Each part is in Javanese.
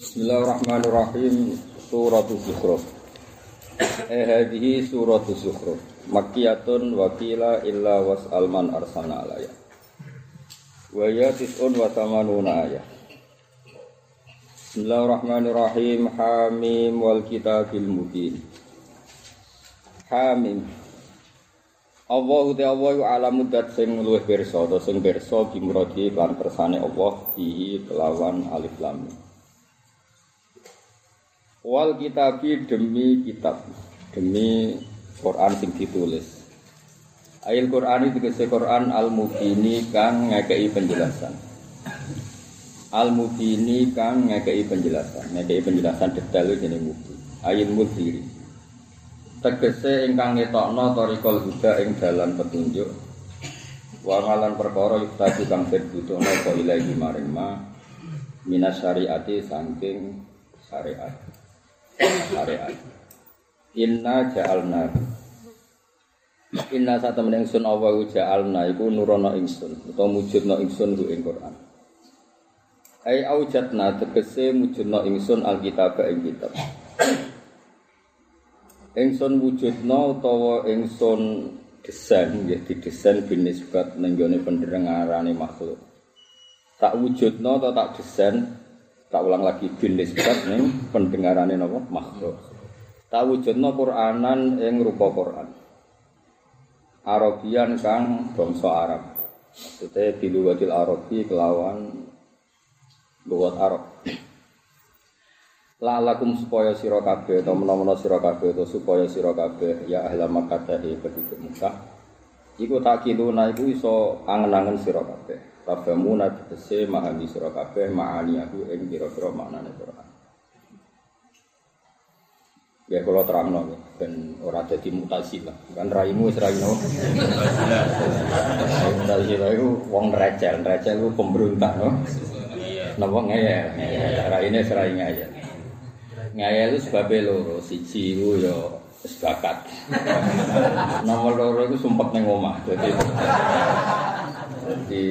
Bismillahirrahmanirrahim. Suratul Zukhruf. Eh hadhihi suratul Zukhruf. Makkiyatun wa qila illa was'al man arsalna alayya. Wa ya tis'un wa tamanuna ayat. Bismillahirrahmanirrahim. Hamim wal kitabil mubin. Hamim. Allah uti Allah yu alamu dat sing luwih pirsa atau sing pirsa bimrodi lan kersane Allah bihi kelawan alif lam. Wal kitabi demi kitab demi Quran sing ditulis. Ayat Quran itu tegese Quran al mubini kang ngekei penjelasan. Al mubini kang ngekei penjelasan, ngekei penjelasan detail jeneng mubin. Ayat mubini. tegese ingkang ngetokno tarikal huda ing dalan petunjuk wa malan perkara yuktadi kang dibutuhno apa ilahi maring ma minas syariati saking syariat syariat. Inna ja'alna. Inna satemene ingsun apa ja'alna iku nurono ingsun utawa mujudno ingsun ku ing Quran. Ai aujatna tegese mujudno ingsun alkitab ing kitab. Ingsun wujudna utawa ingsun desain nggih didesain binisbat ning gone pendengarane makhluk. Tak wujudna atau tak desain tak ulang lagi binisbat ning pendengarane napa makhluk. Tak wujudna Qur'anan ing rupa Qur'an. Arabian kang bangsa Arab. Maksudnya biluwatil Arabi kelawan luwat Arab. lalakum supaya sira kabeh atau menawa sira kabeh supaya sira kabeh ya ahla Makkah penduduk Mekah iku tak kiluna iku iso angen-angen sira kabeh tabamu tegese mahami sira kabeh ma'ani aku ing kira-kira maknane Quran Ya kalau terang no, ben ora dadi mutazilah. Kan raimu wis raino. Mutazilah itu wong recel, recel itu pemberontak no. Napa ngeyel, ngeyel. Raine serai ngeyel. ngayal itu sebabnya loro siji itu ya sebakat nomor loro itu sumpah neng omah jadi jadi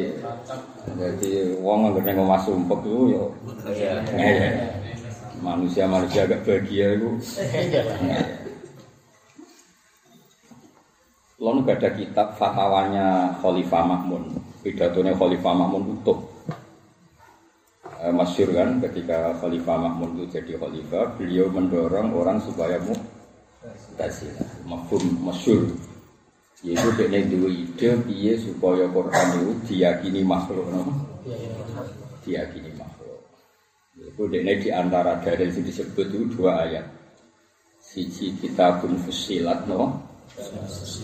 jadi uang nggak neng omah sumpah itu ya. Ngayal manusia manusia agak bahagia itu. Lalu gak ada kitab fatwanya Khalifah Mahmun Pidatonya Khalifah Mahmun utuh eh, masyur kan ketika Khalifah Mahmud itu jadi khalifah beliau mendorong orang supaya mu kasih mafhum masyur yaitu dia dua ide piye supaya Quran itu diyakini makhluk no? diyakini makhluk. Itu dia di antara dari yang disebut itu dua ayat. Siji kitabun fusilat no?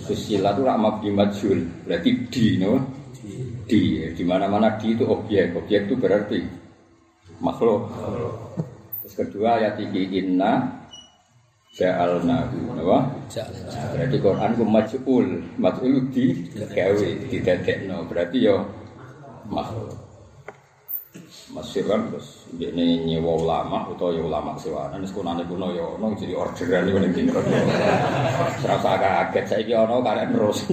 Fusilat itu ramah bimajul berarti di no? Di. Di mana mana di itu objek. Objek itu berarti makhluk. Terus kedua ayat tiga inna ja'alna apa? Nah, berarti Quran ku maj'ul, maj'ul di gawe didadekno. Berarti ya makhluk. Masih kan terus ini nyewa ulama atau ya ulama sewanan terus kunane kuno ya ono jadi orderan ning dino. Serasa kaget saiki ono karek terus.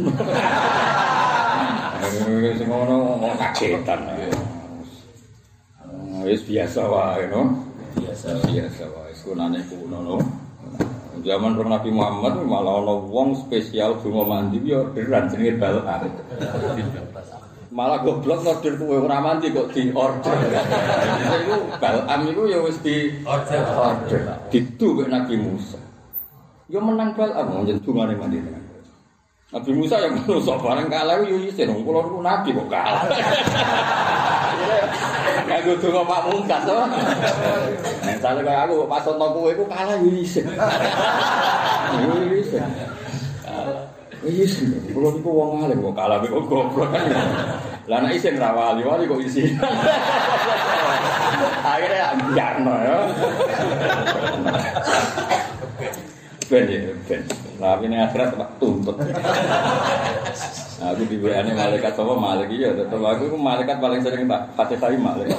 Sing ono kagetan. wis biasa wae no biasa biasa wae sunane kuno no zaman Rasul Nabi Muhammad malah ana wong spesial bunga mandi yo orderan jenenge balan malah goblok order kuwe ora mandi kok di order iku balam iku ya wis di order. order. Ditu kok Nabi Musa. Yo menang balam njen dungane mandi. Nabi Musa yang menusuk barang kalah yo isin wong kula niku nabi kok kalah Aku tuh kok Pak Mungkas to. Nek sale kaya aku pas ono kowe iku kalah. Yo isin. Isin. Kulo niku wong alim kok kalah kok goblok. Lah nek isin ra wali kok isin. Akhirnya biarno ya. Ben ya, ben. Tapi ini akhirat tak tuntut. Aku di WA ini malaikat sama malik iya, tetap aku itu malaikat paling sering tak fatih saya malaikat.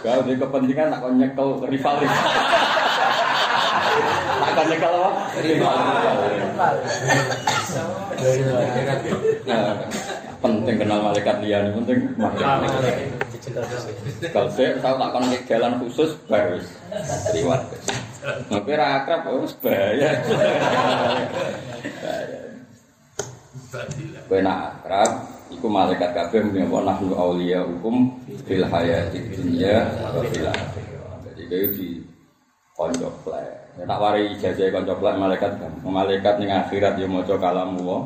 Kalau di kepentingan tak nyekel rival rival. Tak nyekel apa? Rival. Nah, penting kenal malaikat lian, penting malaikat. Kalau saya tahu tak kon jalan khusus baru riwat. Tapi ra akrab oh, wis bahaya. Kowe nak akrab iku malaikat kabeh mung apa nahnu auliya hukum fil hayati dunya wa fil akhirah. Jadi kowe di konco plek. Tak wari ijazah konco plek malaikat kan. Malaikat ning akhirat ya maca kalamu wa.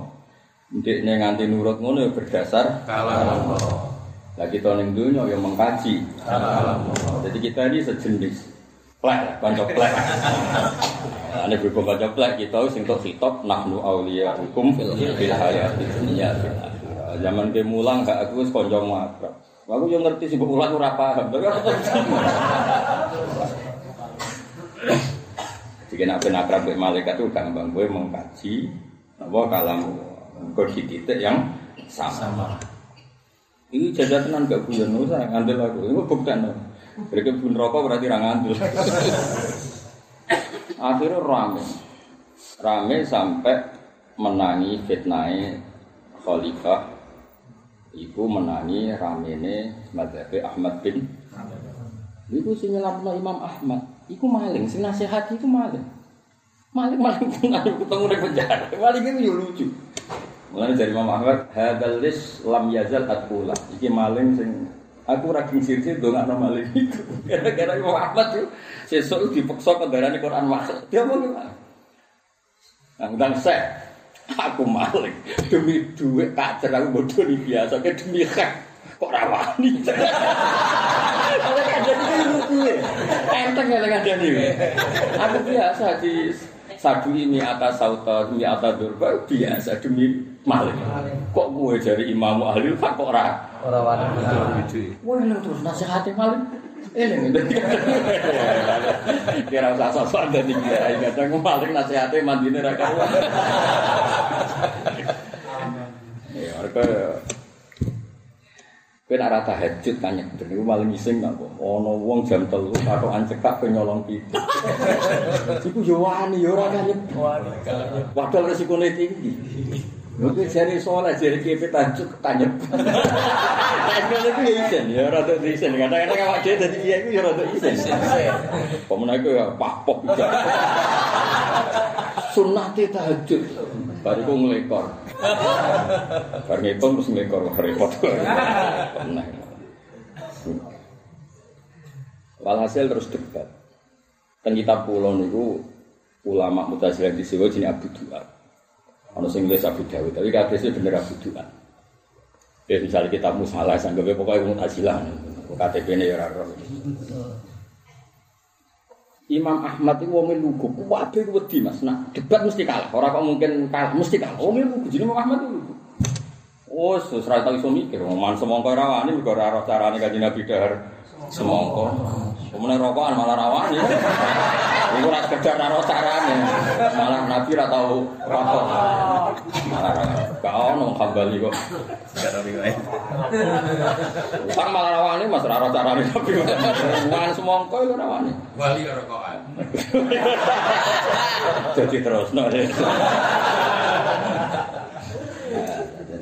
Ndekne nganti nurut ngono ya berdasar kalamu. Lah kita ning dunya ya mengkaji kalamu. Jadi kita ini sejenis plek, konco plek. Ini berhubung konco plek kita sing tok hitop nahnu auliya hukum fil hayati akhirah. Zaman ke mulang gak aku wis konco makrab. Aku yo ngerti sing ulang ora paham. Jika nak ben akrab malaikat itu gampang gue mengkaji apa kalam kode titik yang sama. sama. Ini jajan tenan gak guyon usah ngandel aku. Ini buktian. Mereka pun rokok berarti ra ngandel. Akhirnya rame. Rame sampai menangi fitnah khalifah Iku menangi ramene Madhab Ahmad bin Iku sing nyelapno Imam Ahmad. Iku maling, sing nasihat itu maling. Maling maling ketemu di penjara. Maling itu lucu. Mulane dari Imam Ahmad, hadzal lis lam yazal atqula. Iki maling sing aku ra sirsi dongakno maling itu. Gara-gara Imam Ahmad itu sesuk dipaksa kendaraan Quran masuk. Dia mau gimana? Undang saya, aku maling demi duit kacer aku bodoh biasa kayak demi hak kok rawani kalau ada itu lucu ya enteng kalau ada nih aku biasa di sadu ini atas sauta ini atas durba biasa demi maling. Kok gue dari imam ahli kok ora? Ora wani wah terus nasihatnya maling. Ini kira usah sosok dan kira kadang maling nasihatnya mandine ra karuan. Ya mereka Kowe nek ora tahajud kan nyeder niku malah ngising kok. Ana wong jam 3 katokan cekak pe nyolong pipi. Iku yo wani yo ora kan wani. Padahal resikone tinggi. Mungkin jari soleh, jari kipit tajuk tanya. Tahajud itu ya isen, ya rada isen. Kadang-kadang awak dhewe dadi iya iku ya rada isen. Pemenang iku ya pahpok juga. Sunnate tahajud. Baru ku ngelekor. Bar ngitung terus ngelekor repot. Pemenang. Walhasil terus debat. Kan kitab pulau niku ulama mutazilah di sewa jenis Abu Du'ad. Ono sing nulis Abu Dawud, tapi kabeh bener Abu Du'ad. Ya misalnya kita musalah sanggepe pokoknya mutazilah. KTP ini ya ora Imam Ahmad itu wong lugu, kuwabe wedi Mas. Nah, debat mesti kalah. Ora kok mungkin kalah, mesti kalah. Wong lugu, jadi Imam Ahmad itu. Oh, sesuai tahu iso mikir, man semongko ora wani mergo ora roh carane Nabi dahar semongko. Kemudian rokokan malah rawani. Iku ora sekedar ora carane. Malah Nabi ora tau rokok. Malah gak ono kambali kok. Sekarang iki wae. Kan malah rawani Mas ora carane Nabi. Man semongko iku rawani. Wali rokokan. Jadi terus no.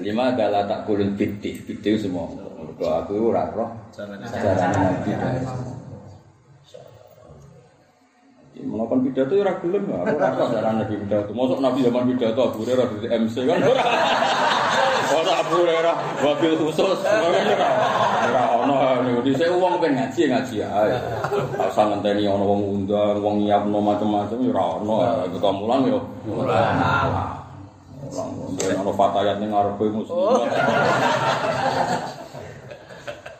Lima adalah tak kulun bidih, bidih semua. Kalau aku ora roh, cara nabi Melakukan pidato ya gelem aku ora roh cara nabi pidato. Mosok nabi zaman pidato Abu Hurairah di MC kan ora. Ora Abu Hurairah wabil khusus. Ora ono niku dhisik wong ben ngaji ngaji ae. Tak usah ngenteni ono wong undang, wong nyiapno macam-macam ya ora ono. Kita mulang yo. Mulang. Mulang. Ono fatayat ning ngarepe muslim.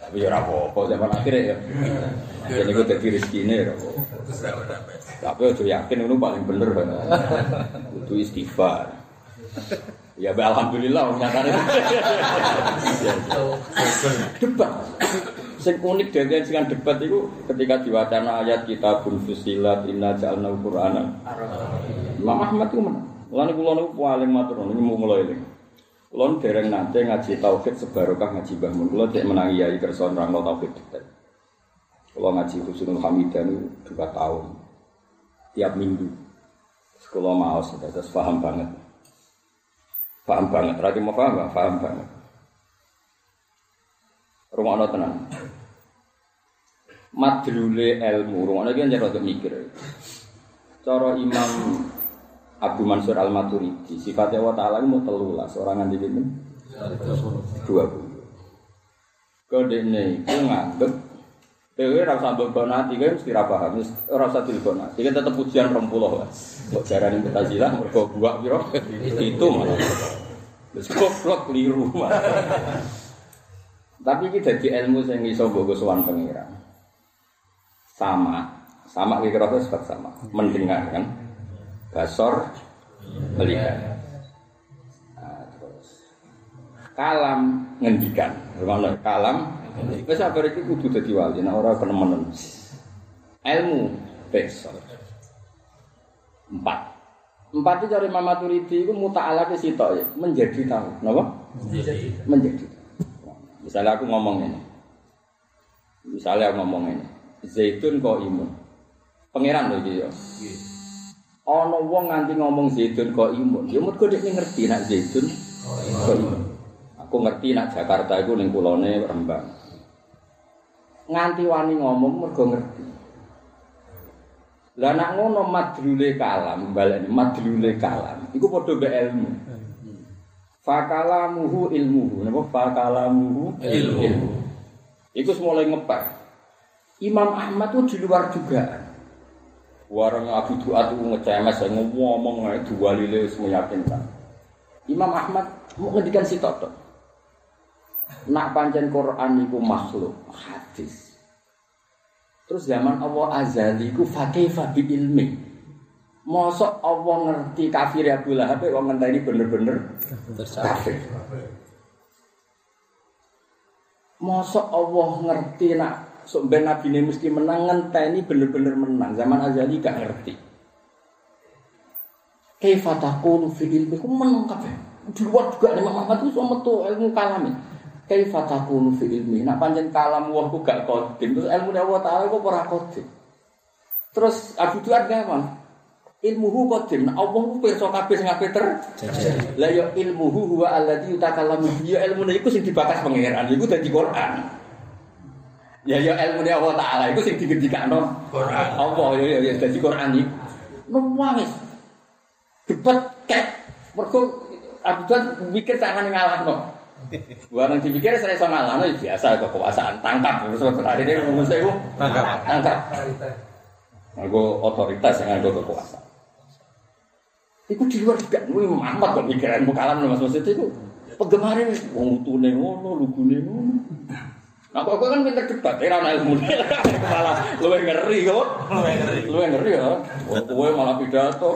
Tapi ya ora apa-apa zaman akhir ya. Jadi gue jadi rezeki ya. Tapi aja yakin itu paling bener. Itu istighfar. Ya be alhamdulillah nyatane. debat. Sing unik dengan sing debat itu ketika diwacana ayat kita pun fusilat inna ja'alna qur'ana. Imam Ahmad itu menang. Lan kula niku paling matur niku mulai ini. Kula dereng nate ngaji tauhid sebarokah ngaji Mbah Mun. Kula cek menangi yai kersa tauhid. Kula ngaji Husnul Hamidah niku dua tahun. Tiap minggu. Sekolah mau sudah terus paham banget. Paham banget, lagi mau paham gak? Paham banget. Rumah Allah tenang. madrule ilmu. Rumane iki njero untuk mikir. Cara Imam Abu Mansur Al-Maturidi, sifatnya Allah Ta'ala ini mau telulas, orang nganti ini dua puluh. Kode ini, itu nganggep, Kowe rasa usah tiga gonati, mesti ora paham, rasa usah dilgonati. Iki tetap ujian 20. Kok cara nih kita jilat, kok gua biro, Itu malah. kok vlog keliru rumah. Tapi kita di ilmu sing iso mbok suan pengira. Sama, sama kita rasa sifat sama. Mendengar kan? Basor melihat. Nah, terus kalam ngendikan. Kalam wis sabar iki kudu dadi wali, nek ora kenemenen. Ilmu besor. Empat. Empat itu dari Mama Turidi itu muta'ala ke sitok ya, menjadi tahu, kenapa? Menjadi. Menjadi. Misalnya aku ngomong ini, misalnya aku ngomong ini, Zaitun kok imun, pangeran loh gitu. Ono wong nganti ngomong Zaitun kok imun, ya mut dia ngerti nak Zaitun kok imun. Aku ngerti nak Jakarta itu ning kulone Rembang. Nganti wani ngomong mergo ngerti. Lah nak ngono madrule kalam, baleni madrule kalam. Iku padha mbek ilmu. Fakalamuhu ilmuhu, napa fakalamuhu ilmu. Iku mulai ngepek. Imam Ahmad itu di luar juga. Warang Abu Duat itu ngecemes, ngomong ae dua lile meyakinkan. Imam Ahmad mau ngedikan si Toto. Nak pancen Quran itu makhluk hadis. Terus zaman Allah azali ku fakaifa bi ilmi. Mosok Allah ngerti kafir Abu Lahab kok ngenteni bener-bener kafir. Mosok Allah ngerti nak sok ben nabi ini mesti menang ngenteni bener-bener menang. Zaman azali gak ngerti. Kaifa taqulu fi ilmi ku menang kabeh. Di luar juga nih Muhammad itu sama tuh ilmu kalami. Kaifa taqulu fi ilmi. Nak pancen kalam wah ku gak kodim. Terus ilmu Allah Ta'ala kok ora kodim. Terus Abu Duat gampang. ilmuhu qadim nah Allah ku pirsa kabeh sing kabeh ter la ya ilmuhu huwa alladzi yutakallamu ya ilmu iku sing dibakas pangeran iku dadi Quran. Ya ya ilmu Allah taala iku sing digendikano Quran. Apa ya ya dadi Quran iki nuwangis debat kek. Mergo Abdul mikir tangan ngalahno Barang dipikir saya ngalahno ya biasa kekuasaan tangkap terus hari ini ngomong saya tangkap tangkap Aku otoritas yang ada kekuasaan. Iku di luar juga, gue Muhammad kok pikiran mukalam mas maksud itu. Penggemar ini, wong tune ngono, lugune ngono. Nah, kok kan pinter debat, era ana ilmu. malah luwih ngeri kok. Luwih ngeri. Ngeri ya. Wong kowe malah pidato,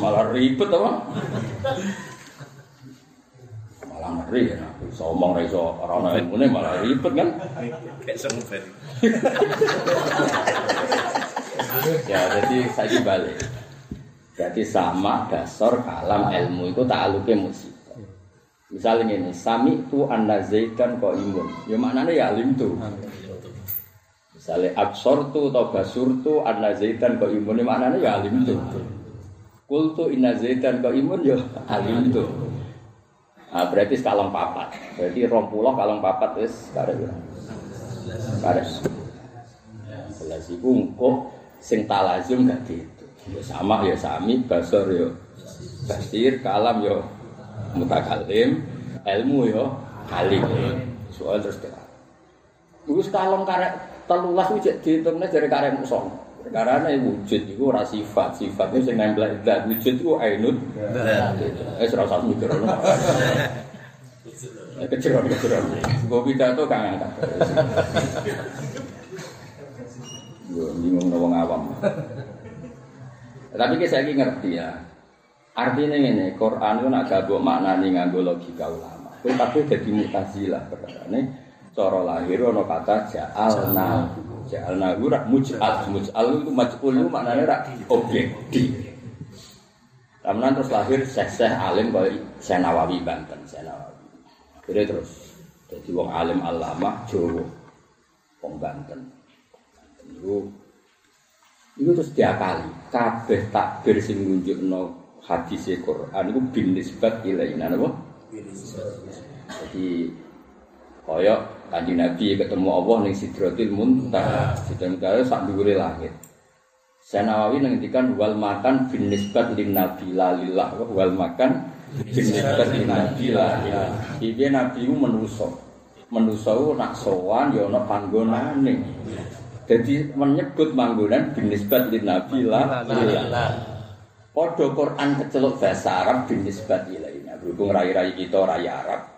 malah ribet apa? Ngeri ya. Iso omong ra iso ora ana ilmune malah ribet kan. Kayak sempet. ya, jadi saya balik. Jadi sama dasar kalam ilmu itu tak aluke musibah. Misalnya ini, sami itu anda zaidan kok imun. Ya maknanya ya alim tuh. Misalnya absor tu atau basur tu anda zaidan kok imun. Ya maknanya ya alim tuh. Kul tu inna zaidan kok imun ya alim tuh. Nah, berarti sekalang papat. Berarti rompuloh kalang papat wis karek. Karek. Jelas iku engko sing talazum gak gitu. Ya sama ya sami, basor ya basir, kalam ya mutakalim, ilmu ya halim. Soal terus kita. Iku kalong karek telulas wujud dihitungnya dari karek muson. Karena wujud itu ora sifat, sifat itu sing nempel dan wujud itu ainut. Eh serasa mikir ono. Keceron, keceron. Gue pidato kang angkat. Gue bingung ngomong awam. Tapi kita lagi ngerti ya. Artinya ini, Quran itu nak gabung makna ini nganggo logika ulama. Tapi jadi mutazilah perkara Coro lahir ono kata ja'alna. Ja'alna itu rak muj'al. Muj'al itu maj'ul maknanya rak objek di. Kemudian terus lahir seh-seh alim kaya Syekh Nawawi Banten, Syekh Nawawi. Jadi terus jadi wong alim alama Jawa. Wong Banten. Itu Itu terus diakali. Kabeh takbir sing nunjukno hadis Quran itu bin nisbat ilaina napa? Jadi Kaya kanjeng Nabi ketemu Allah ning Sidratil Muntaha. Sidratil Muntaha sak dhuwure langit. Saya Nawawi ngendikan wal makan bin nisbat lin nabi lalillah wal makan bin nisbat lin nabi lalillah. Iki nabi menuso. Menuso nak sowan ya ana panggonane. Jadi menyebut manggonan bin nisbat lin nabi lalillah. Padha Quran keceluk bahasa Arab bin nisbat ilaina. Berhubung rai-rai kita rai Arab.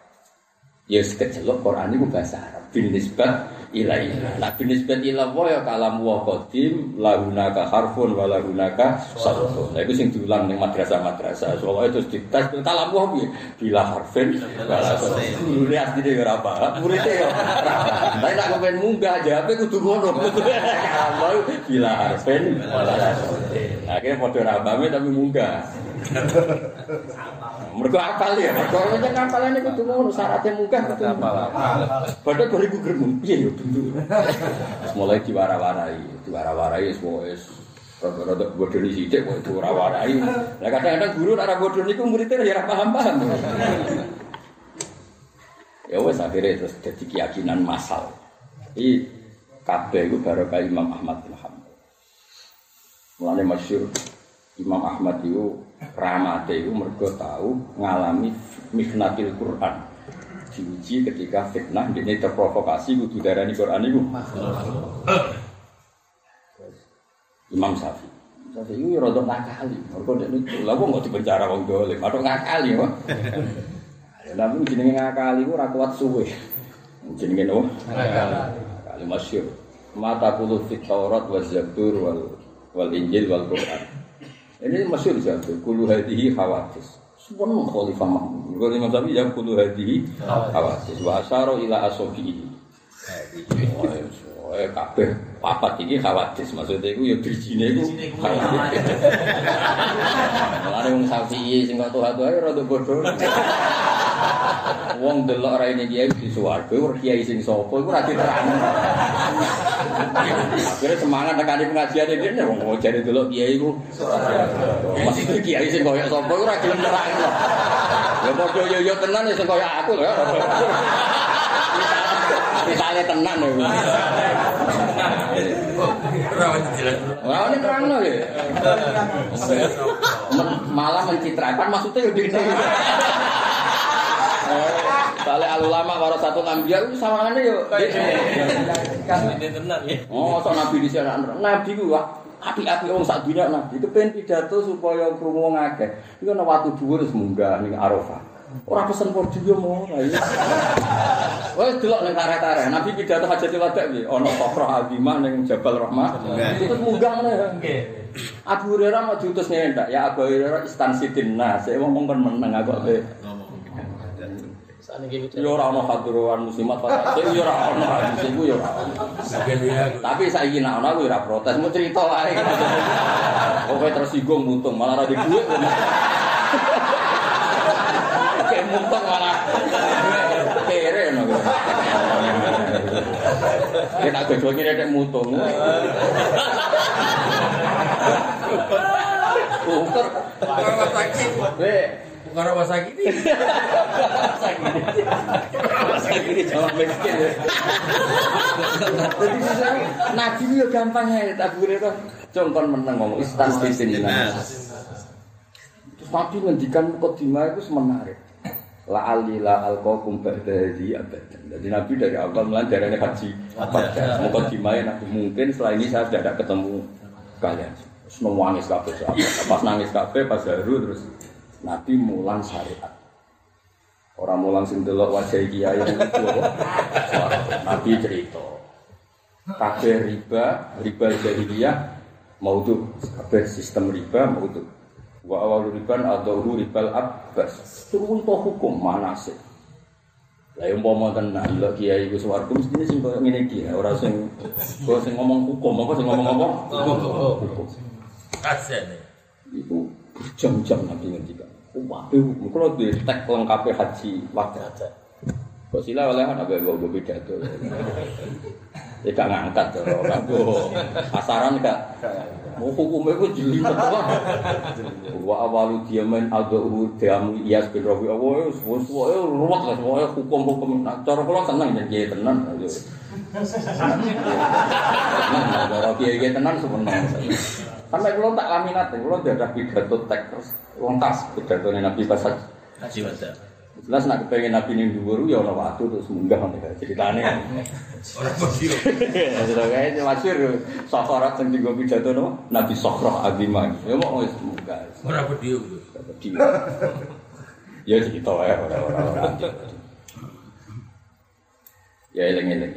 Ya keceluk Quran itu bahasa Arab bin nisbat ilaihi. Nah binisbat ila wa ya kalam wa qadim lahunaka harfun wa lahunaka sarfun. Nah iku sing diulang ning madrasah-madrasah. Soale terus dites kalam wa piye? Bila harfin wala sarfun. Guru asline ora paham, muridé ya ora paham. Tapi nek kepen munggah jawabe kudu ngono. Kalam wa bila harfin wala sarfun. Akhirnya padha ra tapi munggah. Mereka apal ya, kalau aja ngapalan itu tuh mau syaratnya muka kudu apal. Padahal bariku germun, piye yo bentuk. Mulai diwara-warai, diwara-warai semua es rada-rada bodoh di sidik kok itu warai. Lah kadang-kadang guru ora bodoh niku muridnya ya ora paham-paham. Ya wes akhirnya terus jadi keyakinan masal. Ini kabeh itu barokah Imam Ahmad bin Hanbal. Mulane masyhur Imam Ahmad itu ramate itu mergo tahu ngalami miknatil Quran. Diuji ketika fitnah ini terprovokasi kudu darani Quran itu. Imam Syafi'i. Syafi'i itu rada ngakali. Mergo nek niku lha kok nggak dipenjara wong dolim? Atau ngakali kok Lalu jenenge ngakali ku ora kuat suwe. Jenenge nopo ngakali. Masyhur mata kulo fit Taurat wa Zabur wal wal Injil wal Quran ini masyur jatuh, kulu hadihi khawatis. Semua khalifah Mahmud. Kalau Imam Syafi'i yang kulu hadihi khawatis. Wa asyara ila asobihi. Oh, kabeh papat ini khawatis. Maksudnya itu ya bijinya itu khawatis. Mulanya Imam Syafi'i sing kok tuha tuha rada bodoh. Wong delok ra ini kiai di swarga, ora kiai sing sapa iku ora diterang. Akhirnya semangat nekani pengajian ini, nih, mau cari dulu kiai ku. Masih kiai sih koyak sopo, ora gelem nerang loh. Ya mau yo yo tenan ya koyak aku ya. Misalnya tenan ya. Wah ini terang loh ya. Malah mencitrakan maksudnya yo dene. Sale alulama para satu nambia itu yo. Kan tenan ya. Oh, sok nabi di sana. Nabi ku api-api wong sak dunya nabi itu pengen pidato supaya krungu wong akeh. Iku ana watu dhuwur wis munggah ning Arafah. Ora pesen podio mau ayo. Wes delok ning kare-kare. Nabi pidato hajatul wada piye? Ana Sofrah Azimah ning Jabal Rahmah. Itu munggah ngene. Nggih. Abu Hurairah mau diutus nyendak. Ya Abu Hurairah istansitin nas. Wong mong kon meneng aku. Yo ora ono hadruan muslimat Pak. Yo ora ono hadis iku yo ora. Tapi saiki nek ono kuwi ora protes, mau cerita wae. Oke tersinggung mutung malah ora di dhuwit. Kayak mutung malah kere ngono. Kita gojo kira nek mutung. Ukur. Weh, Bukan rumah sakit ini. sakit ini. sakit ini jawab miskin ya. Jadi sisa nabi itu gampang ya. Abu Hurairah contoh menang ngomong istan di sini. Terus nabi ngendikan kodimah itu menarik. La alila alqakum ba'da hadhi abadan. Jadi Nabi dari awal mulai dari haji abadan. Mukadimah nabi mungkin setelah ini saya sudah ada ketemu kalian. Semua nangis kabeh. Pas nangis kabeh pas haru terus Nabi mulang syariat. Orang mulang sing delok wajah kiai Nabi cerita. Kabeh riba, riba jahiliyah mau tuh kabeh sistem riba mau tuh. Wa awal riban atau ribal abbas. Turun to hukum mana sih? Lah yang mau tenan lho kiai iku swarga mestine sing koyo ngene iki ora sing kok sing ngomong hukum apa sing ngomong apa? Hukum. Asane. Iku jam-jam nanti ngerti kan. Waduh, kalau di tek lengkap haji waktu aja. Kok sila oleh anak gue gue pidato. Ya gak ngangkat cara kanggo pasaran gak. Mau hukumnya gue jeli betul. Wa awalu dia main adu diamu ias bin Rabi Allah semua semua ruwet lah semua hukum-hukum. Nah, cara kalau tenang jadi kiai tenan. Nah, cara kiai tenan sebenarnya. Sampai kulon tak laminat, kulon tidak ada ya, pidato tek terus lontas pidato Nabi Basak. Haji Basak. Jelas nak kepengen Nabi nih dulu ya, ya orang waktu terus munggah nih ceritanya. Orang masir. Sudah kayak masyur ya. sakharat yang juga pidato nih Nabi Sokroh Abimah. Ya mau nggak munggah. Orang pedio. Pedio. Ya cerita gitu, ya orang-orang. Ya eling-eling.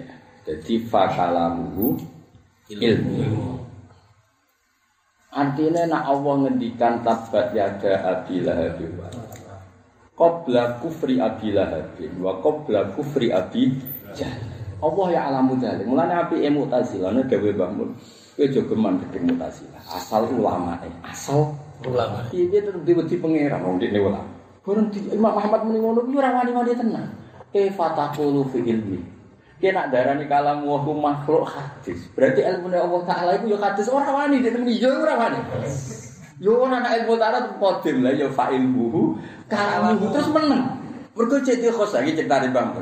Jadi fakalamu ilmu. ilmu. Artinya nak Allah ngendikan tabat yada abi lahab wa qabla kufri abi lahab wa qabla kufri abi jahal. Allah ya alamu dzalik. Mulane api Mu'tazilah ne dewe bangun. Kowe aja geman gedhe Mu'tazilah. Asal ulama asal Ulama. Iya tetep diwedi pangeran wong dene ulama. Bareng di Imam Muhammad muni ngono kuwi ora wani-wani tenan. Kaifa taqulu fi ilmi. Kena darani kalam wa makhluk hadis. Berarti ilmu Allah taala iku ya hadis ora wani dene muni ya ora wani. Yo ana ilmu taala qadim lah ya fa'il buhu kalamuhu terus meneng. Mergo cek khos lagi ceritane Bang.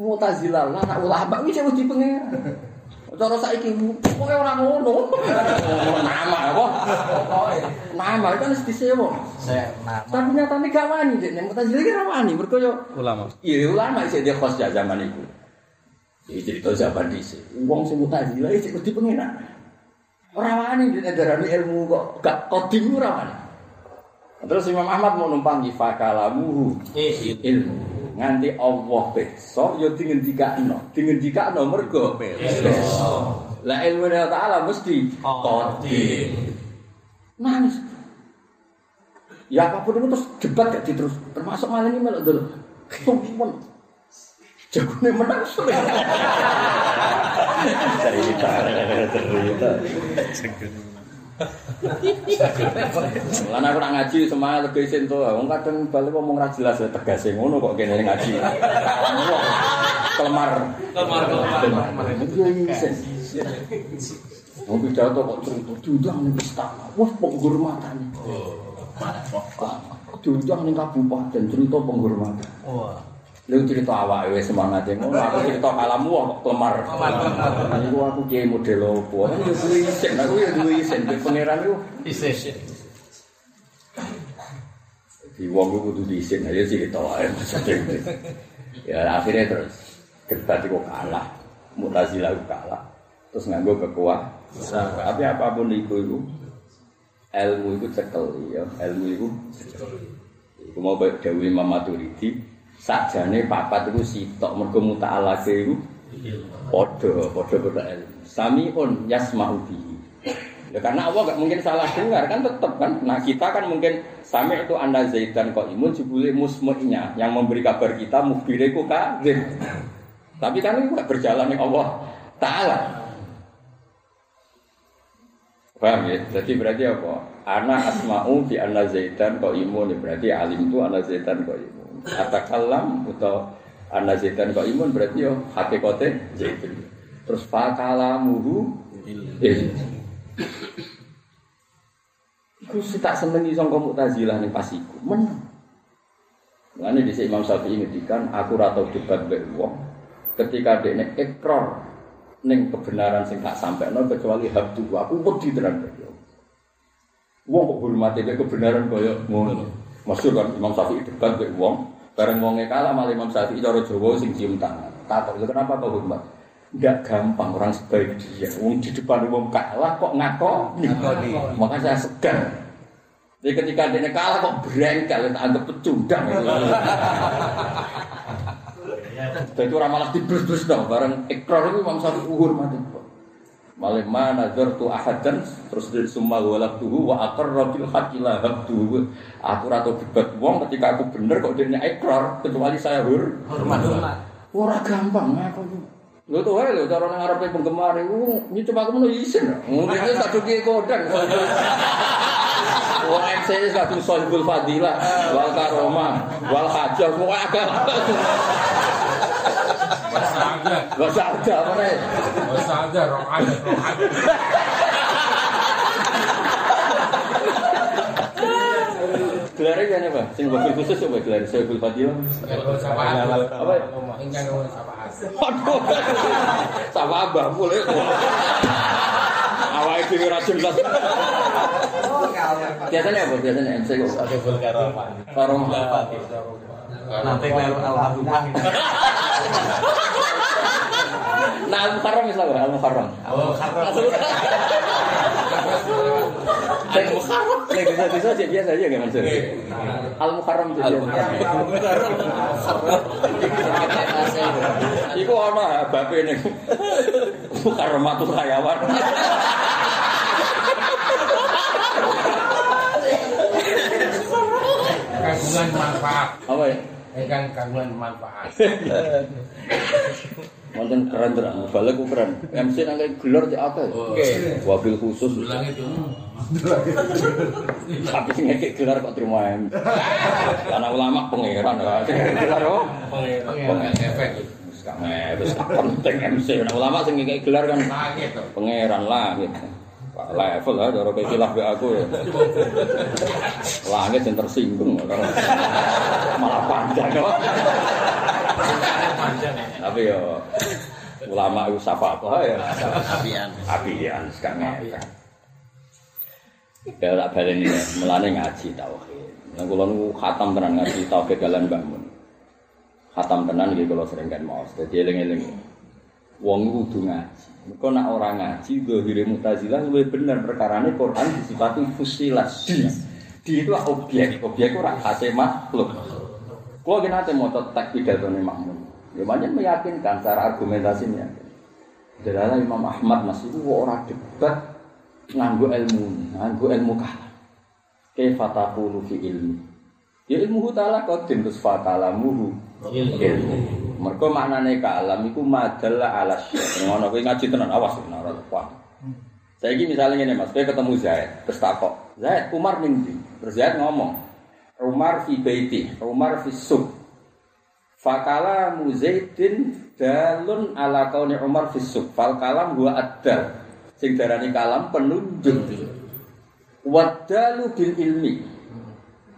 Mu'tazilah lah anak ulama iki wedi pangeran. Cara saiki pokoke ora ngono. Nama apa? Nama itu harus disewa. Saya nama. Tapi nyatane gak wani dek nek Mu'tazilah ki ora wani mergo yo Ulama. iya ulama isih dia khos ya zaman iku. Iki cerita zaman dhisik. Wong sing Mu'tazilah isih wedi pengenak. Ora wani dek darani ilmu kok gak kodim ora wani. Terus Imam Ahmad mau numpang di fakalamuhu Eh, ilmu. Nganti Allah besok ya dingendikakno. Dingendikakno mergo besok. Lah ilmu Allah Ta'ala mesti kodim. Nangis. Ya apapun itu terus debat gak terus termasuk malam ini melok dulu. Tumpun. Jagone menang sulit. Cerita, cerita. Lan aku nak ngaji semangat lebih isin tuh. Wong kadang balik ngomong ra jelas ya tegas ngono kok kene ngaji. Kelemar. Kelemar, kelemar. Iya isin. Wong pidato kok cerita diundang ning istana. Wah penghormatan. Diundang ning kabupaten cerita penghormatan. Wah. Lu cerita awak wis semangat ngono, aku cerita kalamu kok kelemar. Iku aku kiai model opo? Kan yo duwe isin, aku yo duwe isin, Duwe pangeran iku Isis. di wong ku kudu diisin aja cerita wae maksudnya. Ya akhirnya terus debat itu kalah, Mu'tazilah itu kalah. Terus nganggo kekuasaan. Tapi apapun itu itu ilmu itu cekel ya, ilmu itu Iku mau baik Dewi Imam Maturidi sakjane papat itu sitok mergo muta'alake iku padha padha padha ilmu. Samiun yasma'u bihi. Ya karena Allah gak mungkin salah dengar kan tetap kan. Nah kita kan mungkin sami itu anda zaidan kok imun jebule musmu'nya yang memberi kabar kita mukhbireku kadzib. Tapi kan itu gak berjalan yang Allah Ta'ala. Paham ya? Jadi berarti apa? Ana asma'u bi anna zaidan kok imun berarti alim itu anna zaidan kok imun. Atakalam atau anna zaidan kok imun berarti yo hakikate zaitun. Terus fakalamuhu. Iku sih tak senengi sangka Mu'tazilah ning pas iku. Menang. Mulane dhisik Imam Syafi'i ngendikan aku ora tau debat mbek wong ketika dekne ikrar ning kebenaran sing tak sampaikan kecuali habdu aku wedi tenan wong. Wong kok hormati kebenaran kaya ngono. Masyhur kan Imam Syafi'i debat mbek wong, bareng wonge kalah malah Imam Syafi'i cara Jawa sing cium tangan. Takut kenapa kok hormat? Enggak gampang orang sebaik dia. Wong di depan umum kalah kok ngakoni. Maka saya segan. Jadi ketika dia kalah kok berengkel, tak anggap pecundang. Jadi orang malah diblus-blus dong. Bareng ikrar itu Imam Syafi'i uhur Malah mana tu ahadan terus dari semua walak tuhu wa akar robil hakilah tuhu. Aku ratu debat wong ketika aku bener kok dia ikrar kecuali saya hur. Hormat hormat. Ora gampang aku. Lho tuh wae lho cara nang ngarepe penggemar iku nyoba aku menuh isin. Mungkin tak duki kodang. Wong MC kadung Sohibul Fadilah, wal Karomah, wal Hajah, semua agak. Bahasa ada. Apa nih? Bahasa ada, rong aja rong ada. Gelarnya khusus apa? Sing wakil khusus apa? gelar Syekh Fatihah. Apa? Ingkang ngomong sapa Waduh. Sapa Abah mulai. Ya. Awalnya dhewe ra jelas. Oh, iya, iya, Biasanya apa? Biasanya MC. Syekh Fatihah. Karomah. Karomah. Nanti kalau almarhumah gitu. Nah, Al-Muharram misalnya, Al-Muharram. Al-Muharram. Al-Muharram. Yang desa-desa aja biasa aja kan maksudnya. Al-Muharram itu. Al-Muharram. Iku ana bape ning Muharramatul karyawan, kasihan manfaat. Apa ya? Ingkang kagungan manfaat. Wonten keren tenan, balik ku keren. MC nang kaya gelar cek apa? Oke. Wabil khusus. Ulang itu. Tapi sing ngekek gelar kok terima MC. Karena ulama pangeran ngekek gelar apa? Pengen efek. Wis gak wis penting MC. Ulama sing ngekek gelar kan pangeran lah gitu. Level lah cara kayak kilah be aku ya. Langit yang tersinggung malah panjang kok. panjang. Tapi ya ulama itu sapa kok ya. Apian. Apian sekarang tak baleni ya, melane ngaji tauhid. Nah kula nu khatam tenan ngaji tauhid kalian Mbah Mun. Khatam tenan iki kula sering kan maos. Dadi eling-eling. Wong iku kudu ngaji. Mereka nak orang ngaji, dohire mutazilah, lebih bener perkarane Quran disifati fusilas. Di, di itu objek, objek itu khasnya makhluk. Kalau kita nanti mau tetek pidato ini makmum, ya banyak meyakinkan cara argumentasinya. Adalah Imam Ahmad ya, masih itu orang debat nganggu ilmu, nganggu ilmu kalah. Kaifa taqulu fi ya, ilmu Ya ilmuhu kau qadim tus fatalamuhu ilmu. Mergo maknane kalam iku madalla ala syai'. Ngono kowe ngaji tenan awas ora tepat. Saiki misalnya ngene Mas, kowe ketemu Zaid, terus takok, "Zaid, Umar ning ndi?" Terus Zaid ngomong, "Umar fi baiti, Umar fi sub." Fakala muzaidin dalun ala kauni Umar fi sub. Fal kalam huwa ad-dal. Sing darani kalam penunjuk. Wadalu bil ilmi.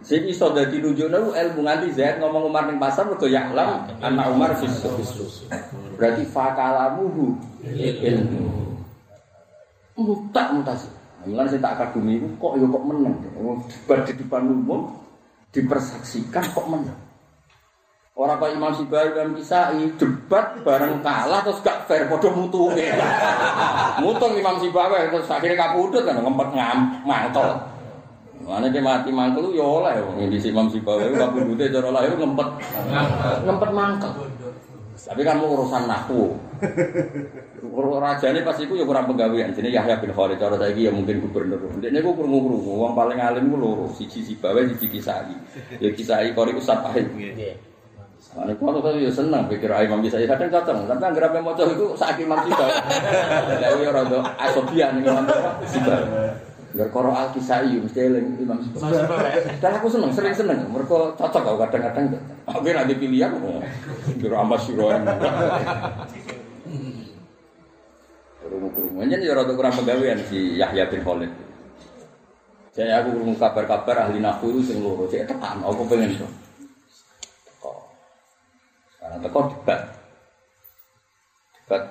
Sing iso dadi nunjukno ilmu nganti Zaid ngomong Umar ning pasar mergo ya'lam anak Umar fi sub. Berarti fakalamuhu ilmu. Mutak mutasi. Mulane sing tak kagumi iku kok ya kok meneng. Debat di depan umum dipersaksikan kok meneng. Orang kaya Imam Sibari Imam Kisai debat bareng kalah terus gak fair padha mutunge. Mutung Imam Sibari terus akhirnya kapundhut kan ngempet ngam mangkel. Mana dia mati mangkel ya oleh wong di Imam Sibari kapundhute cara lahir ngempet ngempet mangkel. Tapi kan mau urusan nahwu. Rajane pas iku ya kurang penggawean. Jenenge Yahya bin Khalid cara saiki ya mungkin gubernur. Ndekne ku krungu-krungu wong paling alim ku loro, siji Sibawai, siji Kisai. Ya Kisai kori Ustaz Pahit. Ane kuwi kok yo seneng pikir ae Imam Kisai kadang cocok, tapi anggere ape maca iku sak Imam Sibawai. Lah yo rada asobian Imam Sibawai. Ngger karo Al Kisai mesti eling Imam Sibawai. Dan aku seneng, sering seneng. Mereka cocok aku kadang-kadang. Aku nek ada pilihan, kira amas syuroan. Kurung-kurung. Menyen ya rada kurang pegawaian si Yahya bin Khalid. Saya aku kurung kabar-kabar ahli nahwu itu sing loro, cek tekan aku pengen to. Teko. Sekarang teko debat. Debat.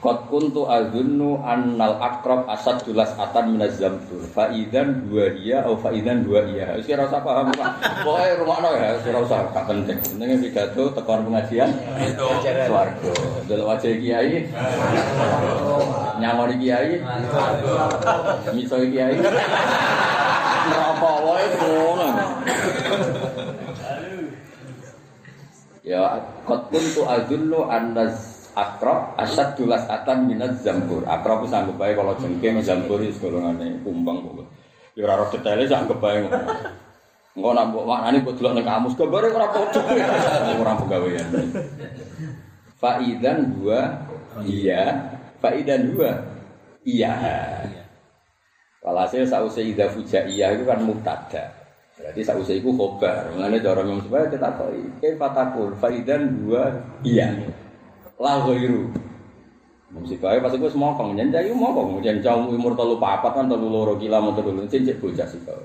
Qad kuntu azunnu annal akrab asad julas atan minaz zamtur. Fa idzan dua iya au fa idzan dua iya. Wis ora usah paham Pak. Pokoke rumakno ya, wis ora usah gak penting. Penting pidato tekon pengajian. Swarga. Delok wajah kiai. Nyangoni kiai. Miso kiai. Neraka wae ngono. Ya, qad kuntu azunnu annaz akrab asad dulas atan minat zambur akrab itu anggap baik kalau jengking zambur itu golongannya kumbang kok ya ora roh detailnya saya anggap baik Engko nak mbok maknane mbok delok ning kamus gambare ora pojok ora pegawaian. Faidan dua iya, faidan dua iya. Walhasil sause idza fujaiyah itu kan mubtada. Berarti sause iku khobar. Mulane cara Imam Syafi'i kita tahu. Ke fatakul faidan dua iya. La ghairu. Mesti bae pas iku wis mokong, nyen cah iku mokong, nyen cah umur telu papat kan telu loro kila motor dulu, cek cek bocah sih kau.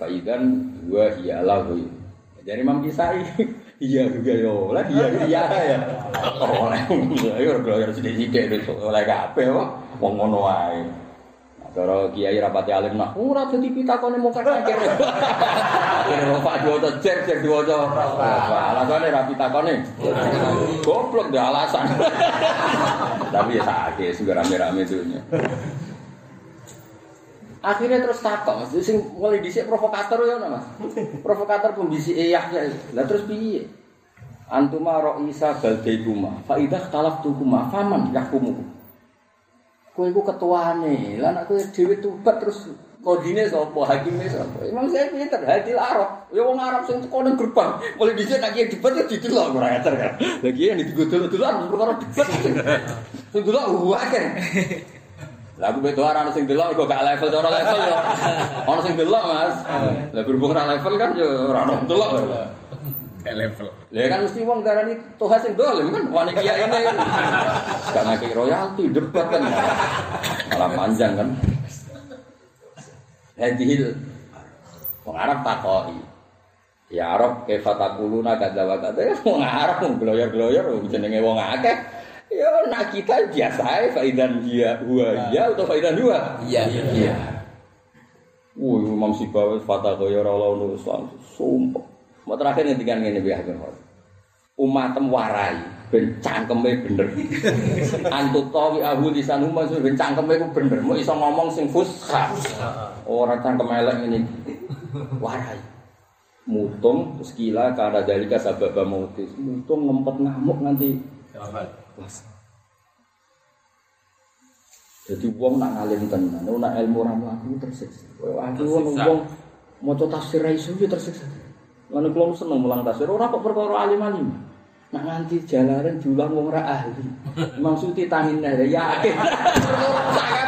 Faidan dua iya la ghairu. Jadi Imam Kisai, iya juga yo, lah iya iya ya. Oleh, ayo gelar sithik-sithik wis oleh kabeh kok wong ngono wae. Cara kiai rapati alim nak ora dadi pitakone mung kakek. Akhire Pak diwaca jer jer diwaca. Alasane ra pitakone. Goblok deh alasan. Tapi ya sakit sing rame-rame dunya. Akhirnya terus takok, Mas. Sing mulai dhisik provokator ya Mas. Provokator pembisik Yahya. Lah terus piye? Antuma ra'isa baldaikuma fa idza talaftukuma faman yahkumu. Kowe iku ketuane. Lah nek kowe dhewe tobat terus kodine sapa, hakime sapa? Emang saya pinter hadil Arab. Ya wong Arab sing teko ning gerbang, mulai dhisik nek kiye debat ya didelok ora ngater kan. Lah kiye yang digodol-dodolan perkara debat. Sing delok wae Lah aku beto ora sing delok kok gak level cara level ya. Ono sing delok Mas. Lah berhubung ora level kan ya ora ono delok. Kayak level. Lah kan mesti wong darani Tuhan sing dolim kan wani kiai ini. Gak ngekek royalti debat kan. Malah manjang kan. Hadihil wong Arab takoki. Ya Arab kaifa taquluna kadza wa kadza. Ya, Wong Arab wong gloyor-gloyor jenenge wong akeh. Ya nak kita biasa ae faidan dia huwa ya atau faidan huwa. Iya. Iya. Wah, Imam Sibawi fatah kaya ora ono Islam. Sumpah. Mau terakhir ngendikan ngene biar ben. Umatem warai ben cangkeme bener. Antut tawi ahu lisan umat ben cangkeme ku bener. Mau iso ngomong sing fusha. Ora cangkem elek ngene iki. Warai. Mutung terus kila kada dalika sababa mautis. Mutung ngempet ngamuk nganti puasa. Jadi wong nak ngalim tenan, nak ilmu ramu aku tersiksa. Aku wong wong maca tafsir ra iso yo tersiksa. Lan kula seneng mulang tafsir ora kok perkara alim-alim. Nak nganti jalaran diulang wong ra ahli. Maksudnya tangin ae yakin.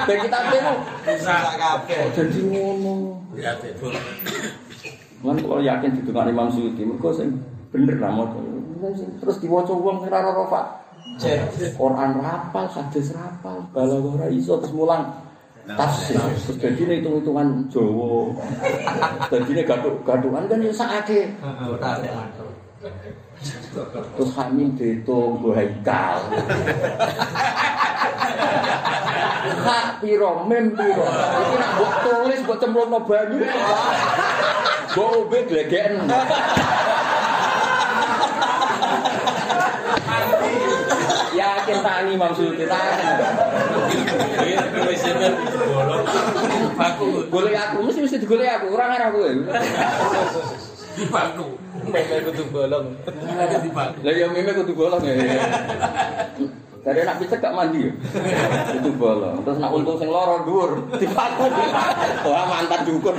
Ben kita temu Bisa kabeh. jadi ngono. Ya betul. Lan kalau yakin didongakne Imam Suyuti mergo sing bener lah maca. Terus diwaca wong sing ora ora Pak. Cek. Quran rapal, hadis rapal, balaghah ora iso terus mulang tafsir. Terus dadine hitung-hitungan Jawa. Dadine gathuk-gathukan kan ya sakake. Terus hamil dihitung go haikal. Hak piro, mem piro. Iki nak mbok tulis mbok cemplungno banyu. Mbok ombe glegeken. Yakin tani Imam Suyuti tani. Iya, wis. Golek aku mesti mesti digolek aku, ora ngarah kowe. Di baku. Meme kudu bolong. Lah ya meme kudu bolong ya. Dari anak picek gak mandi ya. Itu bolong. Terus nak untung sing loro dhuwur dipaku. Wah mantan dukun.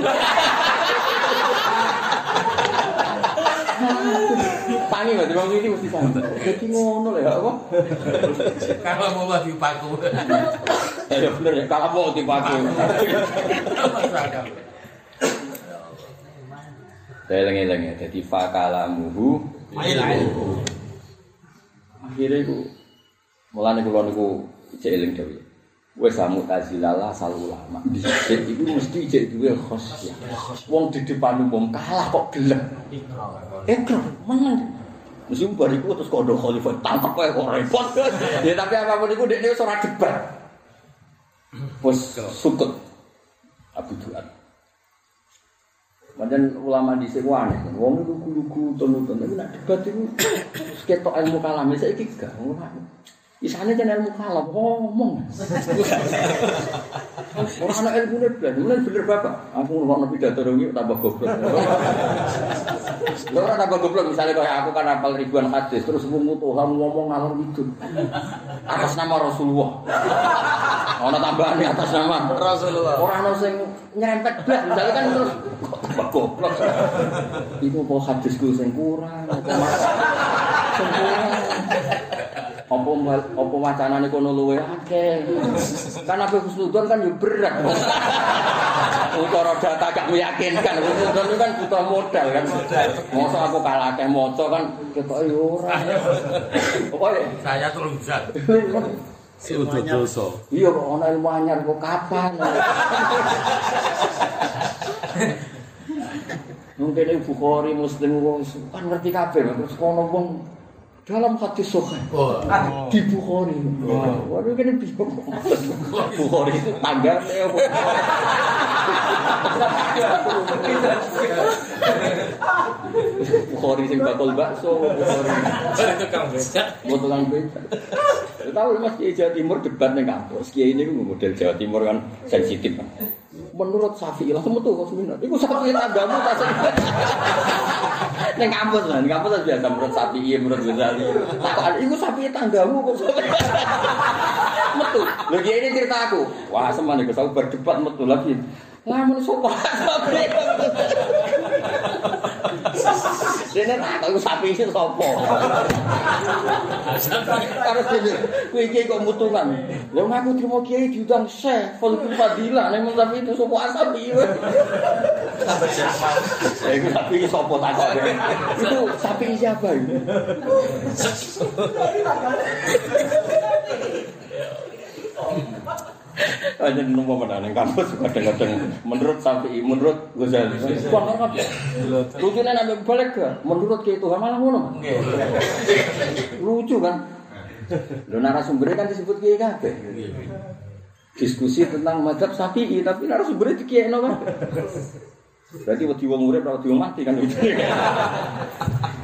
Tangi berarti bang ini mesti santai. Jadi ngono lah ya apa? Kalau mau di baku. Ya bener ya kalau mau dipaku. Eleng-eleng ya. Jadi fakalamuhu akhirnya itu mulane kula niku cek eling dhewe. Wis samu tazilalah sal ulama. Dhisik iku mesti cek duwe khosyah. Wong di depan umum kalah kok gelem. Ikrar menang. Mesti iku terus kondo khalifah tangkep kae kok repot. ya tapi apapun dekne wis ora debat. Wis sukut. Abu Duat. Macam ulama di sini aneh, wong itu lugu tonu-tonu, tapi nak debat itu ketok ilmu kalam, saya iki gak ngomong. Isane jan ilmu kalam, ngomong. Orang anak ilmu ini belas, mulai bener bapak. Aku ngomong nabi pidato dong, tambah goblok. Lo orang tambah goblok, misalnya kayak aku kan apal ribuan hadis, terus mungu Tuhan ngomong ngalor itu. Atas nama Rasulullah. Ono tambahan atas nama Rasulullah. Orang ono sing nyerempet blas, misalnya kan terus kok goblok. Iku apa hadisku sing kurang, sing kurang. Apa mal- apa wacanane kono luwe akeh. Kan apa husnudon kan yo berat. Utara data gak meyakinkan. Husnudon itu kan butuh modal kan. Mosok aku kalah akeh maca kan ketoke yo ora. Pokoke Saya tolong bisa. Sudut dosa. iya kok ana ilmu anyar kok kapan. Mungkin ini Bukhari, Muslim, kan ngerti kabeh, terus kono wong dalam hati sokan Oh. di Bukhari. Waduh kan bingung. Bukhari itu tangga? Bukhari sing bakul bakso, Bukhari Itu kang becak. mau tukang beca. Ya tahu Mas Kiai Jawa Timur debat ning kampus. Kiai ini model Jawa Timur kan sensitif. kan. Menurut Syafi'i langsung metu kok seminar. Iku Syafi'i agama ta sing. Ning kampus lah, kampus biasa menurut Syafi'i, menurut Ghazali. Takokan iku Syafi'i tanggamu kok. metu. Lho Kiai ini cerita aku. Wah, semane Gus aku berdebat metu lagi. Lah men sopo Syafi'i. Dene tak aku Syafi'i sapa? Karo dene, kowe iki kok mutungan. Lha aku trimo kiai diundang Syekh Fadhil Fadilah nek tapi itu sapa asabi. Ya iku sapi iki sapa tak kok. Itu sapi siapa itu? Hanya nomor mana ning kampus kadang-kadang menurut sapi, menurut Ghazali. Wah, apa? Lucunya nambah balik ke, menurut Kiai Tuhan malah ngono. Lucu kan? Lo narasumbernya kan disebut Kiai kabeh. Diskusi tentang mazhab Syafi'i tapi narasumbernya di Kiai kan. Berarti wedi wong urip ora wedi wong mati kan itu.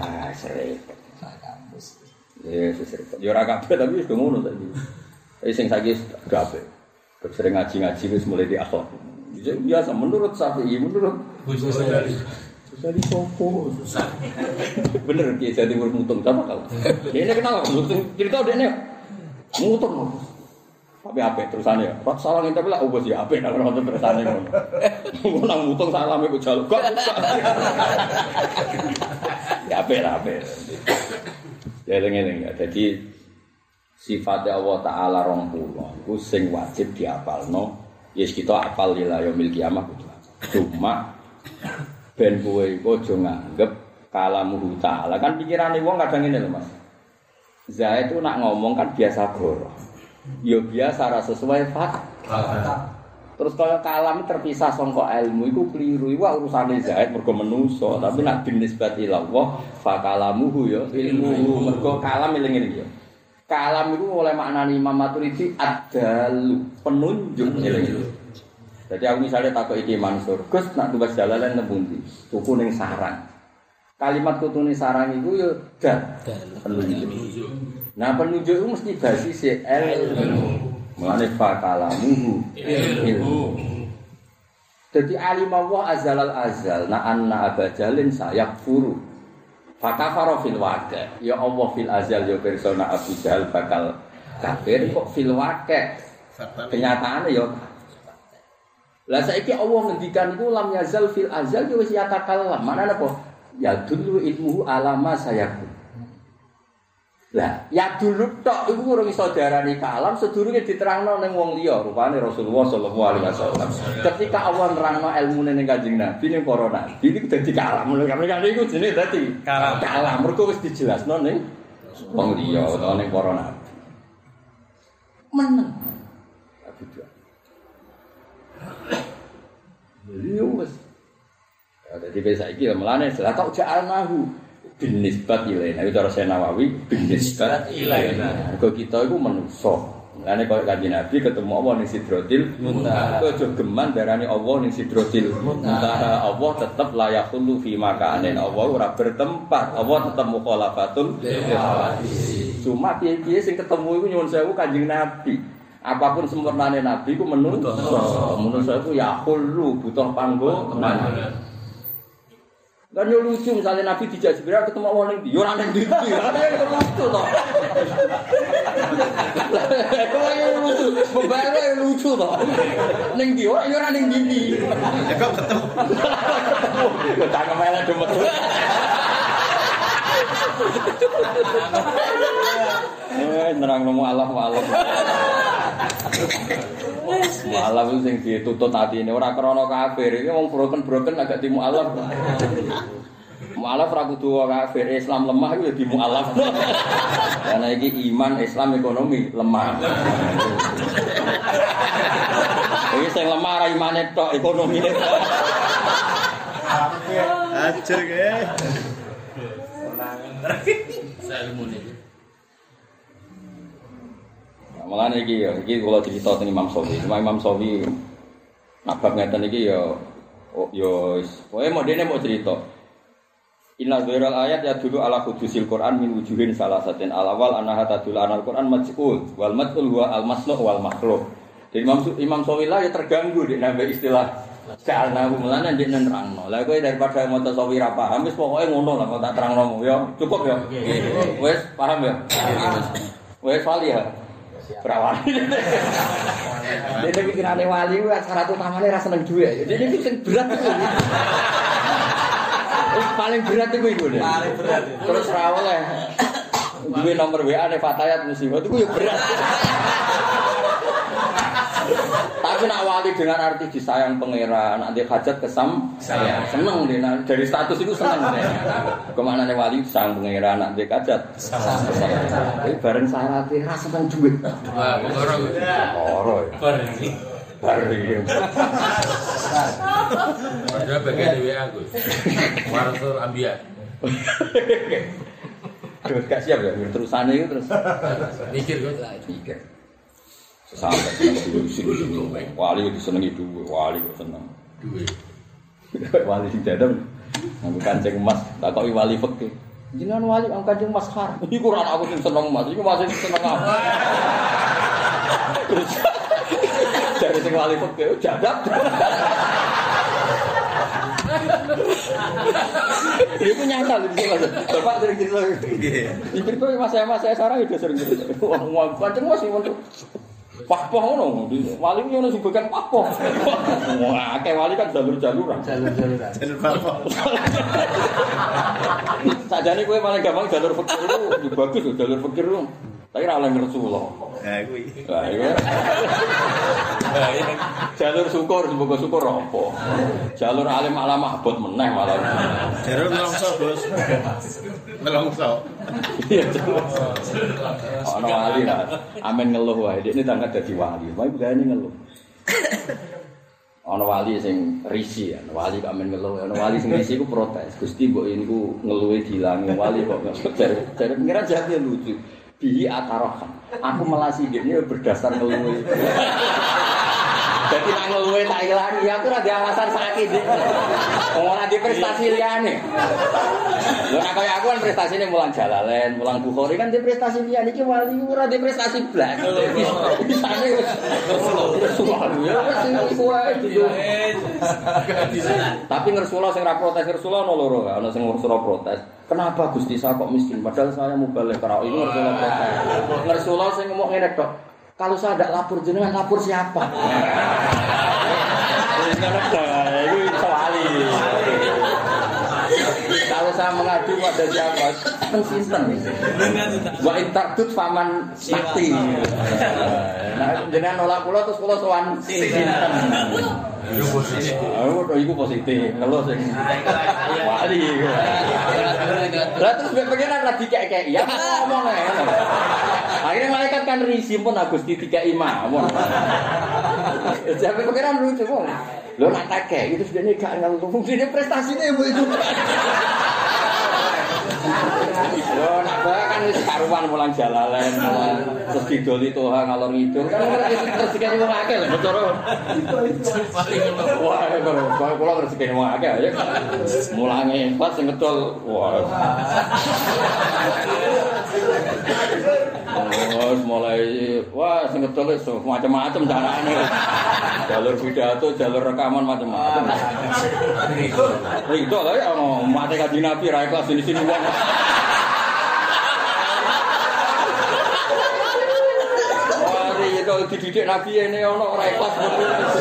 Ah, sak kampus. Ya, wis repot. Ya ora kabeh tapi wis ngono tadi. Sing saiki kabeh. Terus sering ngaji-ngaji wis mulai di akhlak. Ya, Biasa menurut Syafi'i, menurut. Jadi sopo Bener Kiai jadi mutung coba kau. Dia ini kenal mutung cerita dia ini mutung. Tapi apa terusannya? Pak salah ngene tapi lah ubus ya apa nang nonton terusannya ngono. Ngono nang mutung salam iku jaluk kok. Ya apa lah apa. Ya eling-eling ya. Jadi sifatnya Allah Ta'ala rong pulau. Itu sing wajib diapalno. Yes kita apal lila yaumil kiamah kudu cuma ben kowe iku aja nganggep kalamuhu ta'ala. Kan pikirane wong kadang ngene lho Mas. Zaid itu nak ngomong kan biasa goro ya biasa ra sesuai fakta Terus kalau kalam terpisah songko ilmu itu keliru, itu urusannya Zaid mergo menuso, tapi nak binisbat ilallah, fakalamuhu ya ilmu mergo kalam iling ini ya. Kalam itu oleh makna Imam Maturidi adalu penunjuk Jadi aku misalnya takut iki Mansur, Gus nak tugas jalalan nebundi, tuku ning sarang. Kalimat kutu ning sarang itu ya dan penunjuk. Nah penunjuk itu mesti basis ilmu. Mulane fakalamuhu ilmu. Jadi alim Allah azalal azal na anna abajalin sayak furu. Fakafaro fil wake. Ya Allah fil azal ya persona Abu Jahal bakal kafir kok fil wake. Kenyataannya ya lah saiki Allah ngendikan iku lam yazal fil azal ya wis yatakallam. Mana apa? Ya dulu ilmu alama sayakun. Lah, ya dulu tok iku urung iso diarani kalam sedurunge diterangno ning wong liya, rupane Rasulullah sallallahu alaihi wasallam. Ketika Allah nerangno ilmune ning Kanjeng Nabi ning para nabi iku dadi kalam. Kami kan iku jenenge dadi Kalam. Kalam mergo wis dijelasno ning wong liya utawa ning para nabi. Meneng. Abu Dhal. Jadi wis. Ya, Jadi biasa iki melane setelah kau ja'alnahu bin nisbat ilaina itu cara saya Nawawi bin nisbat ilaina. Mergo kita iku manusa. Mulane koyo kanjeng Nabi ketemu Allah ning Sidratil Muntaha. Kok aja geman darani Allah ning Sidratil Muntaha. Allah tetep layak khulu fi makanin. Allah ora bertempat. Allah tetep mukhalafatul Cuma piye-piye sing ketemu iku nyuwun sewu kanjeng Nabi. Apapun sempurnane Nabi ku menungso. Menungso iku ya khulu butuh panggonan. Kan yo lucu misalnya Nabi dijak Jibril ketemu Allah ning ndi? Yo ora ning ndi. Lah ya lucu to. Kok yo lucu, bebar yo lucu to. Ning ndi? Ora yo ora ning ndi. Ya kok ketemu. Kok tak kemana demet. Eh, nerang mualaf mualaf. Mualaf itu sing dituntut hati ini ora krana kafir. Iki wong broken-broken agak di mualaf. Mualaf ra kudu kafir, Islam lemah itu ya di mualaf. Karena iki iman, Islam, ekonomi lemah. Iki sing lemah ra imane tok, ekonomine tok. Ajar ke. Saya ilmu ini. Malah iki ya, iki kalau cerita tentang Imam Sofi, Cuma Imam Sofi nabab ngeten iki ya, oh, ya, wis. pokoknya mau dia mau cerita. Inna dhural ayat ya dulu ala kudusil Quran min wujuhin salah satin al awal anaha tadul anal Quran maj'ul wal maj'ul huwa al masnu wal makhluk. Jadi Imam Imam Sawilah ya terganggu di nambah istilah Jalna mulane ndek nerangno. Lah kowe daripada maca sawi ra paham wis pokoke ngono lah kok tak terangno ya. Cukup ya. Wis paham ya? Wis wali ya. Berawali. Dene pikirane wali ku syarat utamane ra seneng dhuwit. Jadi iki sing berat. Wis paling berat iku iku. Paling berat. Terus ra oleh. Duwe nomor WA ne Fatayat musibah itu ya berat. Tapi nak wali dengan arti disayang pangeran, nanti hajat kesam saya seneng deh. Nah, dari status itu seneng deh. Ke mana nih wali disayang pangeran, nanti hajat. Tapi bareng syaratnya rasa seneng duit. Wah. Loro ya. Bareng ini. Bareng. Padahal bagian WA Gus. Warasul Ambia. Duh, gak siap ya, terusannya itu terus. Mikir Gus. Mikir. Sampai seneng duit, wali disenengi duit, wali kok seneng. Duit. wali sing dadem nganggo kancing emas takoki wali fikih jenengan wali ang kancing emas haram iku ora aku sing seneng emas iku masih seneng apa dari sing wali fikih "Oh, jadap Iku nyata lho bisa. Bapak sering cerita. Ini cerita mas saya mas saya sarang udah sering cerita. Wah, wah, kancing emas ini Pahpoh ngono, wali ku ngono sing pahpoh. Wah, akeh wali kan jalur-jaluran. Jalur-jaluran. Jalur bapak. Sajane kowe paling gampang jalur fikir itu ya bagus jalur fikir itu. Tapi ora oleh Rasulullah. Nah, kuwi. Lah iya. Jalur syukur semoga syukur apa? Jalur alim alam mahbud meneh malah. Jalur nelongso, Bos. Nelongso. Iya. Ono wali lah. Amin ngeluh wae. Ini tangkat dadi wali. Wae begane ngeluh. Ono wali sing risi ya, ono wali kok amin ngeluh, ono wali sing risi ku protes. Gusti mbok ini ku ngeluhe dilangi wali kok jare jare pengiran jati lucu. Bihi atarohan. Aku melasi dia berdasar ngeluhe. Jadi nak ngeluhe tak ilangi, ya aku ada alasan sakit. Ora di prestasi liyane. Lho nek kaya aku kan prestasine mulang Jalalain, mulang Bukhari kan di prestasi liyane iki wali ora di prestasi blas. Bisane wis wae dulu. Tapi Rasulullah sing ra protes Rasulullah ono loro, ono sing Rasulullah protes. Kenapa Gusti saya kok miskin padahal saya karo ini Rasulullah protes. Rasulullah sing ngomong ngene tok. Kalau saya tidak lapor jenengan lapor siapa? Kalau saya mengadu pada siapa? Pensinten. Wa intardut faman sakti. Nah, jenengan nolak kula terus kula sowan. Itu positif. Positif. Kalau sing wali. Lah terus pengen lagi kayak kayak ya ngomong. Akhirnya malaikat kan risih pun Agusti tiga imam. Jadi pengiran lucu kok. Lo nak take itu sudah nih gak ngeluh. Ini prestasinya ibu itu. Lo nak kan wis karuan mulang jalalen, mulang terus didoli toha ngalor ngidul kan rezeki wong akeh lho cara. Wah, kalau kula rezeki wong akeh ya. Mulange pas sing ngedol. Wah. Terus mulai wah sing ngedol wis macam-macam carane. Jalur pidato, jalur rekaman macam-macam. Ridho lah ono mate kaji Nabi ra ikhlas di sini wong. Wah, ridho dididik Nabi ini ono ora ikhlas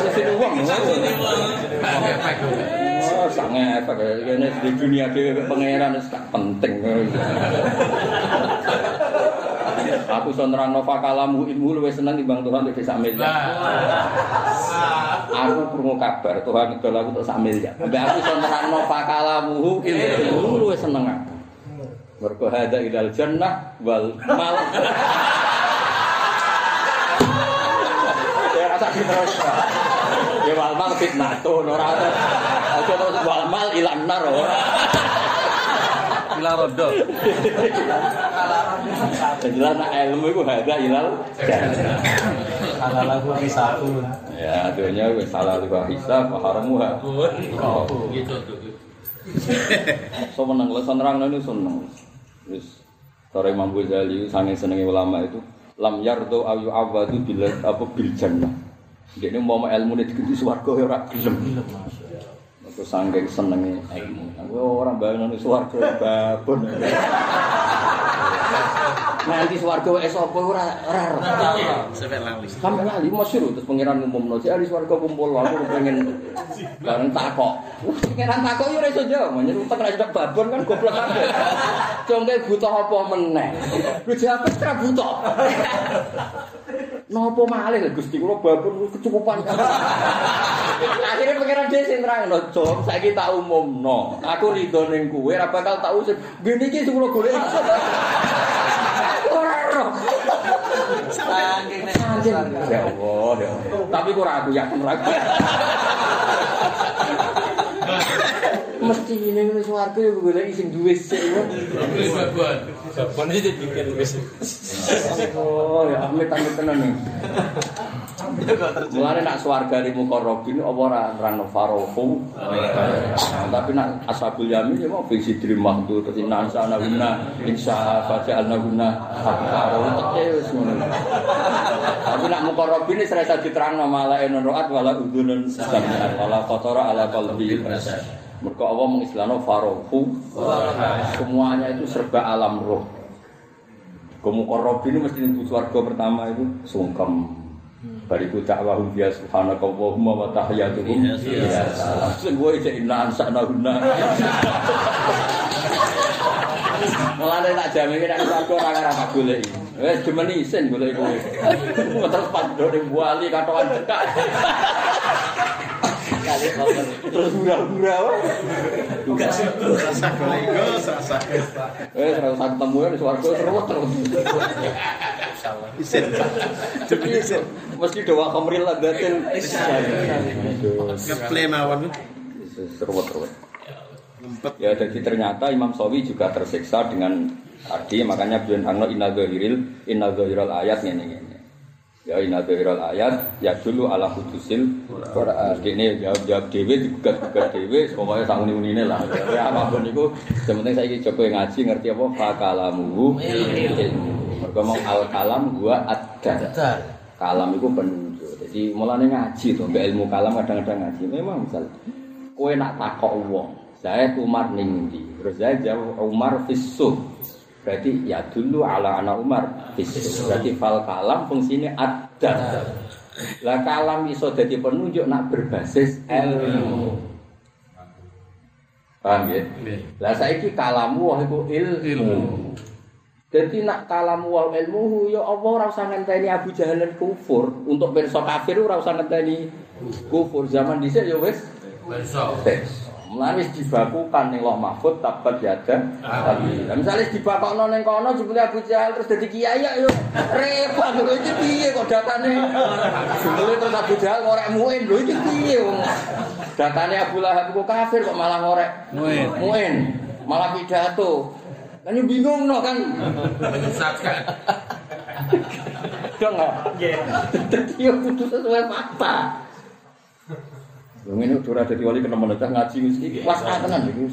di sini wong. Pakai efek. Kene di dunia pangeran gak penting. Aku iso nerangno fakalamu ilmu luwih seneng timbang Tuhan untuk sak miliar. Aku krungu kabar Tuhan ngedol aku untuk sak miliar. Sampai aku iso nerangno fakalamu ilmu luwih seneng aku. Mergo hada ilal jannah wal mal. Ya rasa terus. Ya wal mal fitnatun ora terus. Aja terus wal mal ilan nar ora. Ila rodo. Jelas nak ilmu iku hada ilal jannah. Halal aku hisabun. Ya, wis salah liwa hisab, haramu ha. Gitu tuh. So menang, lo senang ini senang. Wis, Tore Imam Ghazali sange senenge ulama itu lam yardo ayu awadu bila apa bil jannah. Dia ini mau ilmu ini diganti swarga ya ora gelem. Aku sange senenge ilmu. Aku orang bayang nih swarga Nanti swarga wis apa ora ora. Sampai lali. Sampai lali masyhur terus pangeran ngumumno si ahli swarga kumpul aku pengen bareng takok. Pangeran takok yo ora iso jawab, nyen utek ra cedak babon kan goblok kabeh. Congke butuh apa meneh. Lu jawab wis ra butuh. Nopo malih lho Gusti kula babon kecukupan. Akhirnya pangeran dhewe sing nerangno, "Jom saiki tak umumno. Aku rido ning kowe ora bakal tak usir. Ngene iki sing kula golek." Ora. Saking nek Ya Allah, ya Allah. Tapi kok ora aku yakin ora. Mesti ini wis warga yo golek sing duwe sik. Wis babon. Babon iki dibikin wis. Oh, ya amit amit tenan nih. Mulane nak swarga di mukarrabin apa ora nerangno farohu. Nah, tapi nak ashabul yamin ya mau fiksi terima tuh terus inna sana guna insya faja alna guna farohu teke wis ngono. Tapi nak mukarrabin wis rasa diterangno malah roat wala udunun sami'at wala qatara ala qalbi Mergo Allah mengislano farohu semuanya itu serba alam roh. Kemukarrab ini mesti ning swarga pertama itu sungkem. Bariku dakwahum biya subhanakallahumma wa tahiyyatuhum ya salam. Sing kowe cek inna ansana guna. Mulane tak jamin nek swarga ora ora tak goleki. Wis demen isin golek kowe. Terus padha ning wali katokan cekak. Kali. Terus hura-hura wae. Rasa golego, rasa. Wis ora usah ketemu ya swarga seru terus. Isin. Demi isin. Mesti doa khamril ladatil. Ngeplay mawon. Seru-seru. Ngempet. Ya jadi ternyata Imam Sawi juga tersiksa dengan tadi makanya beliau nerangno inna dzahiril inna dzahiral ayat ngene ngene. Ya inna dzahiral ayat ya dulu ala hudusil Quran. Dene jawab-jawab dhewe digugat-gugat dhewe pokoknya sak uni-unine lah. Ya apapun iku penting saiki coba ngaji ngerti apa fakalamu ilmu. Mau al kalam gua ada. Kalam itu penunjuk. Jadi mulane ngaji to, mbek ilmu kalam kadang-kadang ngaji. Memang misal kowe nak takok wong, saya Umar ning ndi? Terus saya jawab Umar fisuh. Berarti ya dulu ala anak Umar. Berarti fal kalam fungsinya ada. Lah kalam iso dadi penunjuk nak berbasis ilmu. Paham ya? Lah saiki kalamu wah iku ilmu. Jadi nak kalamu wal ilmu ya Allah ora usah ngenteni Abu Jahal kufur. Untuk pirsa kafir ora usah ngenteni kufur. Zaman dhisik ya wis Besok. Mulane wis dibakukan ning Loh Mahfud tabat yada. Tapi lah misale dibakokno ning kono jebule Abu Jahal terus dadi kiai ya yo repot lho iki piye kok datane. Jebule terus Abu Jahal ngorek muin lho iki piye wong. Datane Abu Lahab kok kafir kok malah ngorek Muin. muin. Malah pidato. Kan bingung no kan. Menyesatkan. Dong nggak? Jadi yo kudu sesuai fakta. Yang ini udah ada di wali kena menetah ngaji mesti was tenan iki.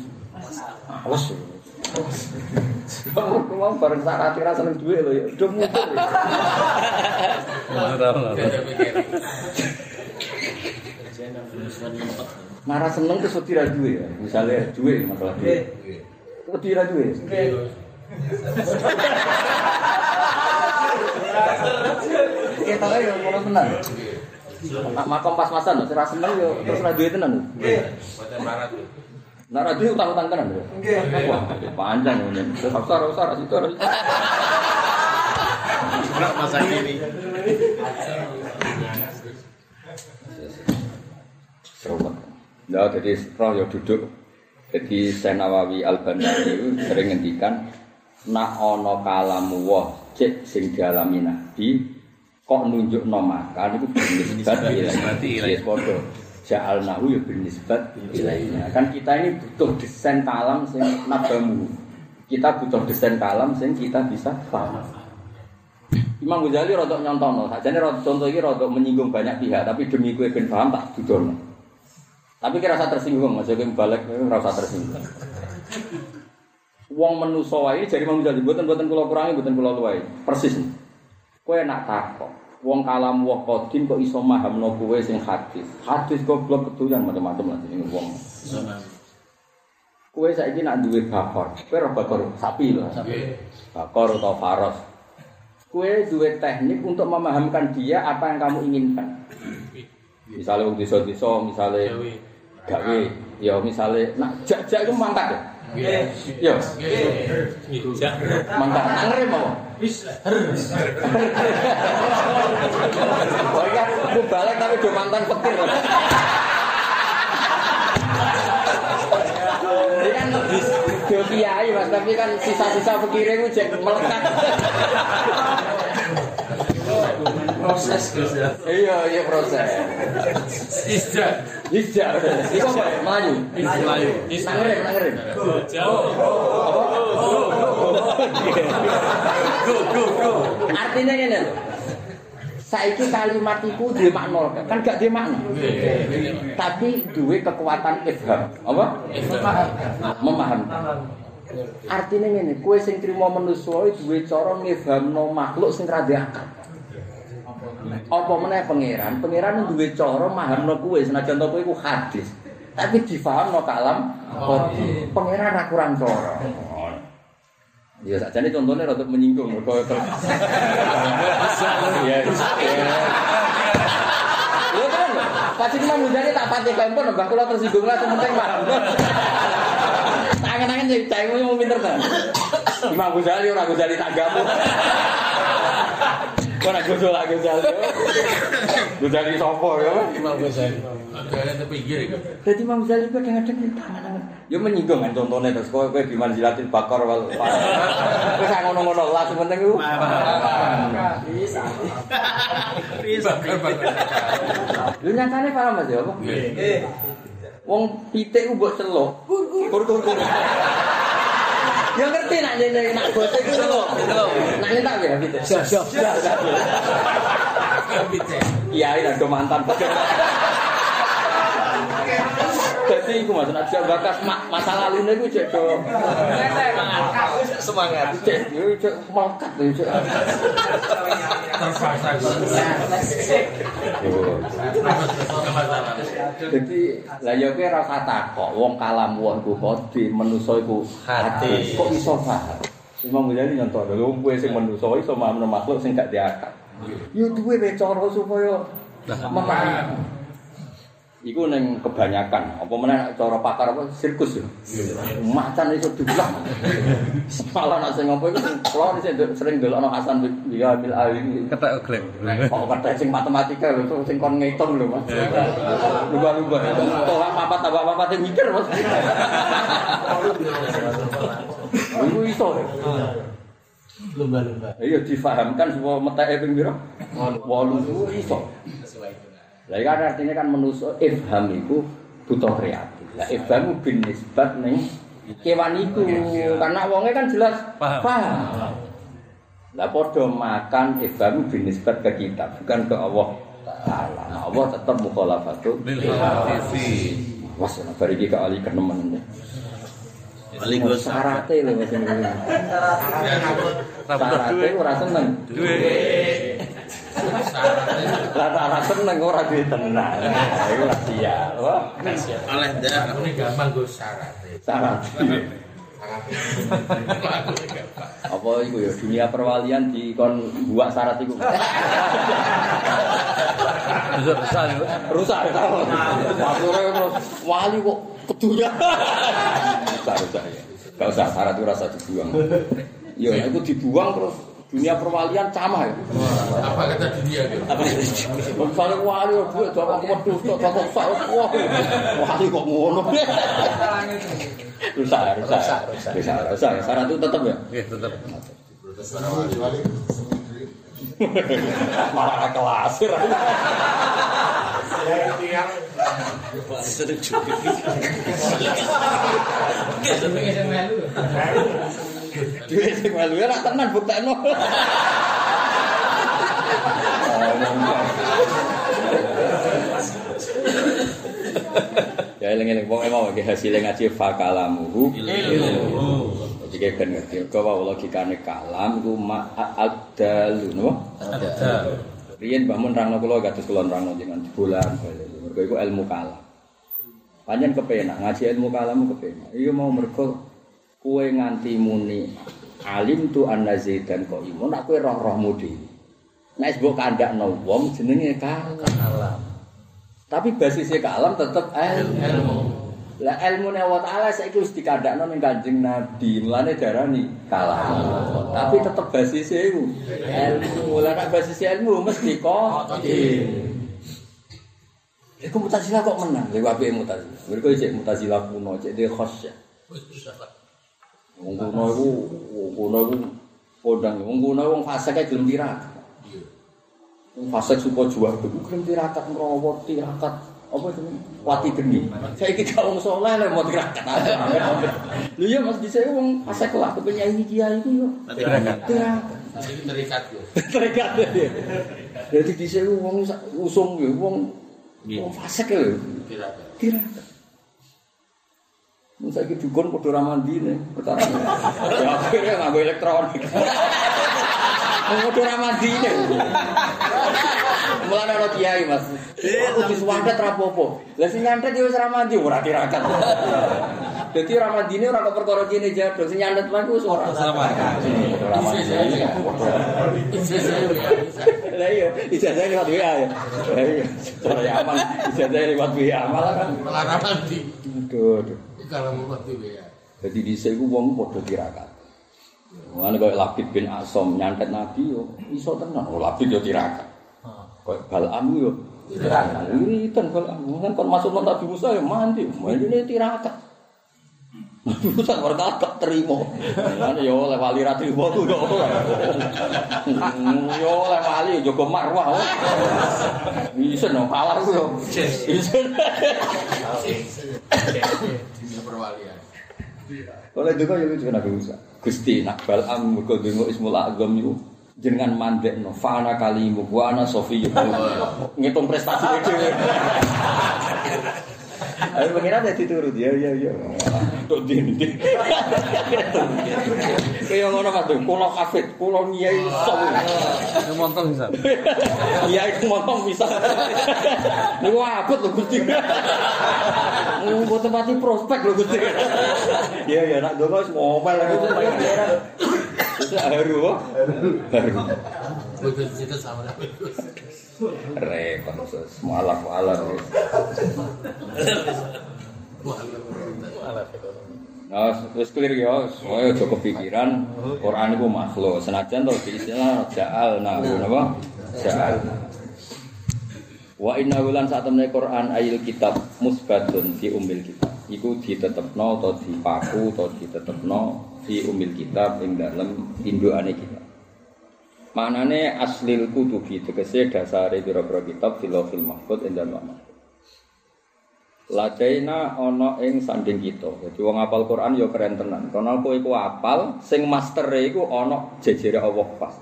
Kamu mau bareng sak rati ra seneng duwe lho ya. Udah muter. ada pikir. Nara seneng terus wedi ra duwe ya. Misale duwe masalah duwe. Wedi ra duwe. Kita ayo ngono tenan. Nak makom pas-pasan lho, ora seneng yo terus ra duwe tenan. lho. Baca marat tuh. Nah, radio utang-utang tenan lho. Wah, panjang ini. Terus usah usah itu harus. Nak masa kini. Seru banget. Ya, jadi roh ya duduk. Jadi Senawawi Al Bandari itu sering ngendikan nak ono kalamu wah cek sing dialami nabi kok nunjuk no makan itu bernisbat ilaih. Yes, podo. Ja'al nahu ya bernisbat ilaihnya. Kan kita ini butuh desain kalam sing nabamu. Kita butuh desain kalam sing kita bisa paham. Imam Ghazali rodok nyontono, sajane rodok contoh iki rodok menyinggung banyak pihak, tapi demi kue ben paham tak dudono. Tapi kira rasa tersinggung, Jokim balik rasa tersinggung. Wong menuso wae jadi Imam Ghazali mboten-mboten kula kurangi, mboten kula luwai. Persis. Kowe nak takok, wong kalam wong kodim kok iso mahamno kowe sing hadis. Hadis goblok ketuyan macam-macam lah ini wong. Kowe saiki nak duwe bakor, kowe ora bakor sapi lho. Bakor atau faros. Kue duwe teknik untuk memahamkan dia apa yang kamu inginkan. Misalnya wong desa-desa, misalnya gawe, ya misalnya nak jak-jak itu mangkat ya. Ya, mangkat nangre mau. Oh iya, aku balik tapi do mantan petir. Ini kan do kiai mas, tapi kan sisa-sisa pikirnya itu cek melekat. Proses Gus ya. Iya, iya proses. Isja. Isja, itu apa? Melayu. Melayu. Nangre. Jauh. Apa? Go go go. Artinya ini lho. Saiki kalimat iku duwe makna, kan gak duwe makna. Tapi duwe kekuatan ifham. Apa? Memahami. Artinya ngene, kowe sing trimo manusa duwe cara ngifhamno makhluk sing ra duwe akal. Apa meneh pangeran? Pangeran duwe cara mahamno kowe senajan to kowe iku hadis. Tapi difahamno kalam. Pangeran ra kurang cara. Ya sakjane contohnya rada menyinggung mergo terus. Ya. Lho kan, pasti kita mudane tak pati kompon, mbah kula tersinggung lah penting paham. Tangan-tangan jadi cahaya mau pinter kan? Imam Ghazali ora Ghazali tanggamu. Ora Ghazali lagi Ghazali. Ghazali sapa ya? Imam Ghazali. Ada pinggir kan. Jadi Imam Ghazali itu kadang-kadang tangan-tangan. Ya menyinggung kan contohnya terus kowe kowe biman zilatin bakar wal. Wis ngono-ngono lah sementing iku. Bakar bakar. Lu nyatane paham Mas ya apa? Wong pitik ku mbok celuk. Kur kur kur. Ya ngerti nak nyenyak nak bose ku celuk. Nak nyentak ya pitik. Siap siap. Iya, ini ada mantan. Jadi iku Mas nak siap bakas masa lalu niku cek do. Semangat. Cek yo cek melekat yo cek. Jadi lah ya kowe ora usah takok wong kalam wong ku kodi manusa iku Hati. Kok iso paham? Imam Ghazali nyontoh lho wong kowe sing manusa iso makhluk sing gak diakal. Yo duwe cara supaya memahami. Iku neng kebanyakan, apa meneh cara pakar apa sirkus ya. Macan iso diulang. Malah nek sing ngopo iku kula sing sering delokno Hasan bin Yamil Ali. Ketek glek. Kok kata sing matematika lho, tuh sing kon ngitung lho, Mas. Lumba-lumba. Toh apa tambah apa sing mikir, Mas. Iku iso. Lumba-lumba. Iya difahamkan supaya meteke ping pira? 8 iku iso. Lah kan artinya kan manusa ifham iku butuh kreatif. Lah ifham ku bin nisbat ning kewan iku. Karena wonge kan jelas paham. Lah padha makan ifham bin nisbat ke kita, bukan ke Allah Taala. Nah, Allah tetap mukhalafatul Bil hadisi. Was ana bar iki ke ali kenemen. Paling gue Sarate lho Mas. Sarate ora seneng. Lah tak ora seneng ora duwe tenan. Iku lah sial. Wah, oleh dah. Aku ini gampang gue syarat. syarat. Apa iku ya dunia perwalian di kon buat syarat iku. Itu. Rusak ta. Maksudnya terus wali kok kedunya. Rusak rusak ya. Gak usah syarat itu rasa dibuang. Ya itu dibuang terus dunia perwalian sama ya. Apa kata dunia gitu? Misalnya wali kok duit jamak wedhus tok jamak sak wah. Wali kok ngono. Rusak rusak. Rusak rusak. Syarat itu tetap ya. Oke, tetap. Malah kelas. Seru juga. Duit sing melu ya ora tenan buktekno. Ya eling-eling wong mau iki hasil ngaji fakalamuhu Jadi kayak kan ngerti, kalau logikanya kalam itu ma'adalu, no? Ada. Rian bangun rangno kulo kados kula rangno dengan bulan mergo iku ilmu kalam. Panjen kepenak ngaji ilmu kalam kepenak. Iya mau mergo kue nganti muni alim tu anna zaidan kok imun nak kowe roh-rohmu dhewe. Nek mbok kandakno wong jenenge kalam. Tapi basisnya kalam tetep ilmu. Lah ilmu Allah Ta'ala saiki wis dikandakno ning Kanjeng Nabi, mulane darani kalam. Tapi tetep basisnya iku ilmu. Lah nek basisnya ilmu mesti kok. Iku mutazilah kok menang, lha apike mutazilah. Mergo cek mutazilah kuno, cek de khos ya. Wong kuno iku wong kuno iku podang, wong kuno wong fasik gelem tirakat. Wong fasik supo jual iku gelem tirakat ngrowo tirakat. Apa itu? Wati geni. Saiki gak wong saleh lek mau tirakat. Lho iya Mas dhisik wong fasik lah kepenyayi kiai iku yo. Tirakat. Tirakat. Jadi terikat yo. Tirakat. Jadi dhisik wong usung yo wong wong fasik lho. Tirakat. Tirakat. Masa iki dukun padha ra mandine perkara. Ya akhirnya nganggo elektronik. Padha ra mandine. Mulane ana kiai Mas. Kudu suwandet ra apa-apa. Lah sing nyantet ya wis ra mandi ora tirakat. Dadi ra mandine ora kok perkara kene jadul sing nyantet mah wis ora. Sama. Ora mandi. Lah iya, ijazah lewat WA ya. Lah iya, cara aman, ijazah lewat WA malah kan. Melarang mandi. Aduh, aduh. Jadi di sini wong padha tirakat. Mulane koyo Labid bin Asom nyantet Nabi yo iso tenan. Oh Labid yo tirakat. Koyo Balam yo tirakat. Wiritan Balam. Kan kon masuk nang Nabi Musa yo mandi. Mandine tirakat. Nabi Musa ora gak terima. Mulane yo oleh wali ra trimo ku yo. Yo oleh wali jaga marwah. Bisa no kalah ku yo. Bisa. Oleh itu ya lucu Nabi Musa. Gusti nak balam mergo dengo Ismul Azam iku jenengan mandekno fana kalimu wa ana sofi ngitung prestasi dhewe. Ayo pengiran dadi turut ya ya ya. Tok dindi. Kaya ngono Mas, kula kafir, kula nyai sok. Ini montong bisa. Iya iku motong bisa. Niku abot lho Gusti. Mboten pati prospek lho Gusti. Iya ya nak donga wis ngomel paling kira. Itu haru. kok. Haru. Betul cerita sama Nabi. Repot sus. Mualaf mualaf. Nah, wis clear ya, semuanya aja kepikiran Quran itu makhluk. Senajan to diistilah ja'al nah napa? Ja'al. Wa inna wulan saat temne Quran ayil kitab musbatun fi umil kitab. Iku ditetepno atau dipaku atau ditetepno fi umil kitab ing dalem indukane kitab. Manane aslil kutubi tegese dasare pira-pira kitab filofil mahfud ing dalem mahfud. Ladaina ana ing sanding kita. Jadi wong apal Quran ya keren tenan. Karena kowe iku apal, sing mastere iku ana jejere Allah pas.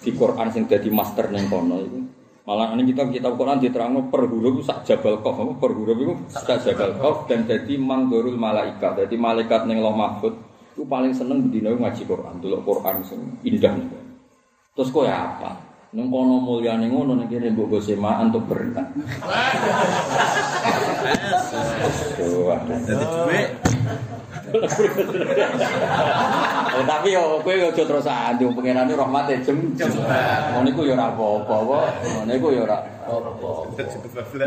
Di Quran sing dadi master ning kono iku. Malah ini kitab kitab Quran diterangno per huruf sak jabal qaf, per huruf iku sak jabal qaf dan dadi mangdurul malaika. Dadi malaikat ning Lauh Mahfud iku paling seneng bendina ngaji Quran, delok Quran sing indah. Terus kowe apa? Nang kono mulyane ngono nek kene mbok go semaan untuk berenang. Dadi duwe Eh, tapi yo kowe yo aja terus andi pengenane rahmate jem jembar. Ngono iku yo ora apa-apa, apa. Ngono iku yo ora apa-apa.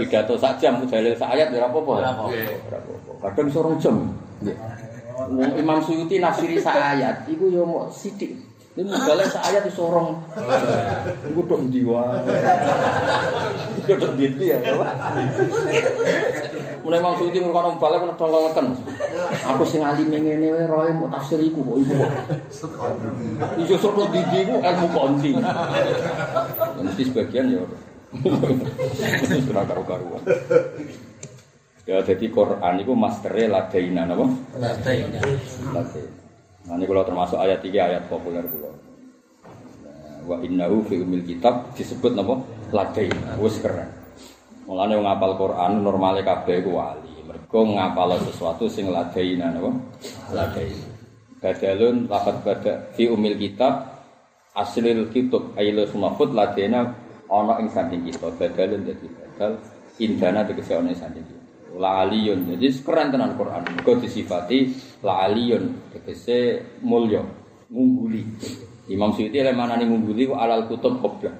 Pidato sak jam dalil sak ayat yo ora apa-apa. Ora apa-apa. Kadang sorong jam. Wong Imam Suyuti nafsiri sak ayat iku yo mok sithik. Ini modalnya seayat di sorong. Gue dong jiwa. Gue dong gitu ya. Mulai mau suci ngurung orang balik kena tolong Aku sing alim yang ini roy mau tafsir iku kok ibu. Ijo sok lo didi ku ilmu konti. Mesti sebagian ya. Sudah karu-karuan. Ya jadi Quran itu masternya ladaina apa? Ladaina. Ladaina. Nah ini kalau termasuk ayat tiga ayat populer kula. Nah, Wa innahu fi umil kitab disebut napa? Ladaina. Wis keren. Mulane wong ngapal Quran normale kabeh iku wali. Mergo ngapal sesuatu sing ladaina napa? Ladaina. Badalun lafat bada fi umil kitab aslil kitab ayyul sumafut ladaina ana ing samping kita. Badalun dadi badal indana tegese ana ing samping kita. La aliyun. Jadi keren tenan Quran. Mergo disifati la aliyun tegese mulya, ngungguli. Imam Suyuti lek manani ngungguli alal kutub qabla.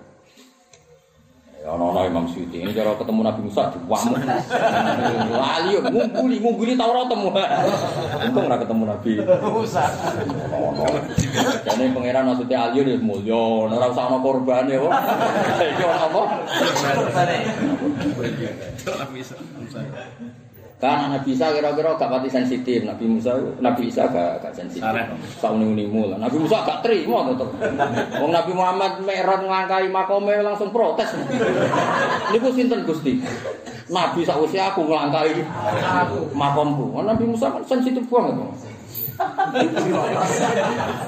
Ya ana-ana Imam Suyuti ini cara ketemu Nabi Musa diwamuk. La aliyun ngungguli, ngungguli Taurat temu. Untung ora ketemu Nabi Musa. Jane pangeran maksudnya aliyun ya mulya, ora usah ana korban ya. Iki ana apa? Kan Nabi Isa kira-kira gak pati sensitif, Nabi Musa Nabi Isa gak gak sensitif. Sak uni-unimu lah. Nabi Musa gak terima tetep. Wong Nabi Muhammad merot ngangkai makome langsung protes. Niku sinten Gusti? Nabi sak usia aku nglangkai makomku. Nabi Musa kan sensitif banget.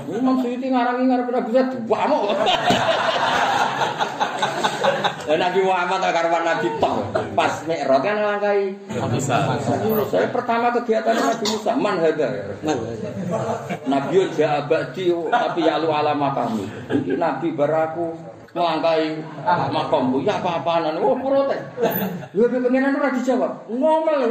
Imam Suyuti ngarangi ngarep Nabi Musa duamuk. Nabi Muhammad karuan Nabi tok. Pas Mi'raj kan nglangkai saya pertama kegiatan Nabi Musa man hada ya. Nabi ja abadi tapi ya lu alama kami. Iki nabi baraku ngelangkai makommu ya apa-apaan? Oh protes lu pengenan ora dijawab. Ngomel.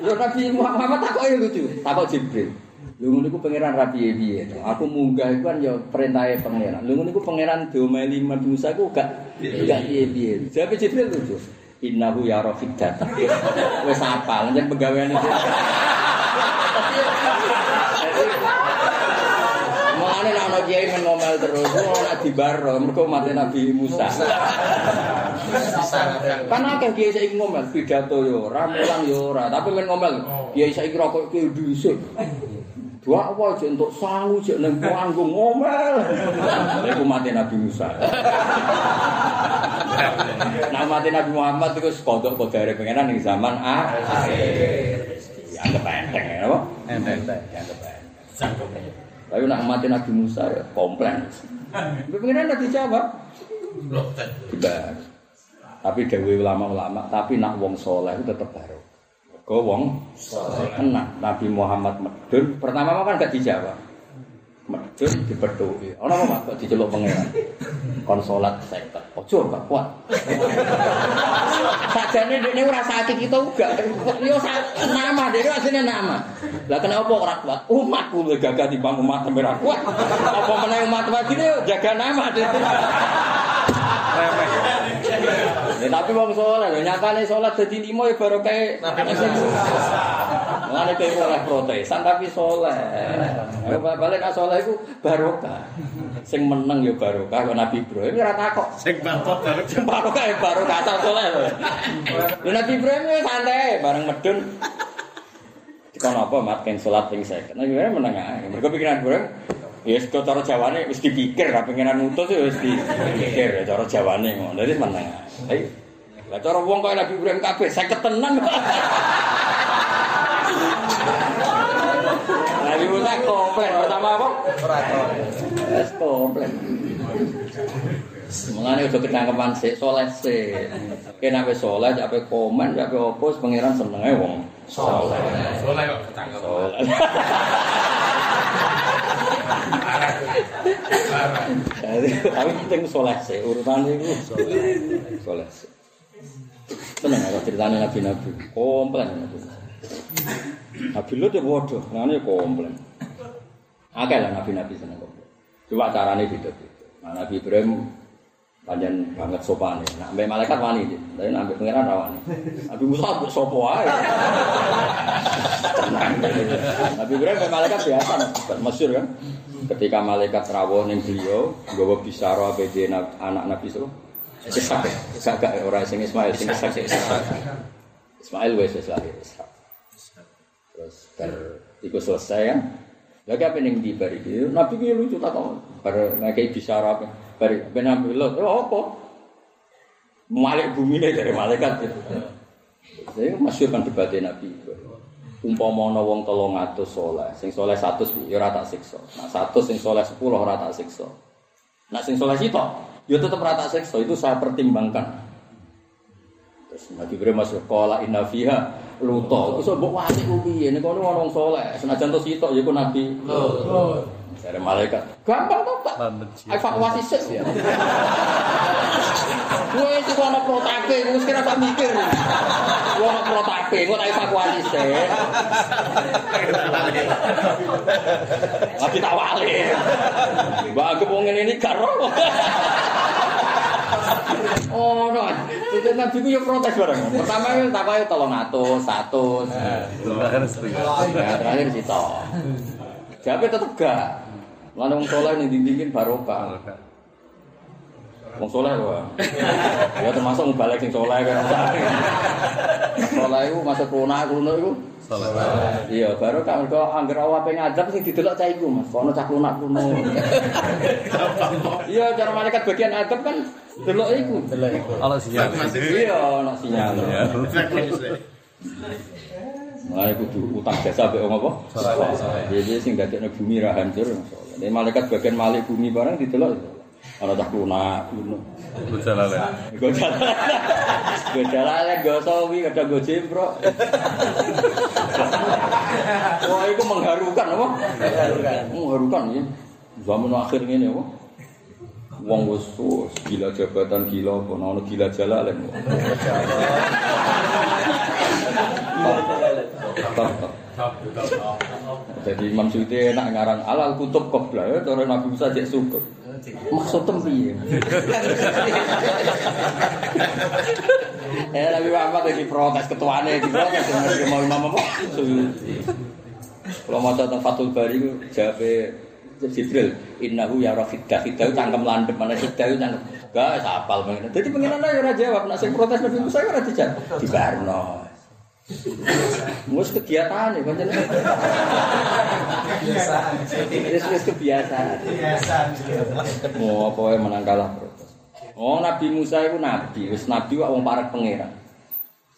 Lu nabi Muhammad takoke lucu. Takok Jibril Lha ngono iku pangeran rapi piye Aku munggah iku kan ya perintahe pangeran. Lha ngono iku pangeran domeli Nabi Musa iku gak gak piye-piye. Jawabe Jibril lucu. Innahu ya rafiq data. Wis apal njen penggaweane. Mulane nek ana kiai men ngomel terus, ora dibaro mergo mate Nabi Musa. Kan akeh kiai saiki ngomel pidato yo ora, mulang yo ora, tapi men ngomel kiai saiki rokok ki dhisik. Dua apa aja untuk sangu cek nang panggung ngomel. Iku mati Nabi Musa. Nah mati Nabi Muhammad itu kodok kodare pengenan ning zaman akhir. Anggap enteng ya, apa? Enteng. Anggap enteng. Tapi nak mati Nabi Musa ya komplain. Pengenan nanti dijawab. Dibahas. Tapi dewe ulama-ulama, tapi nak wong soleh itu tetap baru. Kau wong Nabi Muhammad medun. Pertama kan gak dijawab? Medun dipedoi ono apa kok diceluk pangeran? Kon salat seket ojo gak kuat. Sajane dekne ora sakit kita uga yo nama dhewe asline nama. Lah kenapa ora kuat? Umatku gagah timbang umat ora kuat. Apa meneh umat wae jaga nama Ya, tapi wong saleh lho nyatane salat dadi lima ya baru kae Mulane kowe oleh protesan tapi saleh. Ya balik nek saleh iku barokah. Sing meneng ya barokah kok Nabi Ibrahim ora takok. Sing bantot bareng Sing barokah ya barokah asal lho. Lha Nabi Ibrahim ya santai bareng medun. Dikon apa mat keng salat ping 50. Nah ya meneng ae. Mergo pikiran Ibrahim Ya kok cara Jawane wis dipikir ra pengenan utus ya wis dipikir ya cara Jawane ngono. Dadi meneng. Lah cara wong kaya Nabi Ibrahim kabeh 50 tenan. Nabi Musa komplain pertama apa? Wis komplain. Mengane udah ketangkepan sik soleh sik. Kena wis soleh ape komen ape opo pangeran senenge wong soleh. Soleh kok ketangkep. Soleh. Tapi penting soleh sih urutan itu soleh sih. Tenang kalau ceritanya nabi-nabi, komplain nabi. Lut ya bodoh, ngene komplain. Lah nabi-nabi seneng komplain. Cuma caranya. Nah, Nabi Ibrahim panjang banget sopan Nah, sampai malaikat wani, tapi sampai pangeran rawani. Nabi Musa mbok sopo. Tenang. Nabi Ibrahim sampai malaikat biasa, masyur kan. Ketika malaikat rawuh ning beliau, gawa bisara PJ anak Nabi Sulaiman. Ishak, Ishak gak orang sing Ismail, sing Ishak Ishak. Ismail wes wes lahir Ishak. Terus ber iku selesai kan. Lagi apa yang di bari itu? Nabi ki lucu tak kok. Bar ngekei bicara apa? Bari ben ambil lo. Oh apa? Malik bumi ini dari malaikat gitu. Saya masyur kan debatnya Nabi Umpama ana wong 300 soleh, sing soleh 100 ya ora tak siksa. Nah 100 sing soleh 10 ora tak siksa. Nah sing soleh sitok ya tetap rata seksa itu saya pertimbangkan. Terus Nabi Ibrahim masuk kola inna fiha luto. Terus mbok wasi ku piye nek ana wong saleh senajan to sitok ya ku Nabi. Dari malaikat. Gampang toh, Pak. Evakuasi ses ya. Gue itu mau protape, gue kira tak mikir. Gue mau protape, gue tak evakuasi ses. Lagi tak wale. Mbak Agep wong ini karo. Oh, no. Jadi nabi gue protes bareng. Pertama kan takoke tolong 100. satu. terakhir sih toh. Jawabe tetap gak. Mana wong soleh ning dindingin barokah. Wong soleh wae. Ya termasuk mubalek sing soleh kan. Soleh iku masuk lunak lunak iku. Salah. Iya, baru kan mergo anggere awape ngadep sing didelok cah iku, Mas. Kono cah lunak kuno. Iya, cara malaikat bagian adab kan delok iku. Delok iku. Kalau sinyal. Iya, ana sinyal. Mulai kudu utang jasa mbek wong apa? Jadi sing dadekno bumi ra hancur. Nek malaikat bagian malik bumi barang didelok. Ana cah kuno. Gue jalan, gue jalan lagi gue sawi, kadang gue jemprok. Wah, itu mengharukan apa? Mengharukan ya. Zaman akhir ini apa? Wong wis gila jabatan gila apa ono gila. Tetap, tetap. Jadi Imam Suyuti enak ngarang alal kutub qabla ya cara Nabi Musa cek syukur. Maksud piye? Eh Nabi Muhammad lagi protes ketuane di protes mau Imam apa? Suyuti. Kalau mau tentang Fathul Bari itu jawabnya Jibril, innahu ya rafidah, fidah itu cangkem landep, mana fidah itu cangkem. Gak, sapal. Jadi pengen aja ora jawab, nak sing protes Nabi Musa ora dijawab. Di Barno. Mus kegiatan ya, kan Kebiasaan. Wis wis kebiasaan. Kebiasaan. Mau apa wae menang kalah protes. Oh Nabi Musa itu nabi, wis nabi kok wong parek pangeran.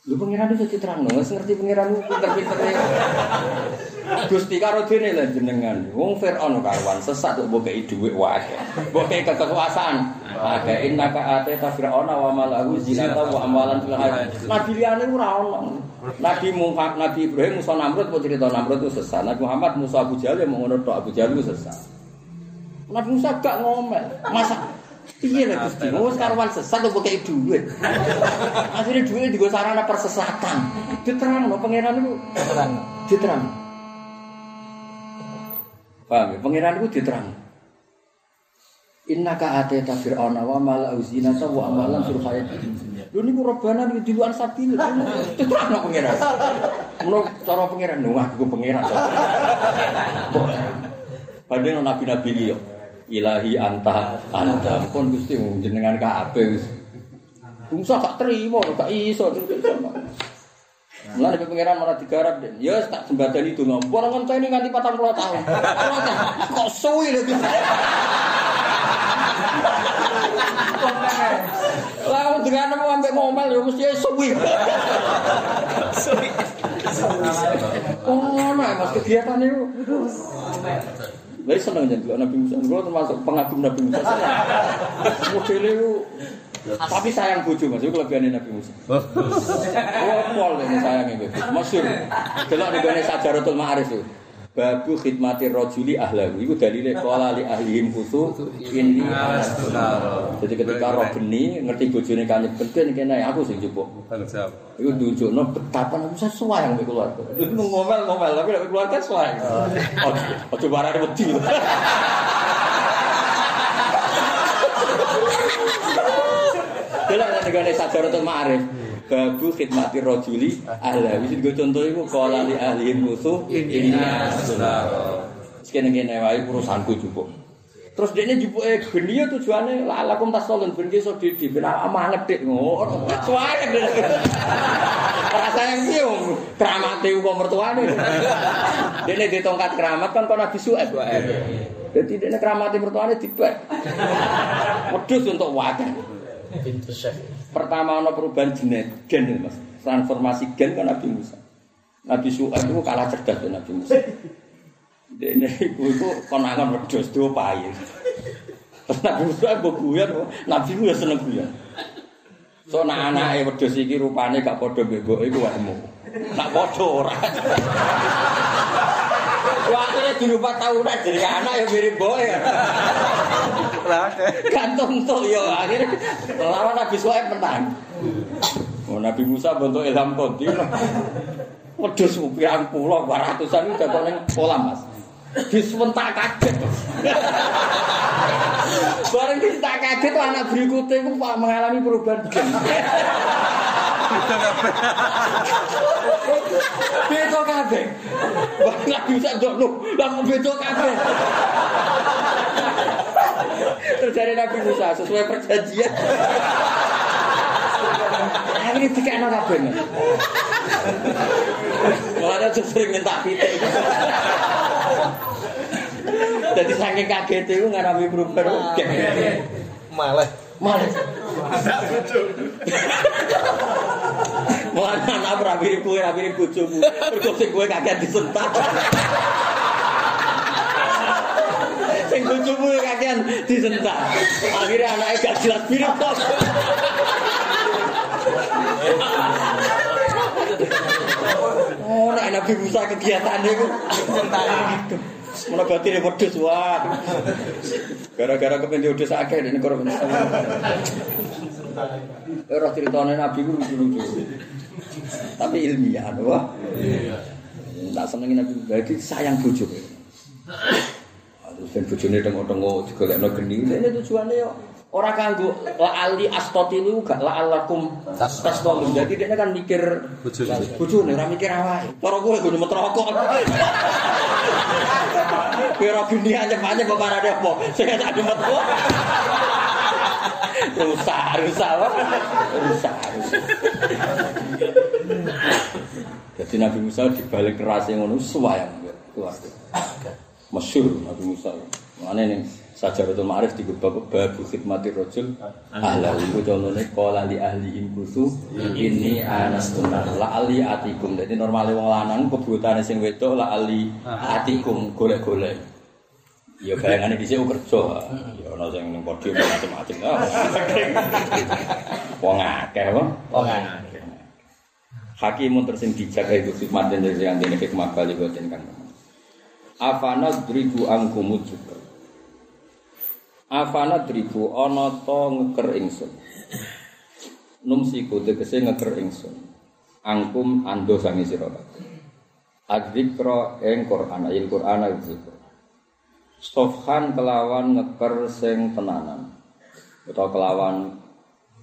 Lu pangeran itu diterang wis ngerti pangeran lu pinter-pinter. Gusti karo dene lah jenengan. Wong Firaun karuan sesat kok mbok kei dhuwit wae. Mbok kei kekuasaan. Ada innaka atata fir'auna wa malahu zinata wa amalan fil hayat. Nabi liyane ora ono. Nabi Muhammad, Nabi Ibrahim, Musa Namrud, kok cerita Namrud itu sesat. Nabi Muhammad, Musa Abu Jahal yang ngono tok Abu Jahal itu sesat. Nabi Musa gak ngomel. Masa piye lah Gusti? Wong karuan sesat kok kei dhuwit. Akhirnya dhuwit digo sarana persesatan. Diterang lho pangeran itu. Diterang. Diterang. Paham ya? Pangeran itu diterang. Inna ka ateta fir'auna wa mala uzinata wa amalan hayat lu niku rebana niku diluan tuh iya. anak pangeran. Iya. Menurut cara pangeran lho aku pangeran. Padahal nabi-nabi. Ilahi anta anta pun Gusti jenengan kabeh wis. Bungsa tak terima tak iso. Mulai dari pangeran malah digarap dan ya tak sembadani itu ngomong. Orang kan ini nganti patang puluh tahun. Kok suwi lagi. Dengan mau ambek ngomel ya mesti suwi. Suwi. Oh, nah, mas kegiatan itu. Lah seneng jadi Nabi Musa. Gue termasuk pengagum Nabi Musa. Modelnya itu tapi sayang bojo Mas, itu kelebihan Nabi Musa. Oh, pol ini sayangnya Nabi. Masyur. Delok ning gone Sajaratul Ma'arif itu. Babu khidmati rojuli ahlahu Itu dalilnya kuala li ahlihim kutu Ini Jadi ketika roh geni Ngerti buju ini kanya gede Ini aku sih jubuk Itu tunjuk no Betapa aku saya suai yang keluar Itu ngomel-ngomel Tapi tidak keluar kan suai Oh coba ada beti Dia lah negara sajar ma'arif Babu khidmati rajuli ahla. Wis nggo contoh iku qala li ahli musuh ini asnaro. Sekene-kene wae urusanku jupuk. Terus dia jupuke geni ya tujuane lalakum tasolun ben iso didi ben amanget dik ngono. Suare Rasane piye wong kramate kok mertuane. Dene di tongkat keramat kan kok Nabi Su'aib. Jadi dene kramate mertuane dibek. Wedhus untuk wadah. Pertama ana perubahan genet, gen itu, Mas. Transformasi gen kan Nabi Musa. Nabi Su'aib itu kalah cerdas tuh Nabi Musa. Dene iku iku konangan wedhus diopahi. Terus Nabi Musa mbok guyon, Nabi Musa seneng guyon. So nak anake wedhus iki rupane gak padha mbek iku wahmu. Nak padha ora. Waktunya dulu 4 tahun jadi anak ya mirip boy. Gantung tuh ya akhirnya lawan Nabi Suhaib menang. Oh, Nabi Musa bentuk ilham konti. Wedhus pirang pulau ratusan itu jatuh kolam Mas. Disewentak kaget. Bareng kita kaget anak berikutnya itu mengalami perubahan. Beto kafe, nggak bisa Wah, langsung sak kafe terjadi beda Nabi Musa sesuai perjanjian. Akhirnya dikena kabeh. Mulanya tuh sering minta pitik. Jadi saking kaget itu ngarami perubahan gen. Malah. Malah. Mulane anak mirip kowe, mirip bojomu. Mergo sing kowe kakean disentak. Sing bojomu kakean disentak. Akhirnya anaknya gak jelas mirip kok. Oh, nek Nabi Musa kegiatannya itu gitu. Mana batin ya wedhus wah. Gara-gara kepen wedhus akeh dene korban. Ora ceritane Nabi ku lucu-lucu. Tapi ilmiah, wah. Tak senengi Nabi berarti sayang bojo. Aduh, ben bojone tengok-tengok digolekno geni. Ini tujuannya yo ora kanggo la ali astotilu gak la alakum tastolun. Jadi dia kan mikir Bojone. bojone ora mikir awake. Cara kowe go nyemet rokok. Kira geni anyep-anyep kok parane apa? Sing tak nyemet kok. Rusak, rusak, apa? rusak, rusak. Jadi Nabi Musa dibalik kerasnya ngono suwayang keluarga. Masyur Nabi Musa. Mana nih Sajaratul Ma'arif di bab babu khidmati rajul ahla iku contone qala li ahlihim kusu ini anastuna la ali atikum. Dadi normale wong lanang kebutane sing wedok la ali atikum golek-golek. Ya bayangane dhisik kerja. Ya ana sing ning podium macam-macam. Wong akeh? Wong akeh. Hakimun tersing dijak itu khidmat dan dari yang ini hikmah kali buatin kan. Afana dribu angkumu juga. Afana dribu ono to ngeker ingsun. Numsiku tegese ngeker ingsun. Angkum ando sangi sira kabeh. Adzikra ing Quran ayil Quran ayil zikr. Sofhan kelawan ngeker sing tenanan. Utawa kelawan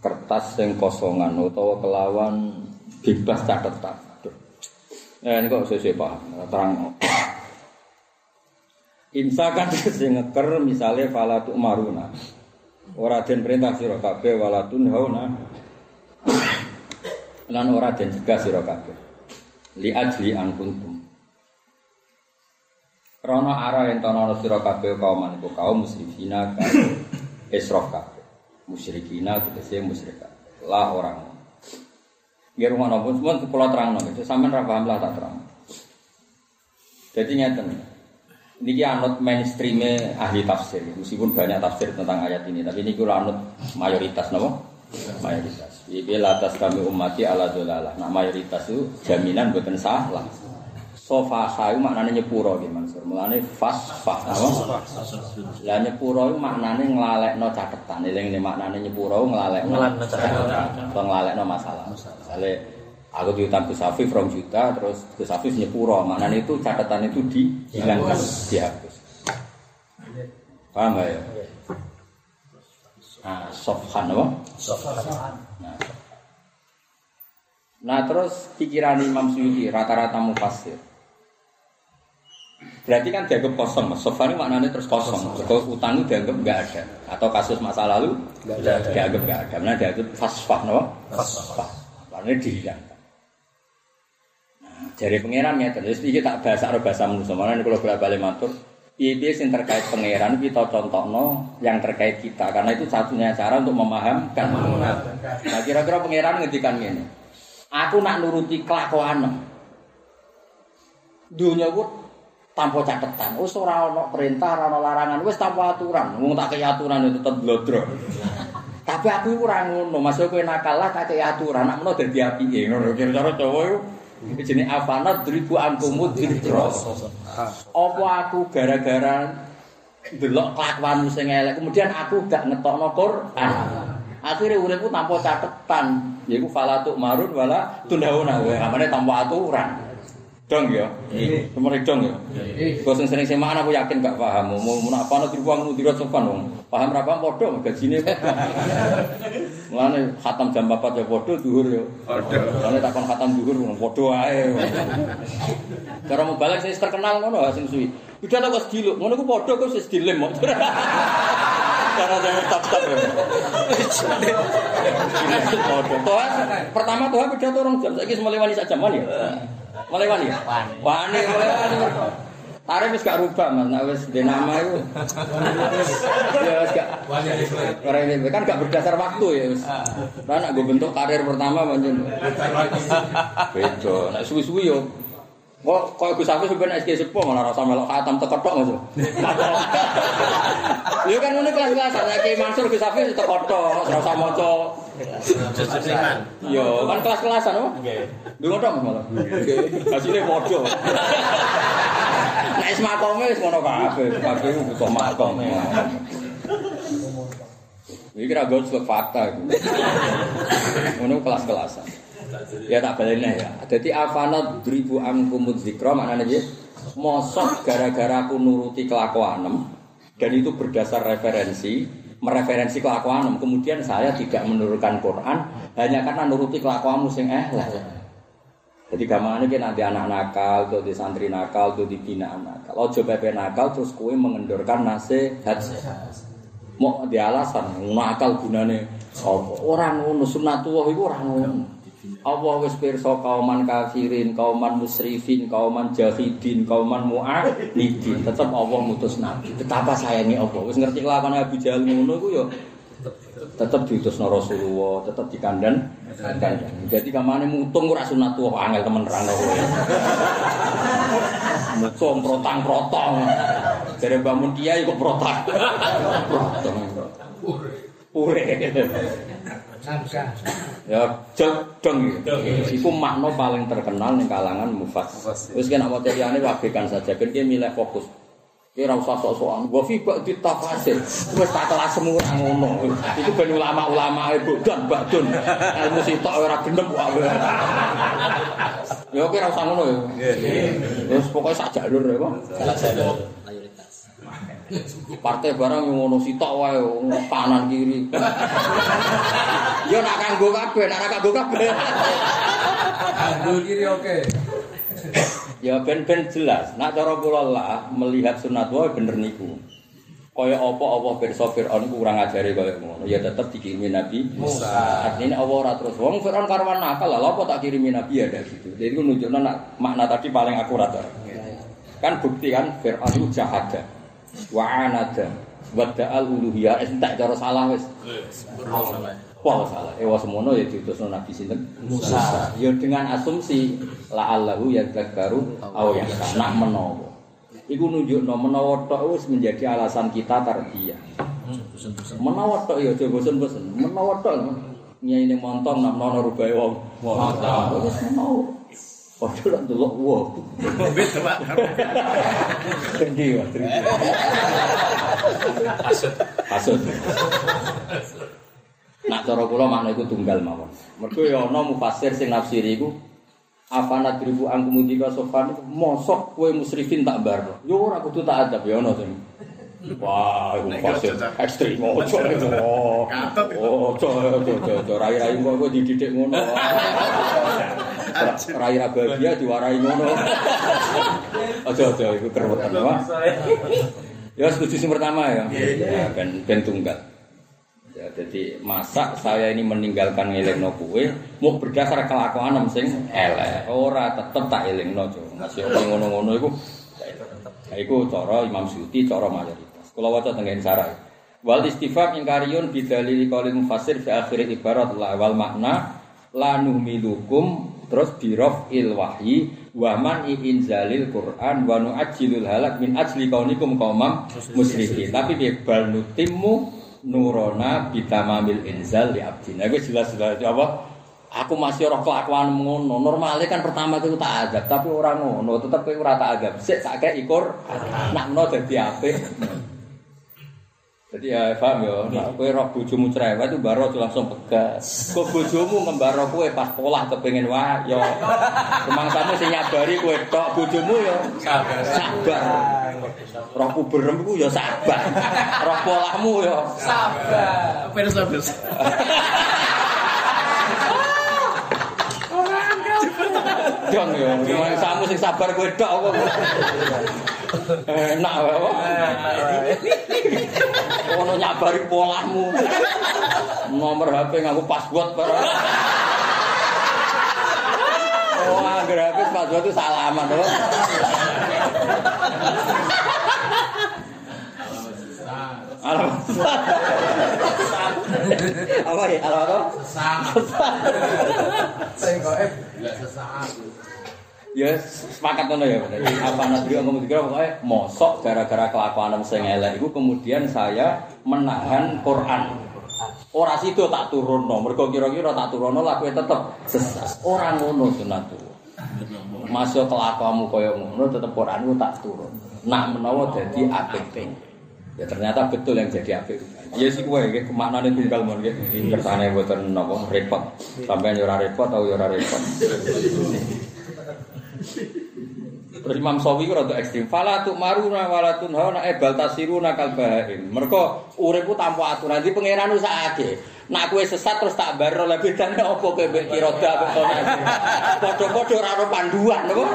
kertas sing kosongan utawa kelawan bebas catatan. Nah, ini kok sesuai paham, terang. Imsa kan sing ngeker misalnya falatu maruna. Ora den perintah sira kabeh walatun hauna. Lan ora den cegah sira kabeh. Li ajli an kuntum. Rono ara yen tono sira kabeh kaum iku kaum musyrikina kan israf kabeh. Musyrikina tegese musyrik. Lah orang. Ya rumah nopo semua kula terang nopo. Sampeyan ra paham lah tak terang. Jadi ngeten. Niki anut mainstream ahli tafsir. Meskipun banyak tafsir tentang ayat ini, tapi ini kula anut mayoritas nopo? Mayoritas. Iki latas kami umati ala dolalah. Nah mayoritas itu jaminan bukan salah. Sofaha itu maknanya nyepuro gitu Mansur. Mulane fasfah apa? Lah nyepuro itu maknanya nglalekno catetan. Eling ini maknanya nyepuro nglalekno Nglalekno catetan. Atau masalah. Misalnya aku diutang Gus Afif rong juta terus Gus Afif nyepuro. Maknanya itu catatan itu dihilangkan, dihapus. Paham gak ya? Nah, sofhan apa? Nah, Nah terus pikiran Imam Suyuti rata-rata mufasir. Berarti kan dianggap kosong, mas. Ini maknanya terus kosong. Kalau utang itu dianggap nggak ada, atau kasus masa lalu dianggap nggak ada. Mana dianggap fasfah, no? Fasfah. Karena dihilangkan. Nah, dari pangerannya terus ini tak bahasa atau bahasa manusia. Mana kalau bolak balik matur, Iya, yang terkait pangeran kita contohno yang terkait kita karena itu satunya cara untuk memahamkan. Nah kira-kira pangeran ngedikan ini. Aku nak nuruti kelakuan. Dunia ku tanpa catatan. Wis ora ana perintah, ora ana larangan, wis tanpa aturan. Wong tak kei aturan itu tetep blodro. Tapi aku iku ora ngono, kowe nakal lah tak kei aturan, nak menawa dadi apike ngono. Kira-kira Jawa iku iki jenenge afanat dribu ankumud dritro. Apa aku gara-gara delok kelakuanmu sing elek, kemudian aku gak ngetokno Quran. Akhirnya uripku tanpa catatan, yaiku falatuk marun wala tundauna, amane tanpa aturan. Dong ya. Kemarin dong ya. Sing sering semaan aku yakin gak paham. Mau mau apa nanti uang mau dirot sopan dong. Paham berapa podo gajinya podo. Mulane khatam jam 4 ya podo duhur ya. Mulane takon khatam duhur podo ae. Cara mau balik sing terkenal ngono sing suwi. Udah tak wis diluk, ngono ku podo kok wis dilem kok. Cara jangan tap-tap. Podo. Toh pertama toh pidato orang jam saiki mulai wani sak jaman ya. Mulai wani ya? Wani, mulai wani. Tarif wis gak rubah Mas, nek wis di nama itu. Ya wis gak Ora ini kan gak berdasar waktu ya wis. Lah nek gue bentuk karir pertama pancen. Beda. Nek suwi-suwi yo Kok kok Gus Afif sampeyan SK Sepo malah rasa melok khatam teketok Mas. Ya kan ngono kelas-kelas nek Mansur Gus Afif teketok, rasa maca. Yo kan kelas-kelasan apa? Nggih. Ngono Mas malah. Hasilnya padha. Nek makome wis ngono kabeh, kabeh butuh makom. Iki ra gojlok fakta iku. Ngono kelas-kelasan. Ya tak balene ya. Dadi afana dribu amkumud zikra maknane piye? Mosok gara-gara aku nuruti kelakuanem dan itu berdasar referensi, mereferensi kelakuanem. Kemudian saya tidak menurunkan Quran hanya karena nuruti kelakuanmu sing elek. Jadi gampangnya kan nanti anak nakal, tuh di santri nakal, tuh dibina nakal. Kalau coba pepe nakal, terus kue mengendorkan nasihat. Mau di alasan, nakal gunane. Orang ngono sunatullah itu orang ngono. Allah wis pirsa kauman kafirin, kauman musrifin, kauman jahidin, kauman mu'anidin. Tetap Allah mutus nabi. Betapa sayangi Allah. Wis ngerti kelakuan Abu Jahal ngono iku ya tetap diutusno Rasulullah, tetap dikandan. kandan. Jadi kamane mutung ora sunatullah angel temen rano kowe. Mutung protang-protong. Jare bangun kiai kok protang. Protang. Pure. Ya jodong iki. Iku makna paling terkenal ning kalangan mufassir. Wis kena mau liyane wabekan saja ben ki milih fokus. Ki ora usah sok-sokan. Wa fi ba'di tafasir. Wis tak kelas semua ngono. Iku ben ulama-ulama e bodan badun. Ilmu sitok ora genem kok. Ya ki ora usah ngono ya. Wis pokoke sak jalur ya, Pak. Salah jalur. Partai barang yang ngono sitok wae kanan kiri. Yo nak kanggo kabeh, nak ora kanggo kabeh. Kanggo kiri oke. Ya ben-ben jelas. Nak cara kula lah melihat sunat wae bener niku. Kaya apa apa pirsa Firaun iku kurang ajare kaya ngono. Ya tetep dikirimi Nabi Musa. Artinya Allah ora terus wong Firaun karwan nakal lah apa tak kirimi Nabi ya ada gitu. Jadi itu nunjukno nak makna tadi paling akurat. Kan bukti kan Firaun itu jahat wa anada wa da'al uluhiyah entek cara salah wis Wah salah, ewa semono ya diutusno Nabi sinten Musa. Ya dengan asumsi la allahu ya dzakaru aw ya nak menawa. Iku nunjukno menawa tok wis menjadi alasan kita tarbiyah. Menawa tok ya aja bosen-bosen. Menawa tok nyai ini montong nak menawa rubahe wong. Wis menawa. Padha lak delok wah. Betul Pak. Tinggi Mas. tinggi. Hasud. Nak cara kula makna iku tunggal mawon. Mergo ya ana mufasir sing nafsiri iku apa nadribu angku mudika sofan mosok kowe musrifin tak bar. Yo ora kudu tak adab ya ana sing. Wah, iku mufasir ekstrim ojo itu. Katut. Oh, ojo ojo ojo ojo rai-rai kok kowe dididik ngono. Rai ra bahagia diwarai ngono. Ojo ojo iku kerewetan wae. Ya setuju sing pertama ya. Ya ben ben tunggal. Ya, jadi masa saya ini meninggalkan ngelingno kue mau berdasar kelakuan sing elek. Ora tetep tak elingno, Jo. Masih ono ngono-ngono iku. Iku cara Imam Suyuti, cara mayoritas. Kula waca tengen sarai. Wal istifam ingkariun bidalili qaulil mufassir fi akhir ibarat la wal makna la nuhmilukum terus birof il wahyi wa man inzalil Quran wa nu'ajjilul halak min ajli kaunikum qaumam musyrifin. Tapi piye bal nutimmu nurona bitamamil inzal li abdina. Iku jelas-jelas apa? Aku masih roh kelakuan ngono. Normalnya kan pertama itu tak adab, tapi orang ngono, tetep kowe ora tak adab. Sik sak ikur nak no dadi apik. Jadi ya paham ya, nak kowe roh bojomu cerewet itu baru langsung pegas. Kok bojomu ngembaro kowe pas polah kepengin wah ya. Semangsamu sing nyabari kowe tok bojomu ya Sabar. sabar. Roh kuberem iku ya sabar. Roh polahmu ya Sabar. Peres peres. Dong ya, semangsamu sing sabar kowe tok apa. Enak apa. Ono nyabari polahmu. Nomor HP ngaku password. Oh, anggar HP password itu salaman apa. Alamat. Apa ya? Alamat apa? Enggak sesaat. Ya sepakat ngono ya. Apa nadri ngomong dikira pokoknya mosok gara-gara kelakuan sing elek iku kemudian saya menahan Quran. Ora sido tak turunno, mergo kira-kira tak turunno lah kowe tetep sesat. Ora ngono sunatullah. Masuk kelakuanmu kaya ngono tetep Quran tak turun. Nak menawa dadi apik Ya ternyata betul yang jadi apik. Ya sih kowe nggih maknane tunggal mon nggih. Kersane mboten napa repot. Sampeyan yo ora repot atau yo ora repot. Terus Imam Sawi ku rada ekstrim. Fala tu maruna wala tunhauna e bal tasiruna kal bahaim. Mergo uripku tanpa aturan di pangeran usahake. Nak kowe sesat terus tak baro bedane apa kowe mbek kiroda kok Padha-padha ora ono panduan apa?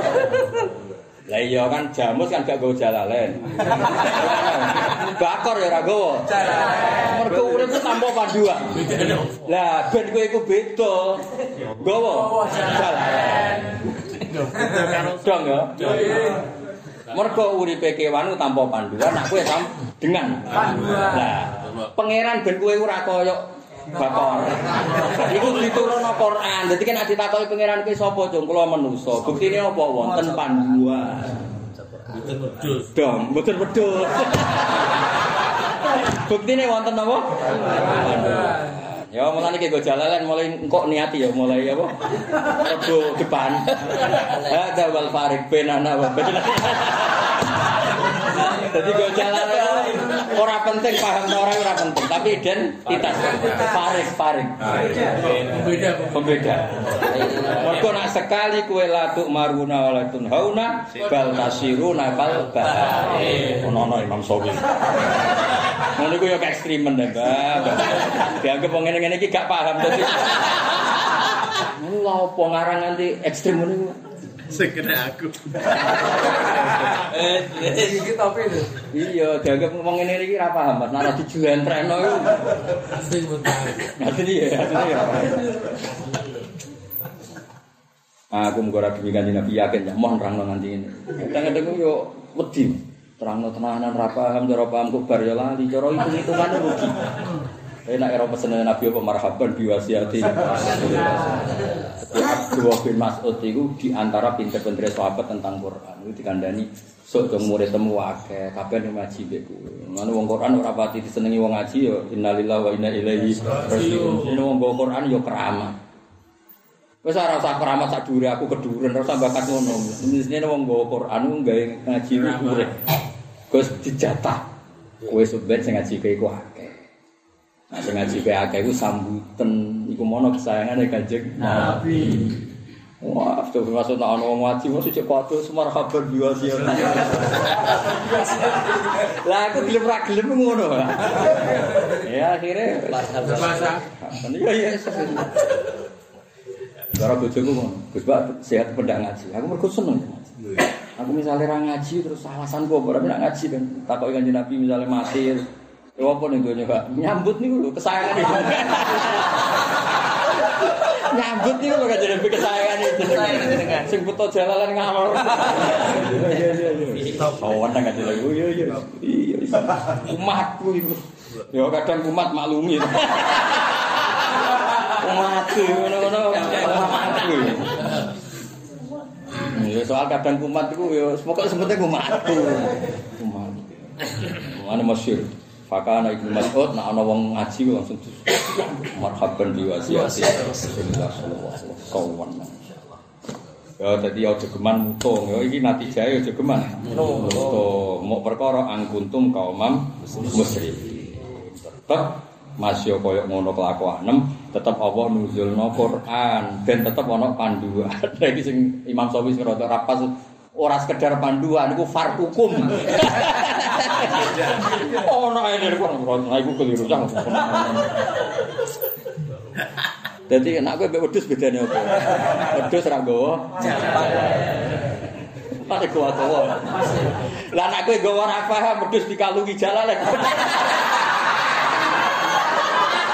Lah iya kan jamus kan gak nggo jalalen. Bakor ya ora nggowo. Mergo uripku tanpa panduan. Lah ben kowe iku beda. Nggowo jalalen. Dong ya. Mergo uripe kewan tanpa panduan, kowe sam dengan panduan. Lah, pangeran ben kowe ora kaya bakor. Iku diturunno Quran. Dadi kan ditakoki pangeran kowe sapa, Cung? Kula manusa. Buktine apa? Wonten panduan. Itu wedhus. Dong, mboten wedhus. Buktine wonten apa? Ya mulane ki go jalalan mulai engkok niati ya mulai apa? Rebo depan. Hadza wal farik benana wa baina. Jadi go jalalan ora penting paham ta ora ora penting, tapi identitas farik farik. Beda kok. Pembeda. Mergo nak sekali kue latuk maruna walatun hauna bal tasiruna bal. Ono Imam Sawi. Ngono iku ya ekstremen deh, Mbak. Dianggap wong ngene-ngene iki gak paham. Ngono lha opo ngarang nganti ekstrem ngono. Sing kena aku. Iki topi lho. Iya, dianggap wong ngene iki ora paham, Mas. Nek dijulentreno iku. Asli betul. Ngerti ya, ngerti ya. Aku mung ora demi kanjeng Nabi yakin ya mohon rangno nganti ini. Kadang-kadang yo wedi. Terangno tenanan ra paham cara paham kubar ya lali, cara hitung-hitungane rugi. Enak era pesene Nabi apa marhaban biwasiati. Abdullah bin Mas'ud itu di antara pinter-pinter sahabat tentang Quran. Itu dikandani sok dong murid temu akeh, kabeh ning ngaji mbek kowe. Ngono wong Quran ora pati disenengi wong ngaji ya innalillahi wa inna ilaihi raji'un. Ini wong nggo Quran ya keramat. Wis ora usah keramat sak aku keduren ora usah bakat ngono. Mestine wong nggawa Quran gawe ngaji urip. Gus dijatah. Kowe sumbet sing ngaji kowe. Nah sing ngaji akeh iku sambutan iku mono kesayangane Kanjeng Nabi. Wah, itu maksud nak ono ngaji mesti cek kudu marhaban biwasi. Lah aku gelem ra gelem ngono. Ya akhirnya Masa Iya iya. Cara bojoku ngono. Gus Pak sehat pendak ngaji. Aku mergo seneng ngaji. Aku misalnya ra ngaji terus alasan kok ora ngaji kan. Takoki kanjeng Nabi misalnya mati. Ya apa ning donya Pak? Nyambut niku lho kesayangan itu. Nyambut niku lho kanjeng Nabi kesayangan itu. Sing buta jalalan ngalor. Iya iya iya. Kawan nang kanjeng Nabi. Iya iya. Iya. Umatku iku. Ya kadang umat maklumi. Ngono-ngono mati. Ya soal kadang kumat itu ya pokoknya sebetulnya kumatku. Kumat. Mana masyhur. Fakana Ibnu Mas'ud nak ana wong ngaji langsung marhaban di wasiati Rasulullah sallallahu alaihi wasallam. Ya dadi aja geman mutung ya iki natijahe aja geman. Mutung mau perkara angkuntum kaumam musyrikin. Tetep masih koyo ngono kelakuanem tetep Allah nuzulno Quran dan tetep ana panduan. Iki sing Imam Syafi'i sing rada rapas ora sekedar panduan iku far hukum. Ono ae dari kono ora iku keliru cang. Dadi nek kowe mbek wedhus bedane apa? Wedhus ra nggawa Pare kuat wae. Lah nek kowe nggawa ra paham wedhus dikalungi jalan.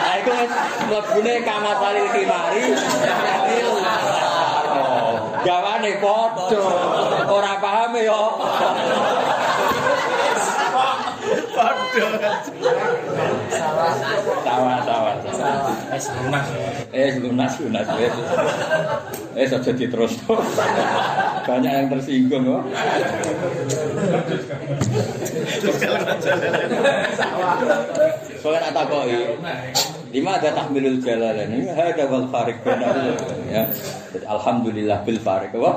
Lah iku wis mlebune kamasalil khimari. Gawane padha. Ora paham ya. Salah, salah, salah. Eh, lunas, lunas. Eh, eh saja terus. Banyak yang tersinggung, kok. Soalnya tak takoi. Lima ada tahmilul jalalan ini ada wal farik ya. Alhamdulillah bil farik apa?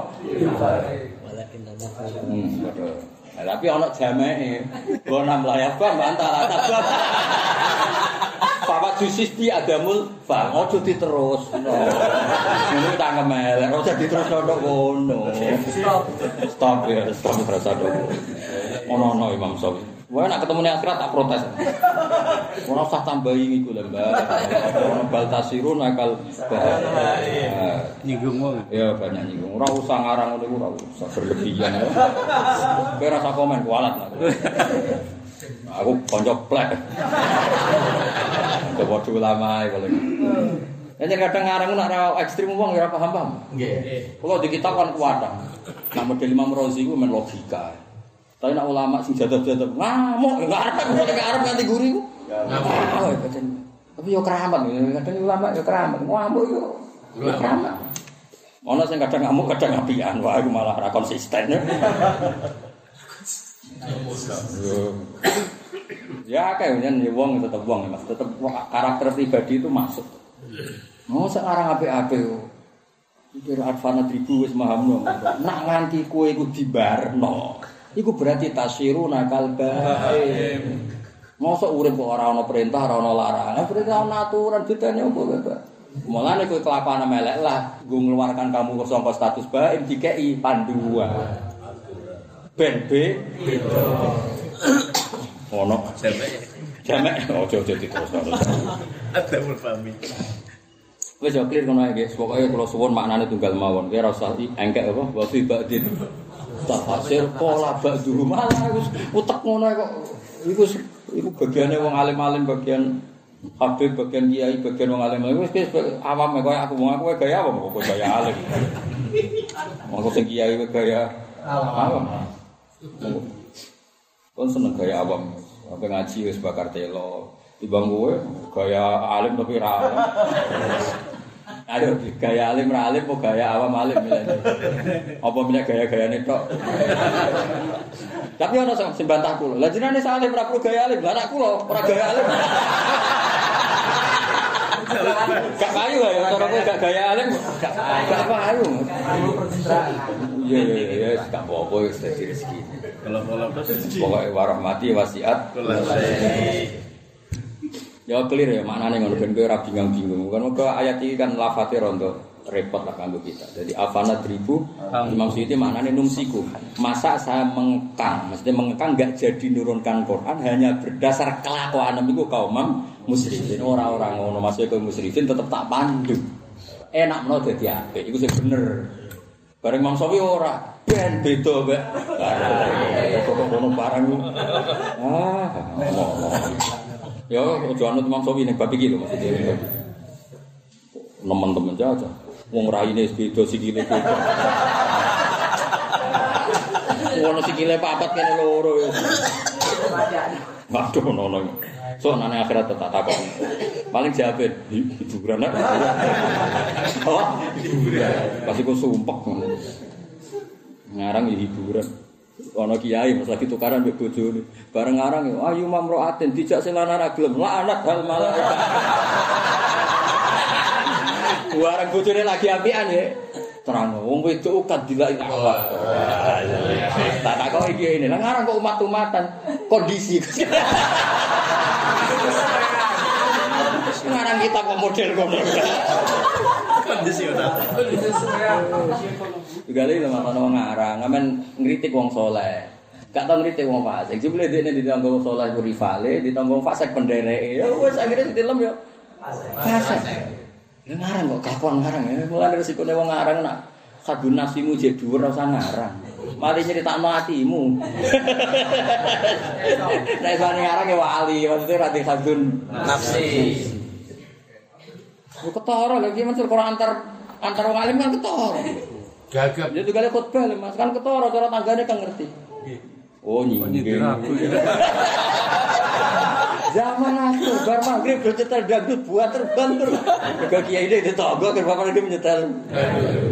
Walakin nama Hmm, betul. Nah, tapi ono jamae. Gua enam layak bang antara tabak. Papa jusisti adamul fa ojo diterus. No. Ini tangkem elek, ojo diterus ono kono. Stop. Stop ya, stop terasa dong. Ono ono Imam Syafi'i. Wah, nak ketemu nih akhirat tak protes. Ora usah tambahi iku lho, Mbak. Ono bal tasirun akal bahaya. Nyinggung wong. Ya banyak nyinggung. Ora usah ngarang ngono iku ora usah berlebihan. Kowe usah komen kualat lah. Aku konco plek. Coba ulama ya paling. Ya kadang ngarang nak ra ekstrim wong ya ora paham-paham. Nggih. Kalau di kitab kan kuat. Nah model Imam Razi ku men logika. Tapi nak ulama sing jatuh-jatuh ngamuk, enggak arep aku nek arep nganti guri. Ngamuk. Tapi yo keramat, kadang ulama yo keramat, ngamuk yo. Keramat. Ono sing kadang ngamuk, kadang apian. Wah, aku malah ra konsisten. Ya kayak nyen ya wong tetep wong Mas, tetep karakter pribadi itu masuk. Mau sekarang ape-ape yo. Pikir Advana Tribu wis mahamno. Nak nganti kowe iku dibarno. Iku berarti tasyiru nakal bae. Mosok urip kok ora ana perintah, ora ana larangan. Berarti ana aturan ditanya apa Bapak? Mulane kowe kelakuan melek lah, nggo ngeluarkan kamu ke sangka status bae dikei panduan. Ben B ono jamek ojo ojo diterus Ada mulfami. Wis yo clear ngono ae guys. Pokoke kula suwun maknane tunggal mawon. Kowe ora usah engkek apa wa fi ba'din. Tafsir pola ba'du malah wis utek ngono kok. Iku iku bagiane wong alim-alim bagian Habib bagian kiai bagian wong alim wis wis awam koyo aku wong aku gaya apa kok gaya alim. Wong sing kiai gaya awam. Kon seneng gaya awam. Apa ngaji wis bakar telo. Timbang kowe gaya alim tapi ra alim. Aduh, gaya alim ra alim apa gaya awam alim milih. Apa milih gaya-gayane tok. Tapi ana sing bantah kula. Lah jenenge salim ra perlu gaya alim, lah anak kula ora gaya alim. Gak payu ya, cara kowe gak gaya alim. Gak payu. Iya iya iya, gak apa-apa wis dadi rezeki. Kalau kalau terus Pokoke warahmati wasiat. Ya clear ya maknane ngono ben kowe ora bingung-bingung. Kan mergo ayat iki kan lafate rondo repot lah kanggo kita. Jadi afana ribu Imam Suyuti maknane numsiku. Masa saya mengekang, maksudnya mengekang enggak jadi nurunkan Quran hanya berdasar kelakuan iku kaum muslimin ora-ora ngono maksudnya kaum muslimin tetep tak pandu. Enak menawa dadi apik iku sing bener. Bareng Imam Syafi'i ora ben beda mbak. Kok ngono barang. Ah, ngono. Ya, ojo anut Imam Syafi'i ning bab iki lho maksudnya. Nemen-temen aja. Wong raine wis beda sikile beda. Ngono sikile papat kene loro ya. Waduh ngono. So nane akhirat tetap takon. Paling jawab hiburan ae. Oh, hiburan. Pasti ku sumpek. Ngarang ya hiburan. Ono kiai mas lagi tukaran mbek bojone. Bareng ngarang ya, ayo mamroatin dijak sing lanang ra gelem. Laknat hal malaikat. Bareng bojone lagi apian ya. Terang wong wedok kan dilak Allah. Tak tak kok iki ini. Lah ngarang kok umat-umatan kondisi. Ngarang kita kok model kono. kondisional. Gale lho mata wong ngarang, ngamen ngritik wong saleh. Gak tau ngritik wong fasik. Jebule dene ditanggo wong saleh ku rivale, ditanggo wong fasik pendereke. Ya wis akhire ditilem yo. Fasik. Ya ngarang kok kakuan ngarang ya. Mulane resikone wong ngarang nak kadun nasimu jek dhuwur ora usah ngarang. Mari nyeritakno atimu. Nek sane ngarang ya wali, maksudnya ora di kadun Nafsi. Lu ketara lagi Mas Quran antar antar wong alim kan ketara. Gagap. Ya tuh kali khotbah lho, Mas kan ketara cara tanggane kan ngerti. Oh nyinggir. Zaman aku bar maghrib do nyetel dangdut buat terbang terus. Ke kiai ini ditonggo ke bapak lagi menyetel.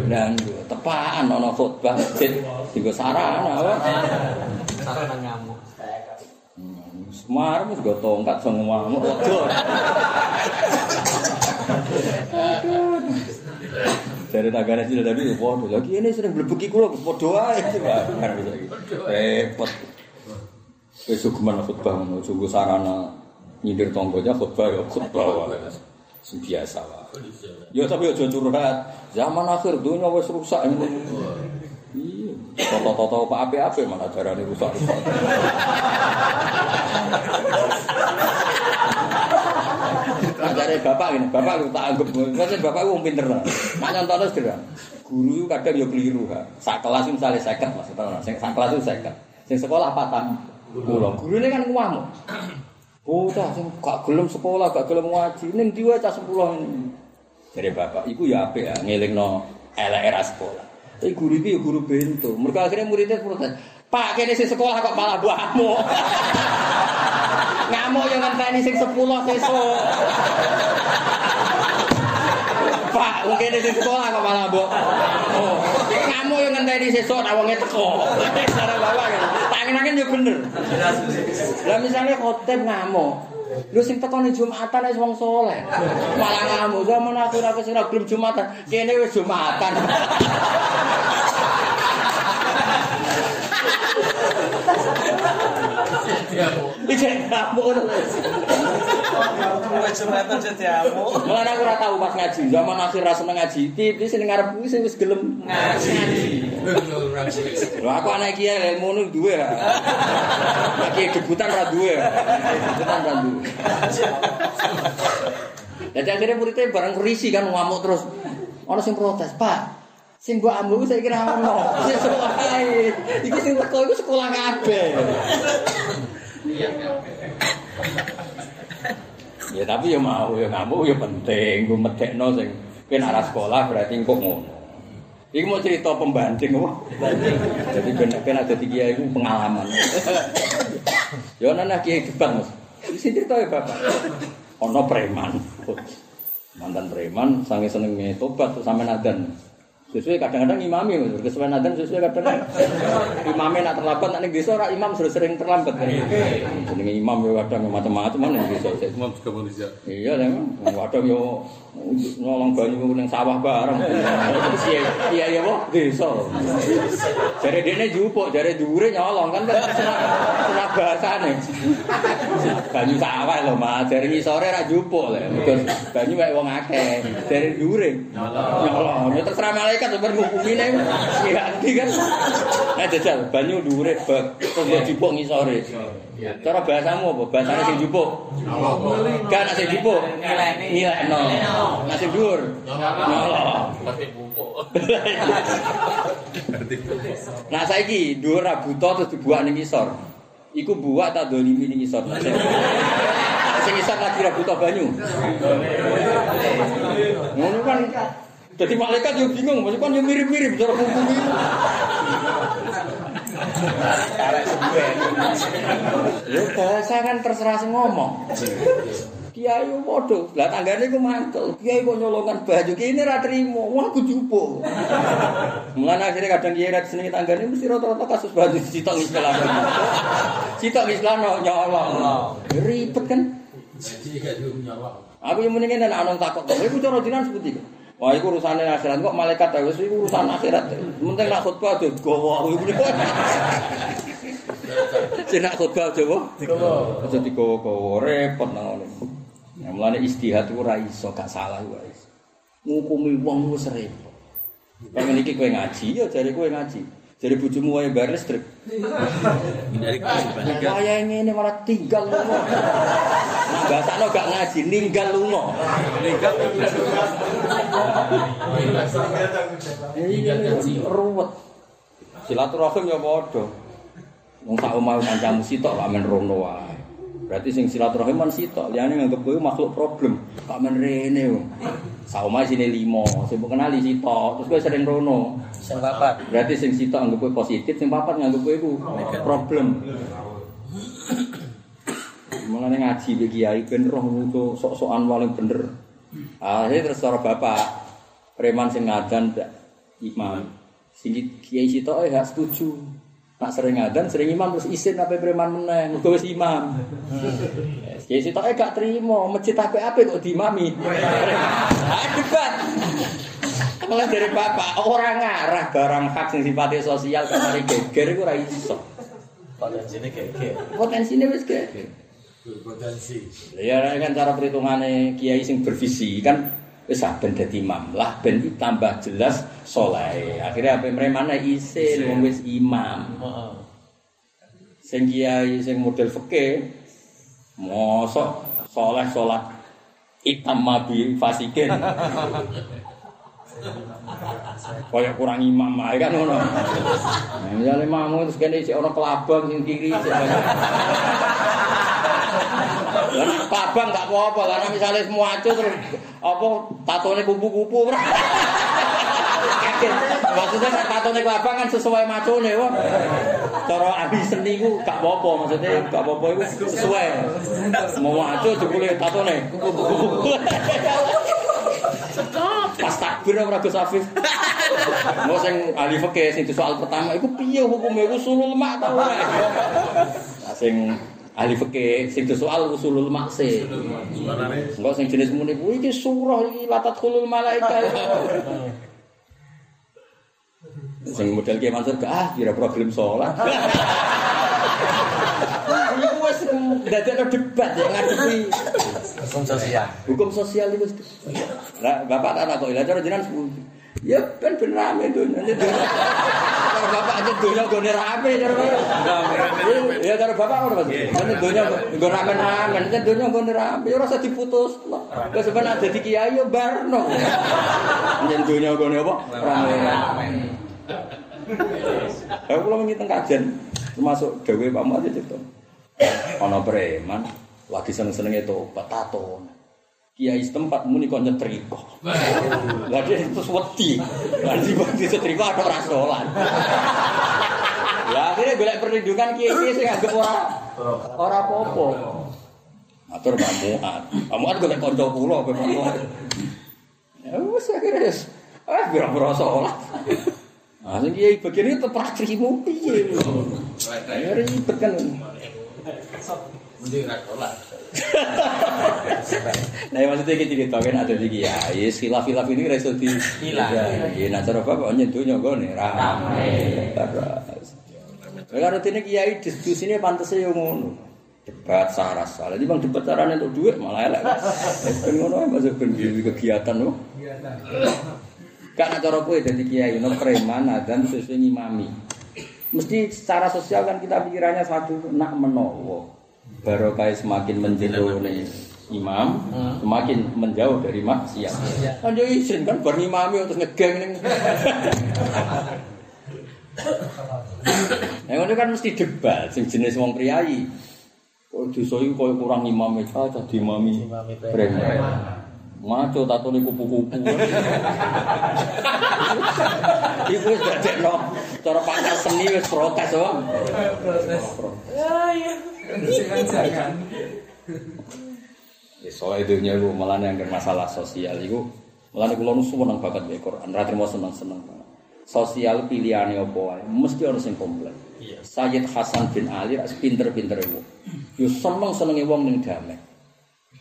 Dangdut tepaan ono khotbah masjid digo sarana apa. Sarana ngamuk. Semar wis go tongkat sing ngamuk wedok. Dari tanggane sih tadi podo lagi ini sering blebeki kula podo ae. Kan bisa iki. Repot. Wis sugeman khotbah ngono, sungguh sarana nyindir tonggonya khotbah ya wae. Sing biasa wae. Ya tapi aja curhat. Zaman akhir dunia wis rusak ini. Iya. Toto-toto apa ape-ape malah jarane rusak-rusak. Ajare bapak ini, bapak lu tak anggap, maksudnya bapak wong pinter lah. Nak nyontono sederhana. Guru itu kadang ya keliru ha. Sak kelas itu misalnya seket maksudnya, sing sak kelas itu seket. Sing sekolah patang. Kulo guru ini kan ngamuk. Oh, cah sing gak gelem sekolah, gak gelem ngaji, ning diwa cah 10 ini. Jadi bapak, iku ya apik ya ngelingno elek era sekolah. Tapi guru iki ya guru bento. Mergo akhirnya muridnya protes. Pak, kene sing sekolah kok malah buahmu. Ngamuk yang ngenteni sing 10 sesuk. Pak, mungkin di sekolah kok malah mbok. Oh, kamu yang ngenteni sesuk nek wonge teko. Cara bapak kan. Tangen-tangen yo bener. Lah misalnya khotib ngamuk. Lu sing teko ning Jumatan wis wong saleh. Malah ngamuk zaman aku ora kesira gelem Jumatan. Kene wis Jumatan. Iki ngamuk ngono. Jumatan jadi aku tau pas ngaji. Zaman akhir ra seneng ngaji. Tipi sing ngarep kuwi sing wis gelem ngaji. Aku anak kiai ilmu nu duwe. Lagi debutan ra duwe. Debutan ra duwe. Jadi akhirnya muridnya bareng kerisi kan ngamuk terus. Ono sing protes, Pak. Sing mbok ambu saya kira ono. Sing sekolah ae. Iki sing teko iku sekolah kabeh. Ya tapi ya mau ya ngamuk ya penting. Gue medekno sing ben arah sekolah berarti kok ngono. Iki mau cerita pembanding apa? Jadi ben ben ada tiga itu pengalaman. ya ana nak kiai debat Mas. Sing cerita ya Bapak. Ono preman. Mantan preman sange senenge tobat terus sampe nadan. Sesuai kadang-kadang imami, kesuwen adzan sesuai kadang imamnya nak terlambat nak ning desa ora imam sering terlambat. Jenenge imam yo kadang macam-macam ning desa. Imam juga manusia. Iya memang kadang yo nolong banyu ning sawah bareng. Iya iya ya desa. Jare dene jupuk, jare dhuwure nyolong kan senang bahasane. Banyu sawah lho, Mas. Jare ngisore ra jupuk lho. Banyu mek wong akeh. Jare dhuwure nyolong. Ya terserah malaikat sebar ngukumi nih. Iya, kan. Nah, jajal banyu dhuwure bak terus jupuk ngisore. Cara bahasamu apa? Bahasane sing jupuk. Kan sing jupuk nilekno. Dhuwur nyolong. Pakai bumbu. Nah saiki dhuwur ra buta terus dibuak ning ngisor. Iku buak tak dolimi ning ngisor. Sing ngisor lagi ra buta banyu. Ngono kan Jadi malaikat yo bingung, maksudnya kan yo mirip-mirip cara hukum itu. Ya bahasa kan terserah ngomong. Kiai yo padha. Lah tanggane ku mantel. Kiai kok nyolongan baju kene ra trimo. Wah aku jupuk. Mulane akhirnya kadang kiai ra seneng tanggane mesti rata-rata kasus baju sitok istilah. Sitok istilah nyolong. Ribet kan. Jadi gak dium nyolong. Aku yang mendingin dan anon takut. Iku cara jinan seperti itu. Wah, itu urusannya akhirat. Kok malaikat ya? Itu urusan akhirat. Penting nak khutbah aja gowo. Sing nak khutbah aja apa? Gowo. Aja digowo-gowo repot nang ngene. Ya mulane istihad ora iso gak salah iku ora iso. Ngukumi wong wis repot. Pengen iki kowe ngaji ya jare kowe ngaji. Jare bojomu wae bar listrik. Hindari kesibukan. Kaya ngene malah tinggal lunga. Nah, bahasane gak ngaji, ninggal lunga. Legat. Iki ruwet. Silaturahim ya padha. Wong sak omah kancamu sitok kok men rono wae. Berarti sing silaturahim man sitok, liyane nganggep kowe makhluk problem. Kok men rene. wong. Sak omah sine limo, sing kenali sitok, terus kowe sering rono. Sing papat. Berarti sing sitok anggap kowe positif, sing papat nganggep kowe iku problem. Mulane ngaji be kiai ben roh nutu sok-sokan paling bener. Akhirnya terus cara bapak preman sing ngadan imam. Sing kiai sitok eh gak setuju. Nak sering ngadan, sering imam terus isin apa preman meneh, mergo wis imam. Kiai sitok eh gak trimo, masjid apik-apik kok diimami. Ah debat. Malah dari bapak orang ngarah barang hak sing sifatnya sosial kamari geger iku ora iso. Potensinya kayak Potensine wis geger. Berpotensi. Ya kan cara perhitungannya kiai sing bervisi kan wis ben dadi imam lah ben tambah jelas soleh. Akhirnya apa mremane isin wong wis imam. Sing kiai sing model fikih mosok soleh salat itam mabi fasikin. Kayak kurang imam ae kan ngono. Misale mamu terus kene isih ana kelabang sing kiri nek kelabang gak apa-apa, karena misalnya semua acu terus apa tatone kupu-kupu. Maksudnya tatone kelabang kan sesuai macune wah. Cara ahli seni ku gak apa-apa, maksudnya gak apa-apa iku sesuai. Mau acu jebule tatone kupu-kupu. Pas takbir ora Gus Afif. Mau sing ahli fikih sing soal pertama iku piye hukume usulul mak ta ora? Sing ahli fikih sing soal usulul mak se. Sebenarnya Engko sing jenis muni kuwi iki surah iki latat khulul malaika. Sing model Ki Mansur gak ah kira problem salat. Iku wis dadekno debat ya ngadepi Hukum sosial. hukum sosial itu. Lah bapak tak kok lah cara jenengan. Ya ben ben rame dunya. Kalau bapak aja dunya gone rame cara. Ya cara bapak ngono Mas. Ini dunya nggo rame-rame, ini dunya gone rame. Ya ora usah diputus. Wes ben ada di kiai ya barno. Ini dunya gone apa? Rame-rame. Ya kula wingi teng kajen termasuk dewe Pak Mat cerita. Ana preman lagi seneng-senenge tobat tato. Kiai setempat muni kok nyetrika. Lah dia terus wedi. Lah di wedi setrika ada ora salat. Lah akhirnya golek perlindungan kiai sing anggap ora ora apa-apa. Atur Pak Muat. Pak Muat golek kanca kula Pak Muat. Ya wis akhirnya wis. Eh, biro-biro sholat. Nah, sing kiai bagian itu praktimu piye? Ya ribet kan. Mending ra sholat. Nah, maksudnya kita cerita kan ada di kiai, khilaf-khilaf ini reso di Hilang. Iya, nah cara bapak nyentuhnya gue nih, rame. Terus. Kalau rutine kiai diskusinya pantasnya yang ngono. Debat saras salah. Jadi bang debat caranya untuk duit malah elek. Ben ngono masuk ben kegiatan lo. Karena cara kowe dadi kiai no preman dan sesuai ngimami. Mesti secara sosial kan kita pikirannya satu nak menowo. Barokah semakin nih imam, semakin menjauh dari maksiat. Kan yo izin kan bar ngimami terus ngegeng ning. Nah, ngono kan mesti debat sing jenis wong priayi. Kok dosa iku koyo kurang imam ah dadi imami Imami preman. Maco tatone kupu-kupu. Iku wis dadekno cara pakar seni wis protes wae. Ya soal itu nya lu malah yang masalah sosial itu malah kulo nu seneng banget mbek Quran, ra trimo seneng-seneng. Sosial pilihane apa wae mesti ana sing komplain. Iya. Sayyid Hasan bin Ali pinter-pinter wong. Yo seneng-senenge wong ning damai.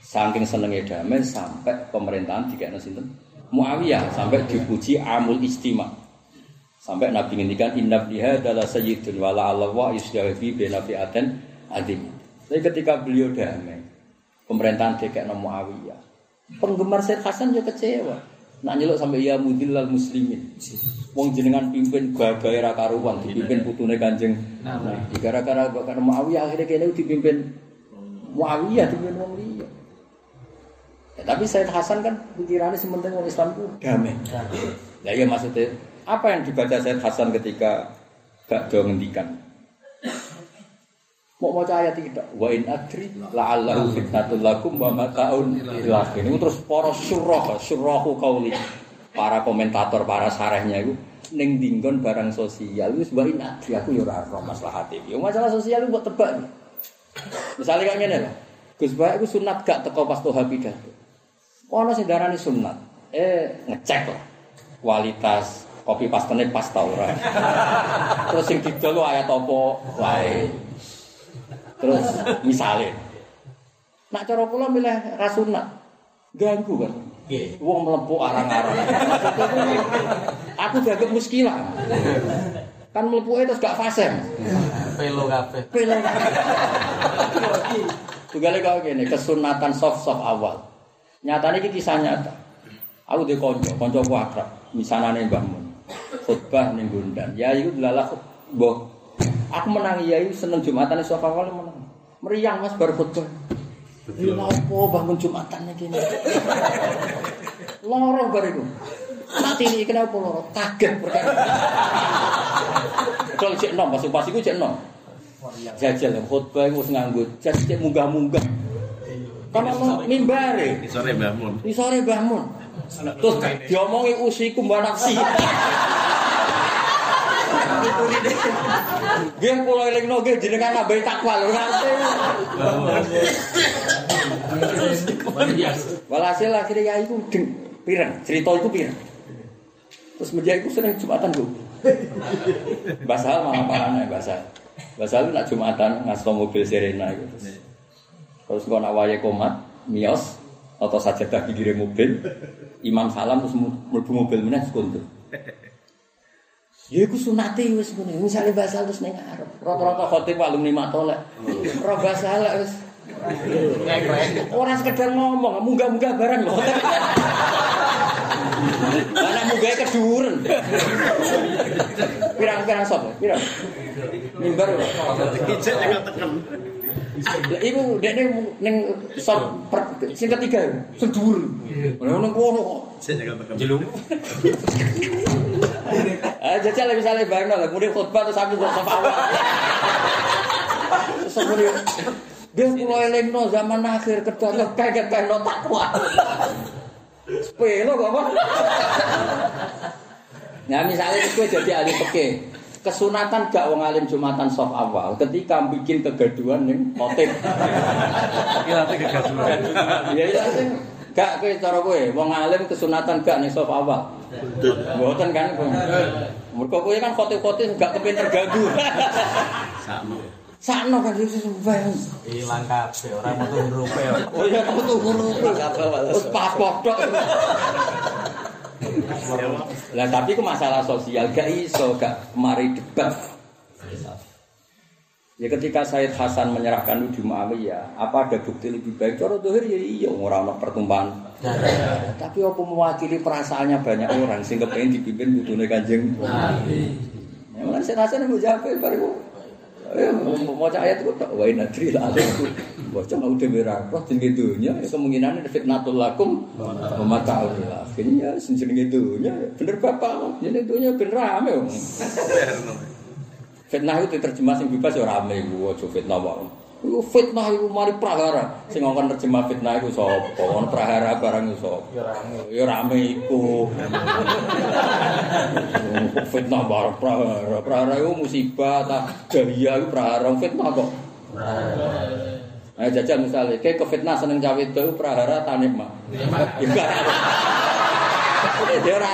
Saking senenge damai sampai pemerintahan dikene sinten? Muawiyah sampai dipuji amul istima. Sampai Nabi ngendikan inna biha adalah sayyidun wala Allah wa yusdawi bina fi'aten adim. Tapi ketika beliau damai, pemerintahan DKN Muawiyah. Penggemar Said Hasan juga kecewa. Nak nyeluk sampai ya mudillal muslimin. Wong jenengan pimpin gagahe ra karuan dipimpin putune Kanjeng Nabi. Gara-gara karena Muawiyah akhirnya kene dipimpin Muawiyah dipimpin wong liya. Ya, tapi Said Hasan kan pikirannya sementing wong Islam ku damai. Ya iya maksudnya apa yang dibaca Said Hasan ketika gak do ngendikan? Mau mau ayat tidak? Wa in adri la'allahu fitnatul lakum wa mata'un ila Ini terus para surah, surahu kauli. Para komentator, para sarehnya itu ning dinggon barang sosial wis wa in adri aku ya ora ora maslahat iki. Yo masalah sosial itu buat tebak. Misalnya kayak ngene lah. Gus Baik itu sunat gak teko pas toha pidato. Ono sing darani sunat. Eh ngecek lah kualitas kopi pastene pas ta ora. Terus sing didol ayat apa wae. Terus misalnya, nak cara kula milih rasunat, ganggu kan. Nggih. Wong mlebu arang-arang. Aku dianggap muskilah. Kan mlebu terus gak fase. Pelo kabeh. Pelo. Tugale kau gini, kesunatan soft-soft awal. Nyatanya ini kisah nyata. Aku di konco, konco ku akrab. Misalnya Mbah Mun. Khutbah ning Gundan. Ya itu delalah boh. Aku menang ya itu seneng Jumatan soft awal menang. Meriang Mas baru khutbah. Ini apa bangun Jumatan iki. Loro bariku. Nanti ini kenapa loro? Kaget perkara. Kalau cek nom, pas pas iku cek nom. Jajal khutbah iku wis nganggo jas cek munggah-munggah. Kan ono mimbare. Sore Mbah Mun. Di sore Mbah Mun. Terus diomongi usiku mbak nafsi. Nggih kula elingno nggih jenengan nambahi takwa lho. Walhasil akhirnya ya itu deng pirang, cerita itu pirang. Terus media itu sering Jumatan Bu. Basal malah parane basal. Basal nak Jumatan ngasto mobil Serena itu. Terus kalau nak wayahe komat, mios atau sajadah pinggir mobil, imam salam terus mlebu mobil meneh sekuntur. Ya iku sunate wis ngene. Misale basal terus ning arep. Rata-rata khotib alumni matolek. Ora basal wis Orang sekedar ngomong, munggah-munggah barang loh. Anak munggah keduren. Pirang-pirang sop, pirang. Mimbar. Ijek juga tekan. Iku dekne ning sop per- sing ketiga sing dhuwur. Ora nang kono kok. Jelung. Ah jajal misalnya bareng lah, kemudian khutbah terus aku kok sop awal. Terus kemudian dia mulai elingno zaman akhir kedua kaget kayak no takwa. Sepelo kok apa? Nah misalnya gue jadi ahli peke, kesunatan gak wong alim jumatan soft awal ketika bikin kegaduhan nih motif. Iki nanti kegaduhan. Ya iya sing Gak kowe cara kowe wong alim kesunatan gak ning saf awal. Mboten kan. Mergo kowe kan khotib-khotib gak kepen terganggu. Sakno kan wis bayang. Hilang kabeh, ora metu rupe. Oh iya kamu tuh huruf Terus pas kodok. Lah tapi ku masalah sosial gak iso gak mari debat. Ya ketika Said Hasan menyerahkan di Muawiyah, apa ada bukti lebih baik? Cara dohir ya iya ora ono pertumpahan. Tapi apa mewakili perasaannya banyak orang sing kepengin dipimpin putune Kanjeng Nabi. Ya Said Hasan mau jawab baru mau ayat itu tak wain nadri lah aku. Baca mau demi roh jenenge dunya ya kemungkinan fitnatul lakum mata Allah. Akhirnya jenenge dunya bener bapak jenenge dunya ben rame. wong. Fitnah itu diterjemah sing bebas ya rame iku aja fitnah wae. Iku fitnah iku mari prahara. Sing ngongkon terjemah fitnah iku sapa? Ono prahara barang iku sapa? Ya rame. Ya rame iku. fitnah barang prahara. Prahara iku musibah ta jahiliyah iku prahara fitnah kok. Nah, jajal misalnya, kayak ke fitnah seneng cawe itu prahara tanik. Ya. Ya ora.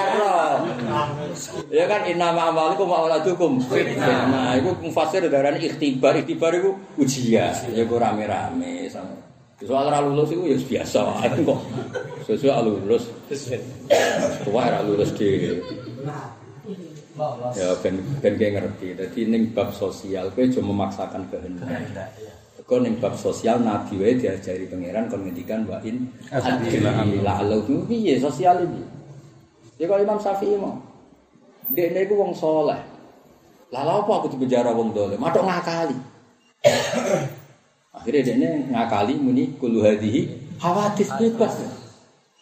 Ya kan inama amalikum wa auladukum fitnah. Iku mufasir darani ikhtibar. Ikhtibar iku ujian. Ya ku rame-rame. Soal ora lulus iku ya biasa wae kok. Sesuai lulus. Tua ora lulus di Ya ben ben ngerti. Dadi ning bab sosial kowe cuma memaksakan kehendak. Kau ning bab sosial nabi wae diajari pangeran kon ngendikan wa in adila amila Allah itu piye sosial iki. Ya kalau Imam Syafi'i mau. Dekne iku wong saleh. Lah lha apa aku dipenjara wong dolim? Matok ngakali. Akhirnya dekne ngakali muni kulu hadhihi hawadis bebas.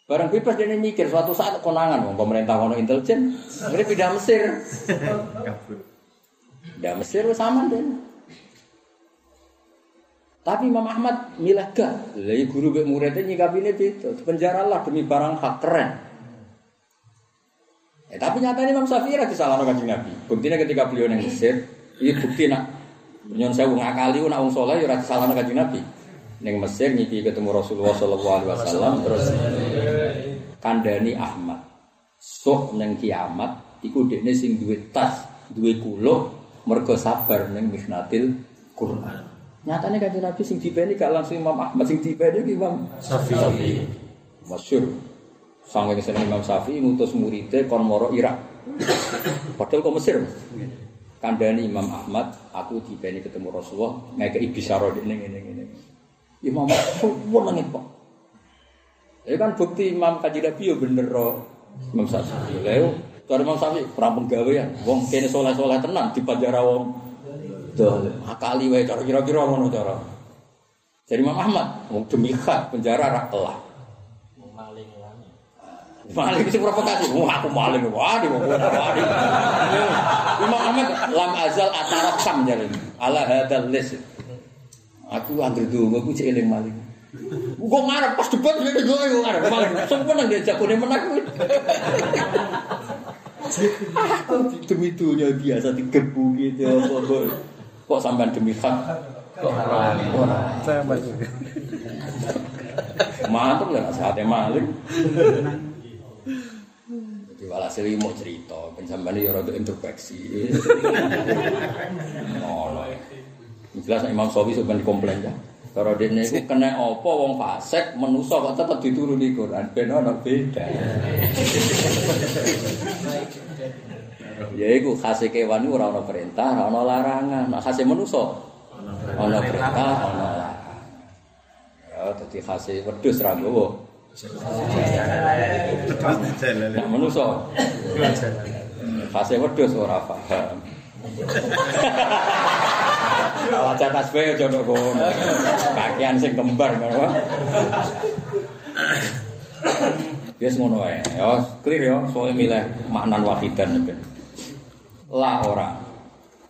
Barang bebas dia mikir suatu saat konangan wong pemerintah kono intelijen, akhirnya pindah Mesir. Pindah Mesir wis aman deh. Tapi Imam Ahmad milah gak. Lah guru mbek muridnya nyikapine beda. Penjara lah demi barang hak keren. Eh, tapi nyatanya Imam Syafi'i lagi salah kanjeng Nabi. Buktinya ketika beliau nang Mesir, ini bukti nak nyon sewu ngakali nak wong saleh ya ora disalahno kanjeng Nabi. Ning Mesir nyipi ketemu Rasulullah sallallahu alaihi wasallam terus kandani Ahmad. Sok neng kiamat iku dekne sing duwe tas, duwe kuluk mergo sabar ning mihnatil Quran. Nyatanya kanjeng Nabi sing dipeni gak langsung Imam Ahmad sing dipeni ki Imam Syafi'i. Masyur. Sanggeng seneng Imam Syafi'i ngutus muridé kon moro Irak. Padahal kok Mesir. Kandani Imam Ahmad, aku dipeni ketemu Rasulullah ngekeki bisyara dekne ngene ngene. Imam Ahmad nangis kok. Ya kan bukti Imam Kaji Nabi ya bener ro Imam Syafi'i. Yo cara Imam Syafi'i prampung gawean, wong kene soleh-soleh tenan di penjara wong. Akali wae cara kira-kira ngono cara. Jadi Imam Ahmad, demi hak penjara ra kelah. Maling sing provokasi. Wah, aku maling. wah diwakili. Imam Ahmad lam azal atarok sam jalan. Ala hadal les. Aku anggere dulu. aku cek eling maling. Gue marah pas debat ini gue yang marah maling. Semua nang diajak kone menang. Aku demi dunia biasa digebuki gitu. Ya, kok sampai demi hak? Kok haram? masih. Mantap lah ya, saatnya maling. Jadi walhasil ini mau cerita, pensampean ini rada introspeksi. Ngono. Jelas Imam Syafi'i sebenarnya komplain ya. Kalau dia itu kena apa wong fasik menusa kok tetep dituruni Quran ben ana beda. Ya iku khase kewan iku ora ana perintah, ora ana larangan. Nek khase manusa ana perintah, ana larangan. Ya dadi khase wedhus ra nggowo. Nek manusa khase wedhus ora paham. Aja kono. Kakian sing kembar ngono. Wis ngono wae. Ya, clear ya, milih maknan wahidan ben. Ora.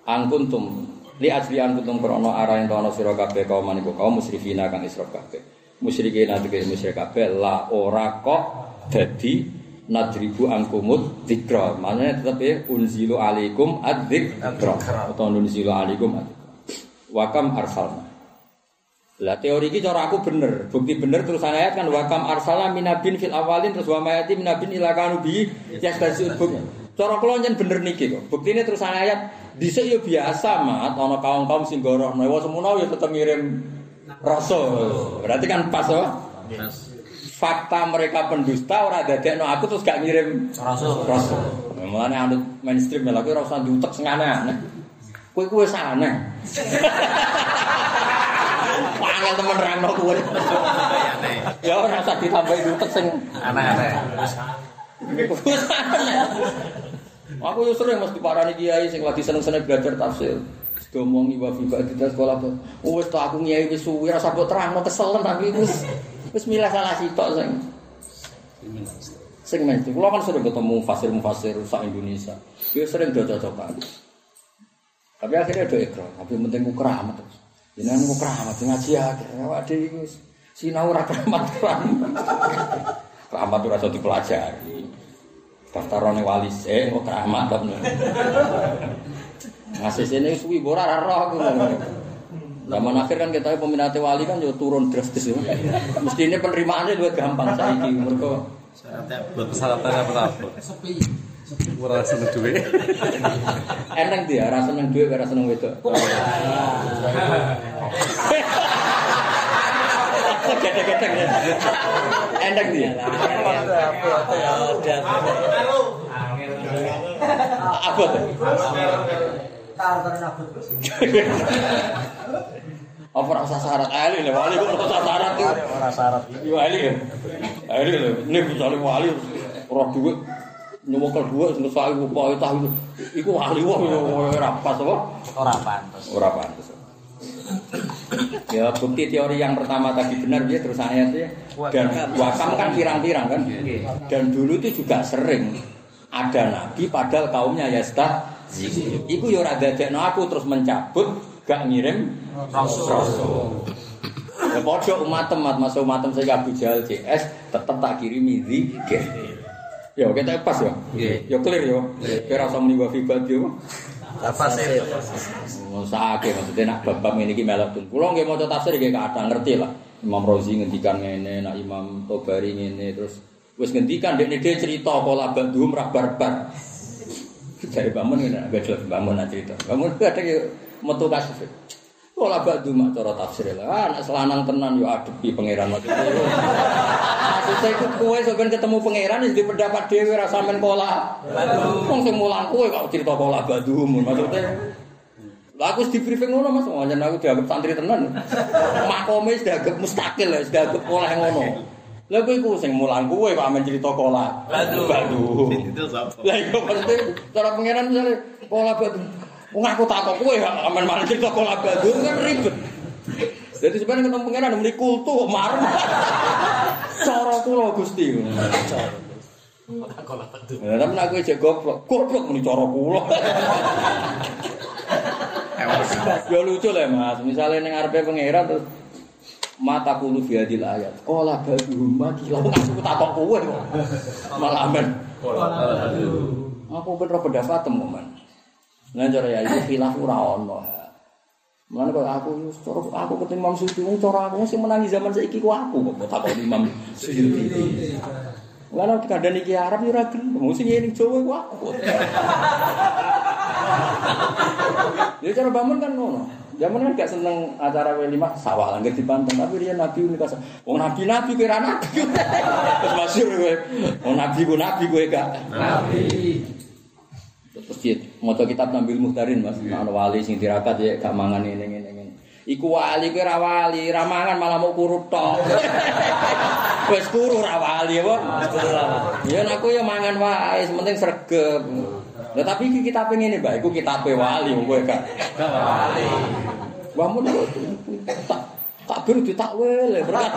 Angkuntum li angkuntum arah sira kabeh kaum maniku kaum kang kabeh. Musyrikin atike musyrik kabeh la ora kok dadi nadribu angkumut dzikra. Maknanya tetep ya unzilu alaikum adzikra atau unzilu alaikum adzikra. Wakam arsalna. Lah teori iki cara aku bener, bukti bener terus ayat kan wakam arsala minabin fil awalin terus wa mayati minabin ila kanu bi yastasiun buk. Cara kula nyen bener niki kok. Buktine terus ayat dhisik yo biasa mat ana kaum-kaum sing goroh menawa semono yo tetep ngirim rasul. Berarti kan pas oh. Fakta mereka pendusta ora dadekno aku terus gak ngirim Rasul. rasul. Mulane anut mainstream lha kuwi ora usah diutek sing aneh-aneh. Kowe kuwi wis aneh. Angel temen rangno kuwi. Ya ora usah ditambahi diutek sing Aneh-aneh. wis aneh. Aku yo sering mesti parani kiai sing lagi seneng-seneng belajar tafsir. Domongi wa fi ba'da sekolah apa. Oh wis tak aku kiai wis suwi ora sabut terangno keselen tapi wis wis milah salah sitok sing sing mesti. Kula kan sering ketemu fasir-fasir sak Indonesia. Yo sering do cocokan. Tapi akhirnya do ikrar, tapi penting ku keramat. Jenengan ku keramat ngaji akeh. Awak dhewe wis sinau ora keramat keramat. Keramat ora iso dipelajari. Daftarane wali sih, kok keramat kok. Ngasih sini suwi ora ora roh aku. Zaman akhir kan kita peminati wali kan yo turun drastis ya. Mestine penerimaannya lebih gampang saiki mergo Buat persyaratan apa-apa. Sepi. Ora seneng duwe. eneng dia, ora seneng duit, ora seneng wedok. Gede-gede. Eneng dia. Apa Apa rasa syarat ahli lah, wali kok rasa syarat itu. Ora syarat. Yo ahli ya. Ahli lho, ini misalnya wali ora duit nyewokel duit sing sak iku kok tah iku. Iku ahli wah ora pas apa? Ora pantes. Ora pantes. Ya bukti teori yang pertama tadi benar dia terus ayatnya dan wakam kan pirang-pirang kan dan dulu itu juga sering ada nabi padahal kaumnya ya stah Iku yo ora dadekno aku terus mencabut gak ngirim rasul. Ya padha umatem mat masuk umatem saya Abu Jahal CS tetep tak kirimi zikir. Ya kita pas ya. Ya clear ya. Kira usah muni wa fi badyo. Tafsir. Mosake maksudnya nak bab-bab ngene iki melok tun. Kula nggih maca tafsir nggih kadang ngerti lah. Imam Razi ngendikan ngene, nak Imam Tobari ngene terus wis ngendikan dekne dhewe cerita kala badhum ra barbar. Dari bangun ngene agak jelas bangun aja cerita. Bangun ada yang metu kasus. Kala badhum mak cara tafsir lah. Ah, nak selanang tenan yo adepi pangeran maksudnya. Maksudnya iku kowe sampean ketemu pangeran di pendapat dhewe ra sampean pola. Wong sing mulang kowe kok cerita pola badhum maksudnya. Lah aku di briefing ngono Mas, wajan aku dianggap santri tenan. Makome wis dianggap mustakil, wis dianggap oleh ngono. Lah kowe iku sing mulang kowe kok amen cerita kola. Itu sapa? Lah iya maksudnya cara pengenan misalnya kola badu. Wong aku takok kowe kok amen malah cerita kola badu kan ribet. Jadi sebenarnya ketemu pengenan muni kultu kok marem. Cara kula Gusti. Kalau badu. Lah tapi nek kowe jek goblok, goblok muni cara kula. Ya lucu lah mas, misalnya neng ngarepe pangeran terus mata kulu biadil ayat. Kola badu mati lah aku takok kowe kok. Malah amen. Aku bener pendapat temu man. Nah cara ya itu khilaf ora ono. Mulane kok aku cara aku ketemu Imam Suyuti wong cara aku sing menangi zaman saiki ku aku kok takok Imam Suyuti. Mulane kadang iki Arab yo ora gelem, sing ngene Jawa ku aku. Ya cara bangun kan ngono. Zaman kan gak seneng acara W5 sawah langgar dipanteng tapi dia nabi unik kasa. Wong nabi nabi kira nabi. Terus masyhur kowe. Wong nabi ku nabi kowe gak. Nabi. Terus dia maca kitab Nabil Muhtarin Mas, ana wali sing tirakat ya gak mangan ngene ngene ngene. Iku wali kowe ra wali, ra mangan malah mau kurut tok. Wis kuru ra wali apa? Ya aku ya mangan wae, penting sregep. Lah tapi iki kitabe ngene, Mbak, iku kitabe wali kowe gak. Wali. Wah mun tak tak biru ditakwil berkat.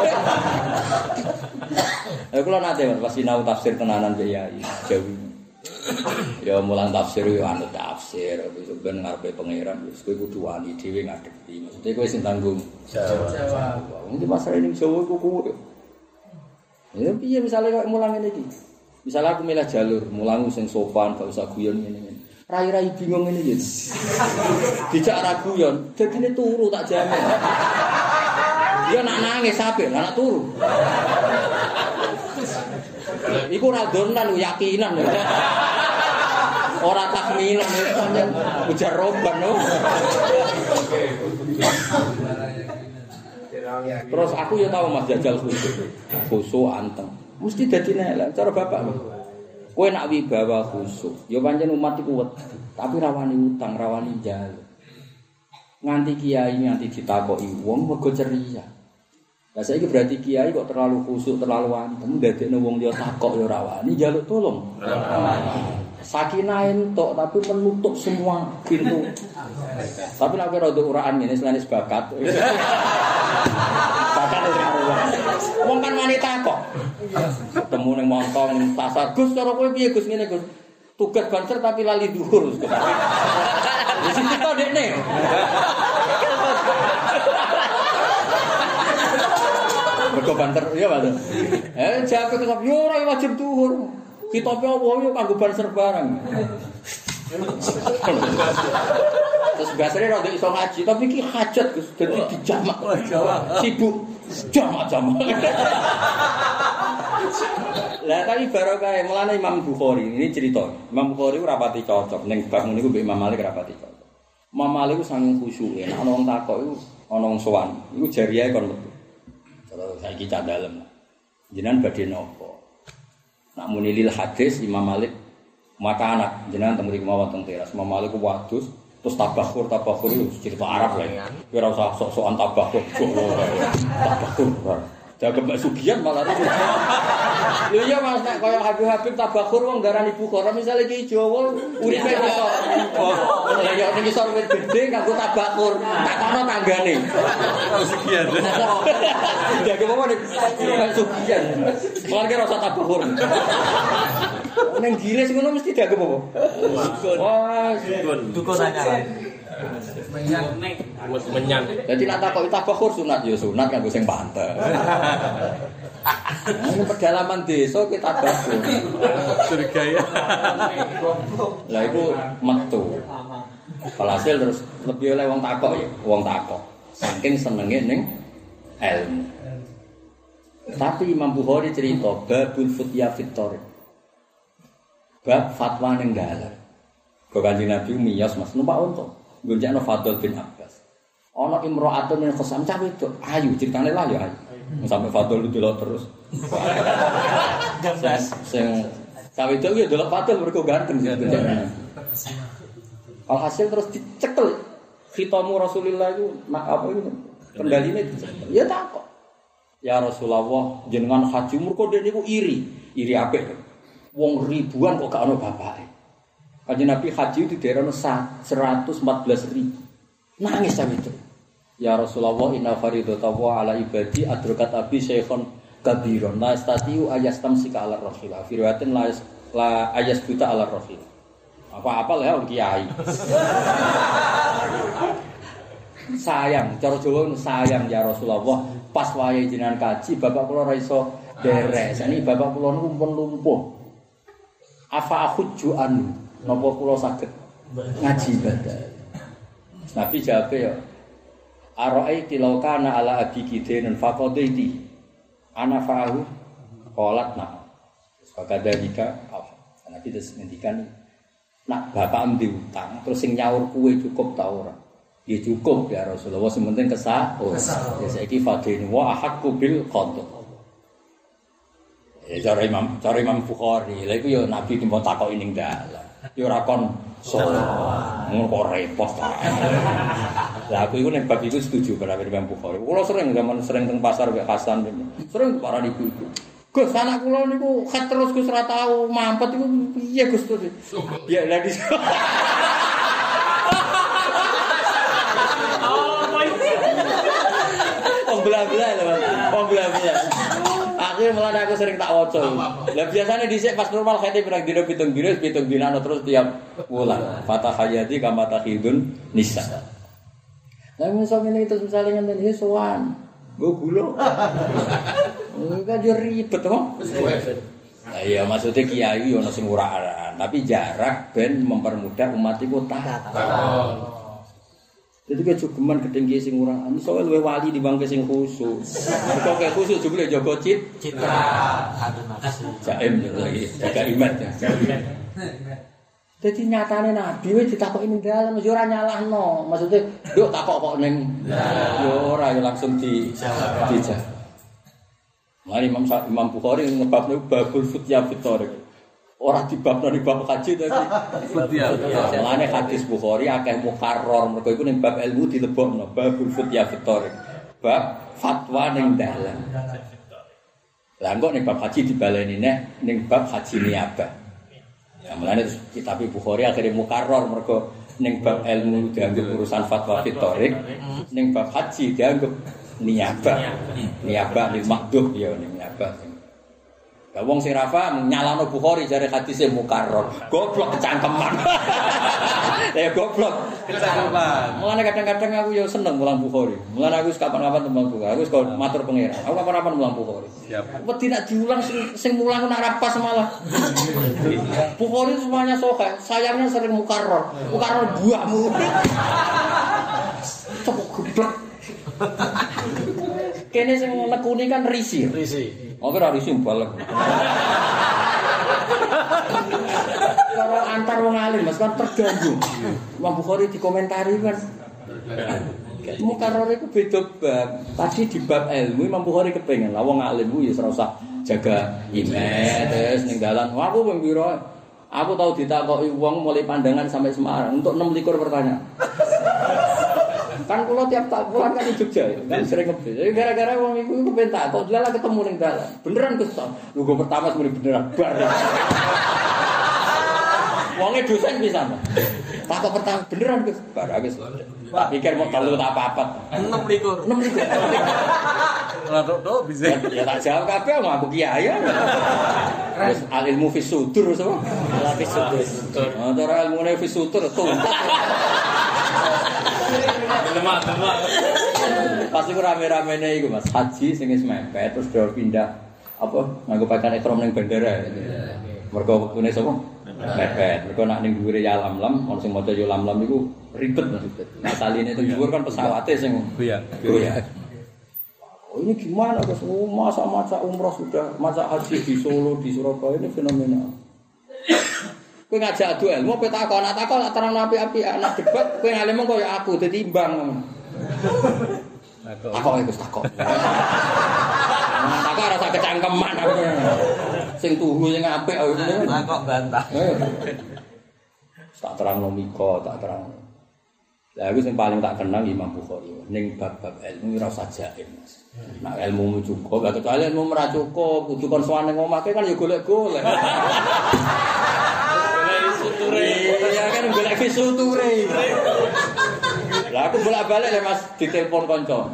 Eh kula nate Mas pas sinau tafsir tenanan Mbak Yai Jawi. Ya mulang tafsir yo anu tafsir, wis ben ngarepe pangeran wis kowe kudu wani dhewe ngadepi. Maksudnya kowe sing tanggung Jawa. Wong iki masalah ini Jawa iku kowe. Ya piye misalnya kok mulang ngene iki? Misalnya aku milih jalur, mulangu sing sopan, gak usah guyon ngene. Rai-rai bingung ngene ya. Dijak ra guyon, dadine turu tak jamin. Dia nak nangis lah nak turu. Iku ora donan yakinan. Ora takhminan pancen ujar roban no. Terus aku ya tahu Mas jajal khusus. Khusus anteng. Mesti dadi nelek cara bapak. Kowe nak wibawa khusus, ya pancen umat iku wedi, tapi rawani utang, rawani njaluk. Nganti kiai nganti ditakoki wong mergo ceria. Lah saiki berarti kiai kok terlalu khusuk, terlalu anteng, ndadekno wong liya takok ya ora wani njaluk tolong. Sakinah entuk tapi menutup semua pintu. Tapi nek ora uraan ngene selain bakat. bakat. Wong kan wanita kok. Ketemu ning montong pasar, Gus cara kowe piye Gus ngene Gus? Tugas banser tapi lali dhuwur. Situ to dekne. Mergo banter ya Pak. Eh ke sapa yo ora wajib dhuwur. Kita pe apa yo kanggo banser bareng. Terus biasanya rada iso ngaji, tapi ki hajat Gus, dadi dijamak. Sibuk jamak-jamak. Lah tapi barokah mulane Imam Bukhari ini cerita. Imam Bukhari ora pati cocok ning bab niku mbek Imam Malik ora pati cocok. Imam Malik ku saking khusyuke, nek ana wong takok iku ana wong sowan, iku jariyae kon metu. Terus saiki cah dalem. Jenengan badhe napa? Nak muni lil hadis Imam Malik maka anak jenengan teng mriki mawon teng teras. Imam Malik ku wadus terus tabakur tabakur itu cerita Arab lah. ya. Kira usah sok-sokan tabakur. Tabakur. Jaga Mbak Sugian malah ribut. Lho iya Mas nek kaya Habib-habib tabakur wong darani Bukhara misale ki Jawa uripe iso. Lah ya ning isor wit gedhe kanggo tabakur. Tak kono tanggane. Sekian. Jaga apa nih? Mbak Sugian. Malah kira usah Ning giles ngono mesti dianggap apa? Wah, Dukun anyar. Menyan. Jadi nak takoki tabakur sunat ya sunat kanggo sing pantes. Ini pedalaman desa kita tabakur. Surga ya. Lah itu metu. Walhasil terus lebih oleh wong takok ya, wong takok. Saking senenge ning ilmu. Tapi Imam Bukhari cerita babul futya fitor. Bab fatwa ning dalan. Kok kanjeng Nabi miyos Mas numpak unta. Gonjakno Fadl bin Abbas. Ana imro'atun min khosam cah wedok ayu ceritane lah ya ayu. Sampai Fadl itu delok terus. Jam Sing cah wedok ya delok Fadl mergo ganteng. Alhasil terus dicekel khitamu Rasulullah itu nak apa itu kendalinya dicekel. Ya takok. Ya Rasulullah jenengan haji mergo dene niku iri, iri apik. Wong ribuan kok gak ono bapake. Kanjeng Nabi haji itu daerah 114 ribu. Nangis sampe itu. Ya Rasulullah inna faridatawa ala ibadi adrokat abi syekhon kabiron. La istatiu ayas tamsika ala rahilah firwatin la, la ayas buta ala rahilah apa-apa lah orang kiai. Sayang cara Jawa sayang ya Rasulullah. Pas wayahe jenengan kaji bapak kula ora iso deres ini bapak kula niku pun lumpuh afa akhujju anu napa kula saged ngaji ibadah. Nabi jawab ya Aro'aiti law kana ala abiki denen faqadaiti ana fa'ahu? Qalat nah fakadzalika Nabi terus ngendikan nak bapak ambil utang terus sing nyaur kue cukup ta ora? Ya cukup ya Rasulullah sing penting kesah. Oh ya saiki fadin wa ahqqu bil qadha ya cara Imam cara Imam Bukhari. Lha iku ya Nabi timpo takoki ning dalan. Ya ora kon salat. Ngono kok repot ta lah aku iku nek bab iku setuju karo Imam Bukhari. Kula sering zaman sering teng pasar mek Hasan. Sering para ibu-ibu. Gus anak kula niku khat terus Gus ora tau. Mampet iku piye Gus terus. Ya lah di Wong belah-belah. Wong belah-belah. Akhirnya malah aku sering tak waca. Lah biasanya dhisik pas normal khate pirang dina pitung dina pitung dina terus tiap wulan. Fatah hayati kama takhidun nisa. Lah misal ngene terus misalnya ngene iki sowan. Gue gula. Enggak dia ribet kok. Nah, iya maksudnya kiai ono sing uraan, tapi jarak ben mempermudah umat iku taat. Jadi kejogeman gedeng kiye sing ora anu soalnya luwe wali di bangke sing khusyuk. Mergo kayak khusyuk jebule jaga cit Citra. Nafsu. jaim gitu lagi jaga iman ya. Jadi nyatane Nabi wis ditakoki ning dalem yo ora nyalahno. Maksudnya, "Nduk takok kok ning yo ora yo langsung di dijawab." Mari Imam Imam Bukhari ngebabne babul futya fitorik. Ora dibabno ning bab haji tadi. Futya. Mulane hadis Bukhari akeh mukarrar mergo iku ning bab ilmu dilebokno babul futya fitorik. Bab fatwa ning dalem. Lah kok ning bab haji dibaleni nek ning bab haji niabah. Ya mulane kitab Bukhari akhirnya mukarrar mergo ning bab ilmu dianggap urusan fatwa fitorik, ning bab haji dianggap niabah. Niabah lil makduh ya ning niabah. Lah wong sing rafa nyalano Bukhari jare hadise mukarrar. Goblok kecangkeman. Ya goblok. Kecangkeman. Mulane kadang-kadang aku ya seneng mulang Bukhari. Mulane aku kapan-kapan tembang Bukhari. Aku kok matur pangeran. Aku kapan-kapan mulang Bukhari. Siap. Wedi nak diulang sing, sing mulang nak ra pas malah. Bukhari semuanya sohe, sayangnya sering mukarrar. Mukarrar buahmu. Coba goblok. Kene sing nekuni kan risi. Risi. Oke ora risi balik. Kalau antar wong alim Mas kan terganggu. Imam Bukhari dikomentari kan. Mukarrar itu beda bab. Tadi di bab ilmu Imam Bukhari kepengen lah wong alim ku ya ora usah jaga imet terus ning dalan. Wah, aku pira? Aku tahu ditakoki wong mulai pandangan sampai Semarang untuk 6 likur pertanyaan. Kan kula tiap tak pulang kan di Jogja ya, kan sering ngebis. Jadi gara-gara wong iku iku pengen tak kok dalan ketemu ning dalan. Beneran Gus. Lu gue pertama sebenarnya beneran bar. Wonge dosen bisa Pak. Tak kok pertama beneran Gus. Bar Gus. Tak pikir mau kalau tak apa-apa. Enam likur. 6 likur. Lalu tuh bisa. Ya, tak jawab kabeh mau aku kiai ya. Terus al ilmu fi sudur so. Lapis sudut. Nah, cara ilmune fi sudur tuntas. Lemak, lemak. Pas iku rame-ramene iku Mas, haji sing wis mepet terus do pindah apa nganggo pakaian ekrom ning bandara. Mergo wektune sapa? Mepet. Mergo nak ning dhuwure ya lam-lam, ono sing maca ya lam-lam iku ribet. Nah, saline itu dhuwur kan pesawate sing Iya. goyah. Oh ini gimana? Oh, masa masa umroh sudah, masa haji di Solo, di Surabaya ini fenomenal. Kowe ngajak adu ilmu, kowe takon, nak takon, nak terang api-api, anak debat, kowe ngalim kok ya aku, jadi imbang. Takok Gus takok. Nah, takok rasa kecangkeman aku. Sing tuhu sing apik aku kok bantah. Eh. Tak terang Miko, tak terang. Lah aku sing paling tak kenal Imam Bukhari. Ning bab-bab ilmu ora usah jaim, Mas. Nah ilmu cukup, lah kecuali ilmu ora cukup, kudu kon sowan ning omah kan ya golek-golek. Iya kan golek fi suture. Lah aku bolak-balik ya Mas ditelepon kanca.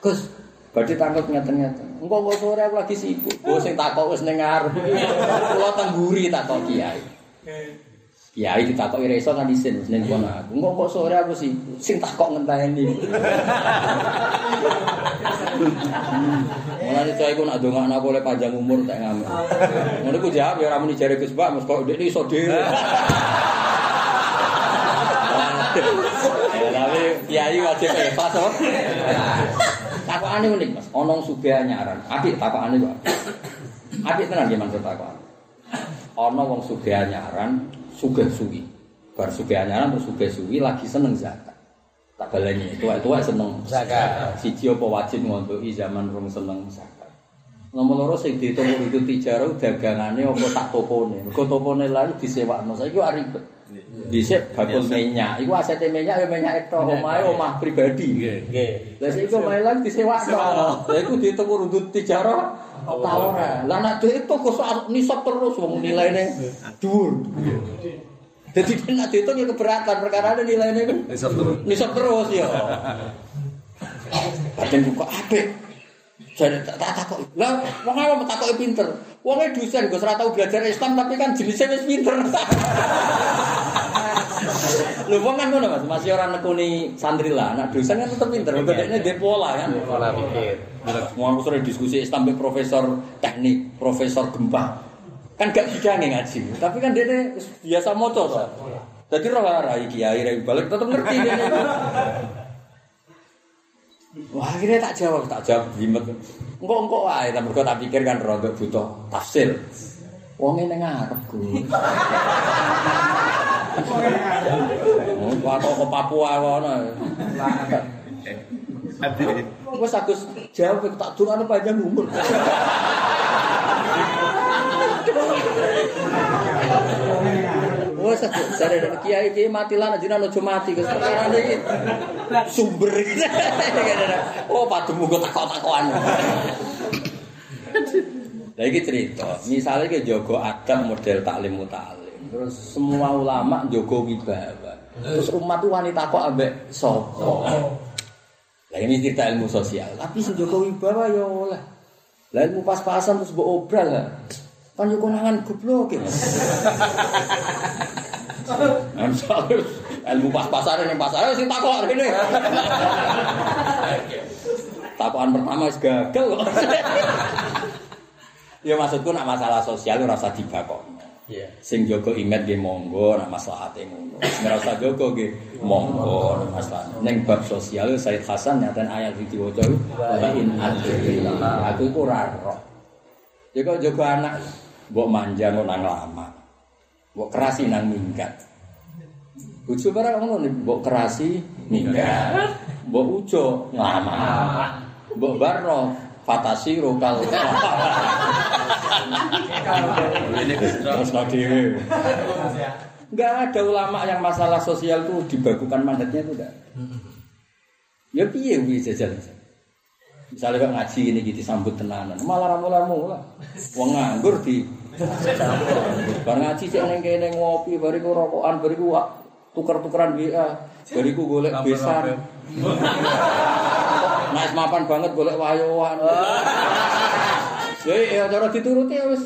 Gus, badhe tangkep ngeten-ngeten. Engko kok sore aku lagi sibuk. Gue sing takok wis ning ngarep. Kula tengguri takok kiai. Kiai ditakoki ra iso kan isin wis ning kono aku. Engko kok sore aku sibuk. Sing takok ngenteni. Mulane cah iku nak dongakno aku oleh panjang umur tak ngamen. Ngono ku jawab ya ora muni jare Gus Pak, mesti kok ndek iso dhewe. Ya, tapi kiai wajib bebas to. Takokane unik Mas, ana sugih nyaran. Apik takokane kok. Apik tenan maksud takokane. Ana wong sugih nyaran, sugih suwi. Bar sugih nyaran terus sugih suwi lagi seneng zakat. Tak baleni tua-tua seneng Zakat. Siji apa wajib ngontoki zaman rong seneng zakat. Nomor loro sing dihitung itu tijarah dagangane apa tak tokone. Mergo tokone lalu disewakno. Saiki kok ribet. Dhisik bakul minyak. Iku asete minyak ya minyak itu omahe omah pribadi. Nggih. Lah saiki omahe lagi disewakno. Lah iku dihitung urut tijarah ta ora. Lah nek dihitung kok nisab terus wong nilaine dhuwur. Jadi nek dihitung ya keberatan perkara nilaine kan Nisab terus. nisab terus ya. Kadang buka apik. Jadi tak tak takok. Lah wong ae takoki pinter. Wonge dosen Gus ora tau belajar Islam tapi kan jenisnya wis pinter. Lho wong kan ngono Mas, masih ora nekuni santri lah. Anak dosen kan tetep pinter. Mergo dekne dhe pola kan. Pola pikir. Mau aku sering diskusi be profesor teknik, profesor gempa. Kan gak bidange ngaji, tapi kan dia biasa moco to. Dadi roh rai kiai rai balik tetep ngerti dene. Wah, akhirnya tak jawab, tak jawab jimet. Engko engko wae, tapi mergo tak pikir kan rontok butuh tafsir. Wonge ning ngarep ku. Oh, Patok ke Papua kono. Wes Agus jawab tak durane panjang umur. Wes jare kiai kiai mati lan jenengan aja mati Gus. Perkara iki sumber. Oh, pademu kok takok-takokan. Lah cerita, misalnya ke jogo adab model taklim mutalim. Terus semua ulama jogo wibawa. Terus umat tuh wanita kok ambek sapa? Lah ini cerita ilmu sosial, tapi sing jogo wibawa ya oleh. Lah ilmu pas-pasan terus mbok obral lah. Kan yo konangan goblok ya. Amsal ilmu pas-pasan yang pasar sing takok rene. Takokan pertama wis gagal kok. Ya maksudku nak masalah sosial ora usah dibakokno. Iya. Sing jaga imet nggih monggo nak maslahate ngono. Sing ora usah jaga nggih monggo nak masalah. Ning bab sosial Said Hasan nyaten ayat iki diwaca wa in adri. Aku iku ora roh. Ya kok jaga anak mbok manja nang lama. Mbok kerasi nang minggat. Bojo barang ngono mbok kerasi minggat. Mbok ujo lama. Mbok barno fatasi rokal. Terus dewe. Enggak ada ulama yang masalah sosial tuh dibagukan mandatnya itu enggak. Ya piye kuwi jajal. Misalnya kok ngaji ini gitu sambut tenanan, malah ramu-ramu lah. Wong nganggur di Bar ngaji cek ning kene ngopi, bariku rokokan, bariku wak tuker-tukeran WA, bariku golek besan. Nah, mapan banget golek wayoan. Ya ya cara dituruti ya wis.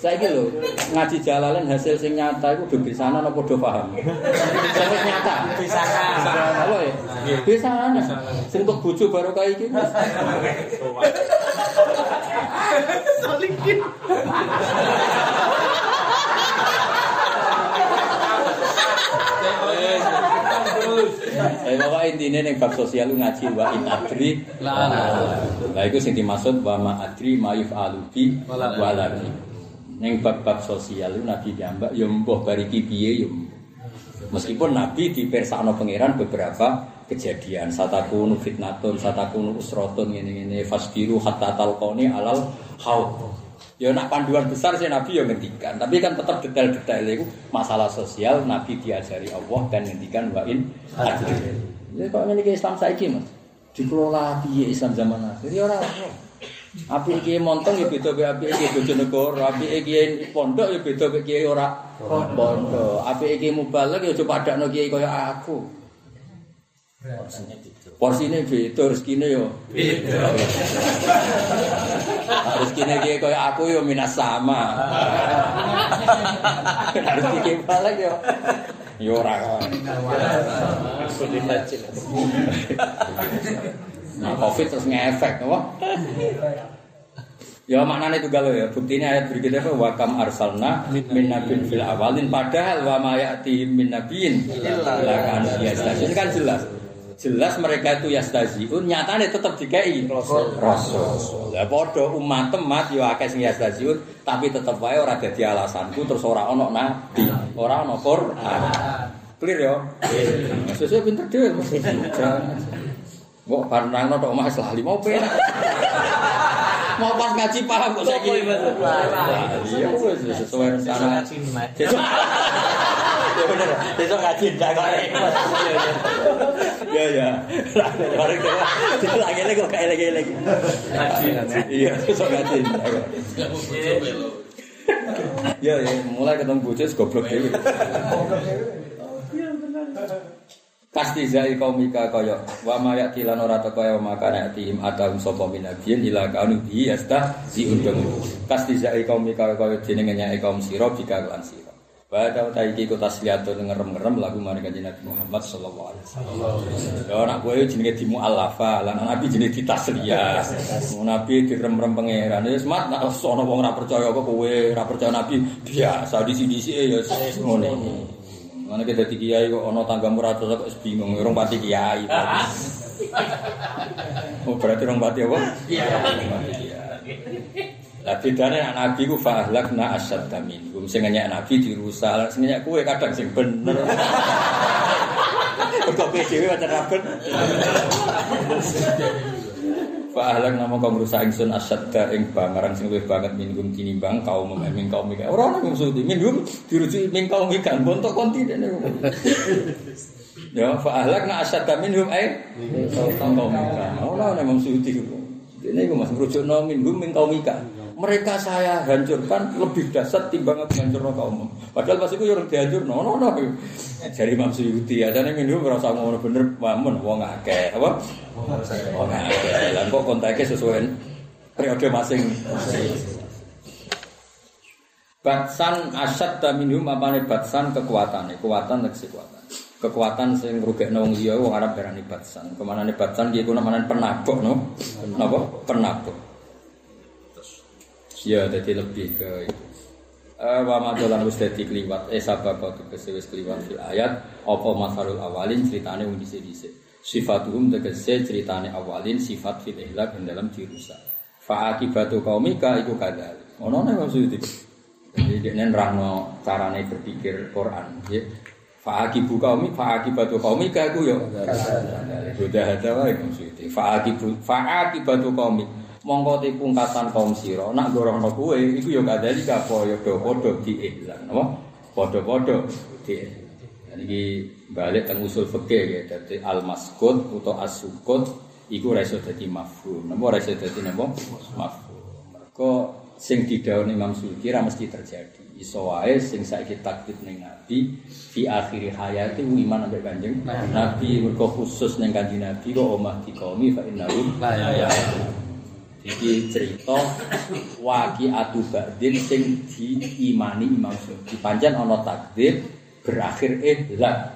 Saiki lho, ngaji jalalan hasil sing nyata iku do besanan apa do paham? Sing nyata. Besanan. Apa ya? Besanan. Sing untuk bojo baru kayak iki. Eh pokoknya intinya ning bab sosial ngaji wa in adri Lah. Iku sing dimaksud wa ma adri ma yuf'alu bi wala bi. Ning bab-bab sosial lu Nabi diambak ya mbah bariki piye ya. Meskipun Nabi dipersakno pangeran beberapa kejadian satakunu fitnatun satakunu usratun ngene-ngene fasbiru hatta talqoni alal haud. Ya nak panduan besar sih Nabi ya ngendikan, tapi kan tetap detail-detail itu masalah sosial Nabi diajari Allah dan ngendikan wa in adri. Ya kok ngene iki Islam saiki Mas. Dikelola piye Islam zaman akhir ya ora. Api iki montong ya beda karo api iki Bojonegoro, api iki pondok ya beda karo kiai ora pondok. Api iki mubalek ya aja padakno kiai kaya aku. Porsine beda, rezekine yo beda. Rezekine kiai kaya aku yo minas sama. Rezeki kiai balik yo yo ora. Sulit majin. Nah, Covid terus ngefek apa? Ya maknanya itu galau ya. Buktinya ayat berikutnya apa? Wa kam arsalna min nabin fil awalin padahal wa ma ya'tihim min nabiyin illa kanu yastaziun kan jelas. Jelas mereka itu yastaziun, nyatanya tetap dikai rasul. Rasul. Lah padha umat temat ya akeh sing yastaziun, tapi tetep wae ora dadi alasanku terus ora ono nabi, ora ono Quran. Clear ya? Sesuai pinter dhewe. Mbok bar nangno tok omah lali mau penak. Mau pas ngaji paham kok saiki. Iya wis sesuai rencana. Ya bener, besok ngaji ndak kok repot. Ya ya. Bareng itu lagi lagi kok kayak lagi lagi. Iya, besok ngaji. Ya ya, mulai ketemu bocah goblok dhewe. Pasti zai kaumika kaya wa ma yakilan ora teko ya maka nek tim atau sapa minabiyin ila kanu bi yasta si undung. Pasti zai kaumika kaya jenenge nyai kaum sira bika lan sira. Wa Pada ta iki kota tasliato ngerem-ngerem lagu mari kanjeng Nabi Muhammad sallallahu alaihi wasallam. Ya anak kowe jenenge dimu'alafa, lan Nabi jenenge ditasliyah. Nabi direm-rem pangeran. Wis mat nek ana wong ora percaya kok kowe ora percaya Nabi biasa disi-disi ya wis ngono. Mana kita dadi kiai kok ana tanggamu ra cocok kok bingung urung pati kiai. Oh berarti orang pati apa? Iya. Lah bedane anak nabi ku fahlakna asyadda minhum sing ngenyek nabi dirusak, sing ngenyek kowe kadang sing bener. Kok kowe dhewe pancen ra ben. Fahlak nama kaum rusak ingsun asyadda ing bangaran sing luwih banget minhum tinimbang kaum meming kaum iki. Ora ono maksud minhum dirujuk kaum iki kan bontok konti dene. Ya fahlakna asyadda minhum ai kaum kaum iki. Ora ono maksud iki. Dene iku Mas merujuk no minhum min kaum iki. Mereka saya hancurkan lebih dasar timbang aku hancur kaum padahal pas itu orang dihancur no no no jadi Imam Suyuti aja nih minum merasa ngono bener wamun wong akeh apa? Wong akeh. Lan kok kontaknya sesuai periode masing Batsan dan minum apa nih batsan kekuatan kekuatan nek kekuatan kekuatan sing ngrugekno wong liya wong Arab darani batsan. Ke mana nih batsan dia guna mana penabok no? Napa? Penabok Ya, jadi lebih ke itu. Eh, wa madolan wis dadi kliwat eh sababa tegese wis kliwat fil ayat apa masarul awalin ceritane wong dhisik-dhisik. Sifatuhum tegese ceritane awalin sifat fil ihlak dalam dirusak. Fa akibatu qaumika iku kadal. Ono nek maksud itu. Jadi dia nerangno carane berpikir Quran, ya. Fa akibu qaumi fa akibatu qaumika iku yo. Sudah ada wae maksud itu. Fa akibu fa mongko te pungkasan kaum sira nak gorono kowe iku ya kadali apa ya padha diiklan apa? Padha-padha di iki balik teng usul fikih ya dadi al maskut utawa as-sukut iku ora iso dadi mafhum. Napa ora iso dadi napa? Mafhum. Mergo sing didhawuhi Imam Suyuti ra mesti terjadi. Iso wae sing saiki takdir ning nabi fi akhir hayati iman ambek kanjeng nabi. Mergo khusus ning kanjeng nabi kok omah dikomi fa innahu la ya Iki cerita waki atu ba'din sing diimani Imam Syafi'i. Pancen ana takdir berakhir ihlas.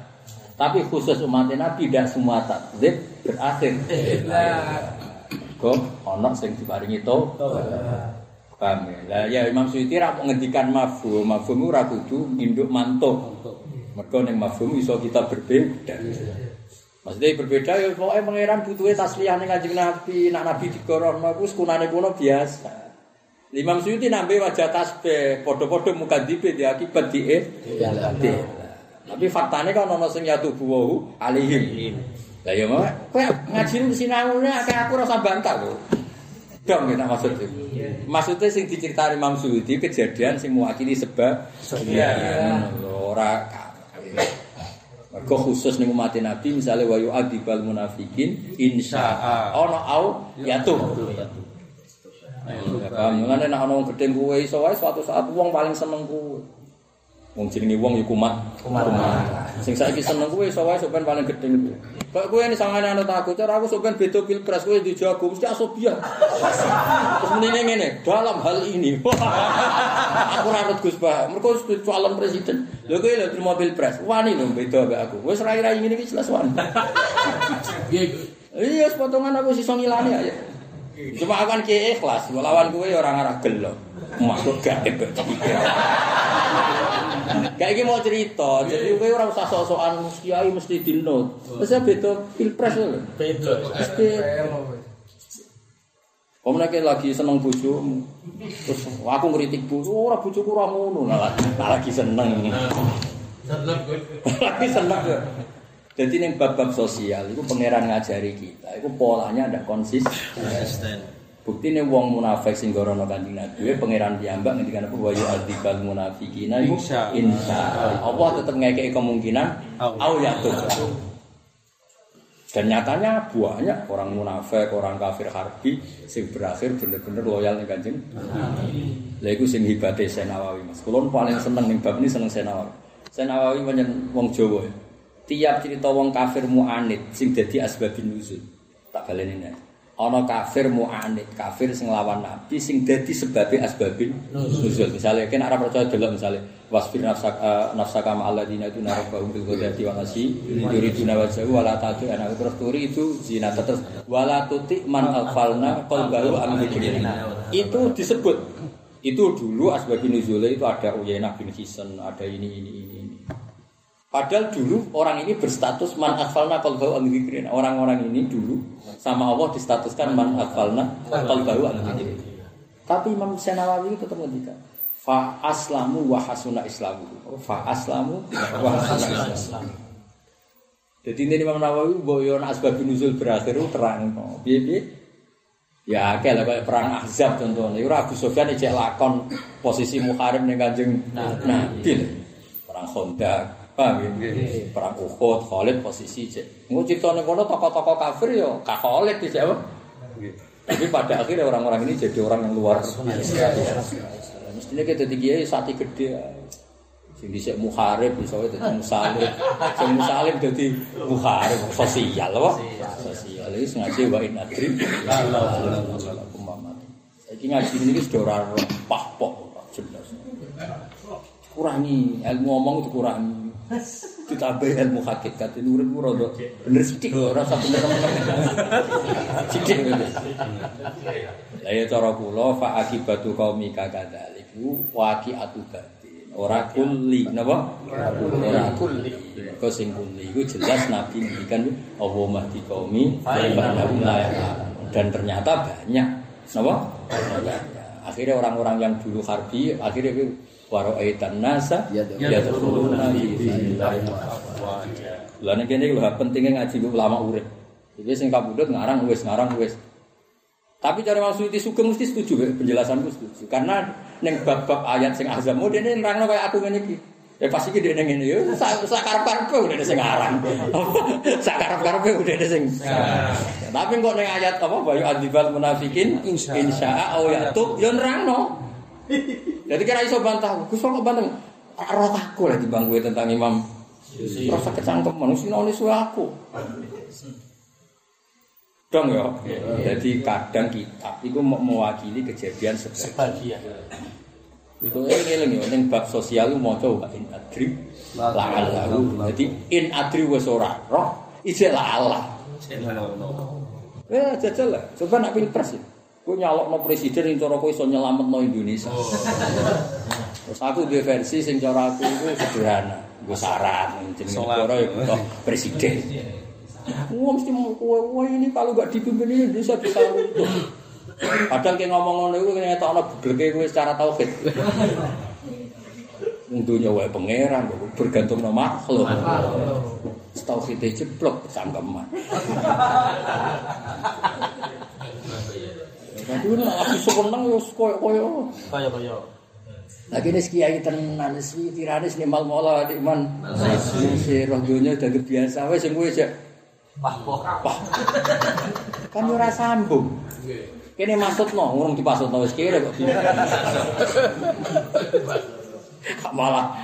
Tapi khusus umat Nabi tidak semua takdir berakhir ihlas. Kok ana sing diparingi to? Paham ya? Lah ya Imam Syafi'i ra ngendikan mafhum, mafhum ora kudu induk mantuk. Mergo ning mafhum iso kita berbeda. Maksudnya berbeda ya pokoknya pangeran butuhnya tasliyah nih kanjeng Nabi, nak Nabi digorono wis kunane kuno biasa. Imam Suyuti nambe wajah tasbih, podo-podo muka dipe di akibat di. Tapi faktanya kan ono sing yatu buwahu alihim. Lah ya mau, kowe ngaji nu sinaune akeh aku rasa bantah lho. Dong kita maksudnya. Maksudnya sing diceritani Imam Suyuti kejadian sing mewakili sebab. Iya. Ora Mergo khusus ning umat Nabi misale wa yu'adzibal munafikin insya ana au yatuh. Paham ngene nek ana wong gedhe kuwe iso wae suatu saat wong paling seneng kuwe. Wong jenenge wong iku kumat. Kumat. Sing saiki seneng kuwe iso wae sopan paling gedhe. Kok kowe ini sangane ana takut, cara aku sopan beda pilpres kowe dijago mesti asobia. Terus menene ngene, dalam hal ini. aku ora Gus Bah, mergo calon presiden. Lho kowe lho terima pilpres, wani lho beda mbek aku. Wis rai-rai ngene iki jelas wani. Iya, potongan aku sisa ngilani aja. Cuma aku kan ikhlas, lawan kowe orang arah gelo. Maksud gak ebek Kayak iki mau cerita, jadi kowe ora usah sok-sokan kiai mesti dinot. Wis beda pilpres lho. Beda. Mesti Kamu lagi seneng bojomu. Terus aku ngritik bojo, ora bojoku ora ngono. Lah lagi seneng. Seneng Lagi seneng. Jadi ning bab-bab sosial itu pangeran ngajari kita, itu polanya ada konsisten. Bukti nih wong munafik sing gorono kanjeng Nabi, pangeran piyambak ngendikan apa wa yu'adzibal munafiqina insya Allah tetap ngekei kemungkinan au yatuh. Dan nyatanya banyak orang munafik, orang kafir harbi sing berakhir bener-bener loyal ning kanjeng. Lha iku sing hibate Senawawi Mas. Kulon paling seneng ning bab ini seneng Senawawi. Senawawi menyen wong Jawa. Tiap cerita wong kafir mu'anid sing dadi asbabin nuzul tak baleni nek ana kafir mu'anid, kafir sing lawan nabi sing dadi sebabe asbabin nuzul. Misale kene ora percaya delok misale wasfir nafsaka nafsaka ma alladziina yatuna rabbahum bil ghadati wal asyi yuriduna wajhahu wala tatu terus turi itu zina terus wala tuti man alfalna qalbahu am. Itu disebut itu dulu asbabin nuzul itu ada Uyainah bin Hisan, ada ini ini ini ini. Padahal dulu orang ini berstatus man akfalna qalbahu an. Orang-orang ini dulu sama Allah distatuskan man akfalna qalbahu an. Tapi Imam Senawawi itu tetap ngendikan fa aslamu wa hasuna islamu. Fa aslamu wa hasuna islamu. Jadi ini Imam Nawawi boyo asbab nuzul berakhir terang no. Ya akeh lah kayak perang Ahzab contohnya. Ora Abu Sufyan ijek lakon posisi muharib ning Kanjeng Nabi. Perang Khandaq, paham ya? Perang Uhud, Khalid posisi cek. Engko critane kono tokoh-tokoh kafir ya Kak Khalid dijak apa? Tapi pada akhirnya orang-orang ini jadi orang yang luar biasa. Mestinya kita tinggi sati gede. Sing dhisik muharib wae dadi musalim. Sing musalim dadi muharib sosial apa? Sosial. Iki sengaja wa in adri. Iki ngaji ini sudah ora pah pok jelas. Kurangi ilmu ngomong itu kurangi. Ditambah ilmu hakikat ini urip ora bener sithik ora usah bener-bener. Sithik. Lah ya cara kula fa akibatu qaumika kadzaliku waqi'atu batin. Ora kulli napa? Ora kulli. Kok sing kulli iku jelas nabi ngendikan Allah mahdi qaumi dan ternyata banyak. Napa? Akhirnya orang-orang yang dulu harbi akhirnya itu waro aitan nasa ya terkuluna Lah nek kene lho pentingnya ngaji ulama urip. Jadi sing kabudut ngarang wis ngarang wis. Tapi cara maksud itu sugeng mesti setuju ya, penjelasanku setuju. Karena neng bab-bab ayat sing azam, mau dia nerangno kayak aku ngene iki. Ya pasti iki dia ngene ya, sak karep-karepe udah ada sing ngarang. Sak karep-karepe udah ada sing. Tapi kok neng ayat apa bayu adibal munafikin insya Allah ya tuh ya nerangno. Jadi kira iso bantah, Gus kok bantah. Roh aku lah gue tentang Imam. Rasa kecangkem manusia nulis aku. Dong ya. Jadi kadang kitab itu mau mewakili kejadian sebagian. Itu eling-eling ya ning bab sosial mau coba in adri la'allahu. Jadi in adri wis ora roh, ijek la'ala. Ya jajal lah. Coba nak pilpres ya. Kowe nyalokno presiden yang cara kowe iso nyelametno Indonesia. Terus aku duwe versi sing cara aku itu sederhana. Gue saran jenenge negara ya butuh presiden. Wah mesti mau kue kue ini kalau gak dipimpin ini bisa bisa runtuh. Padahal kayak ngomong ngono itu kayak tau ono begleke kowe secara tauhid. Untunya wae pangeran bergantung nama makhluk. Tauhid jeblok cangkeman. Tapi nek aku seneng yo koyo-koyo. Kaya-kaya. Lagi ini kiai tenan, sih tiranis nih mal mola di iman. Si roh dunia udah kebiasa, wes yang gue. Wah, wah. Wah, kan ora sambung. Kene maksud no, ngurung dipasut no wis kira kok. Malah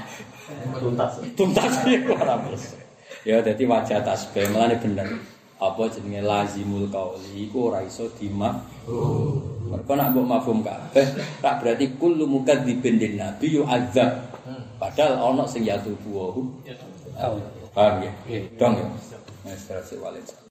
Tuntas. tuntas ya ora plus. Ya dadi wajah tasbih melane bener. Apa jenenge lazimul qauli iku ora iso dimak. Mereka nak mbok mafhum kabeh, tak berarti kullu mukadzibin lin nabi yu'adzab. Padahal ana sing yatubu wa hum. Paham ya? Dong ya. Terus walid.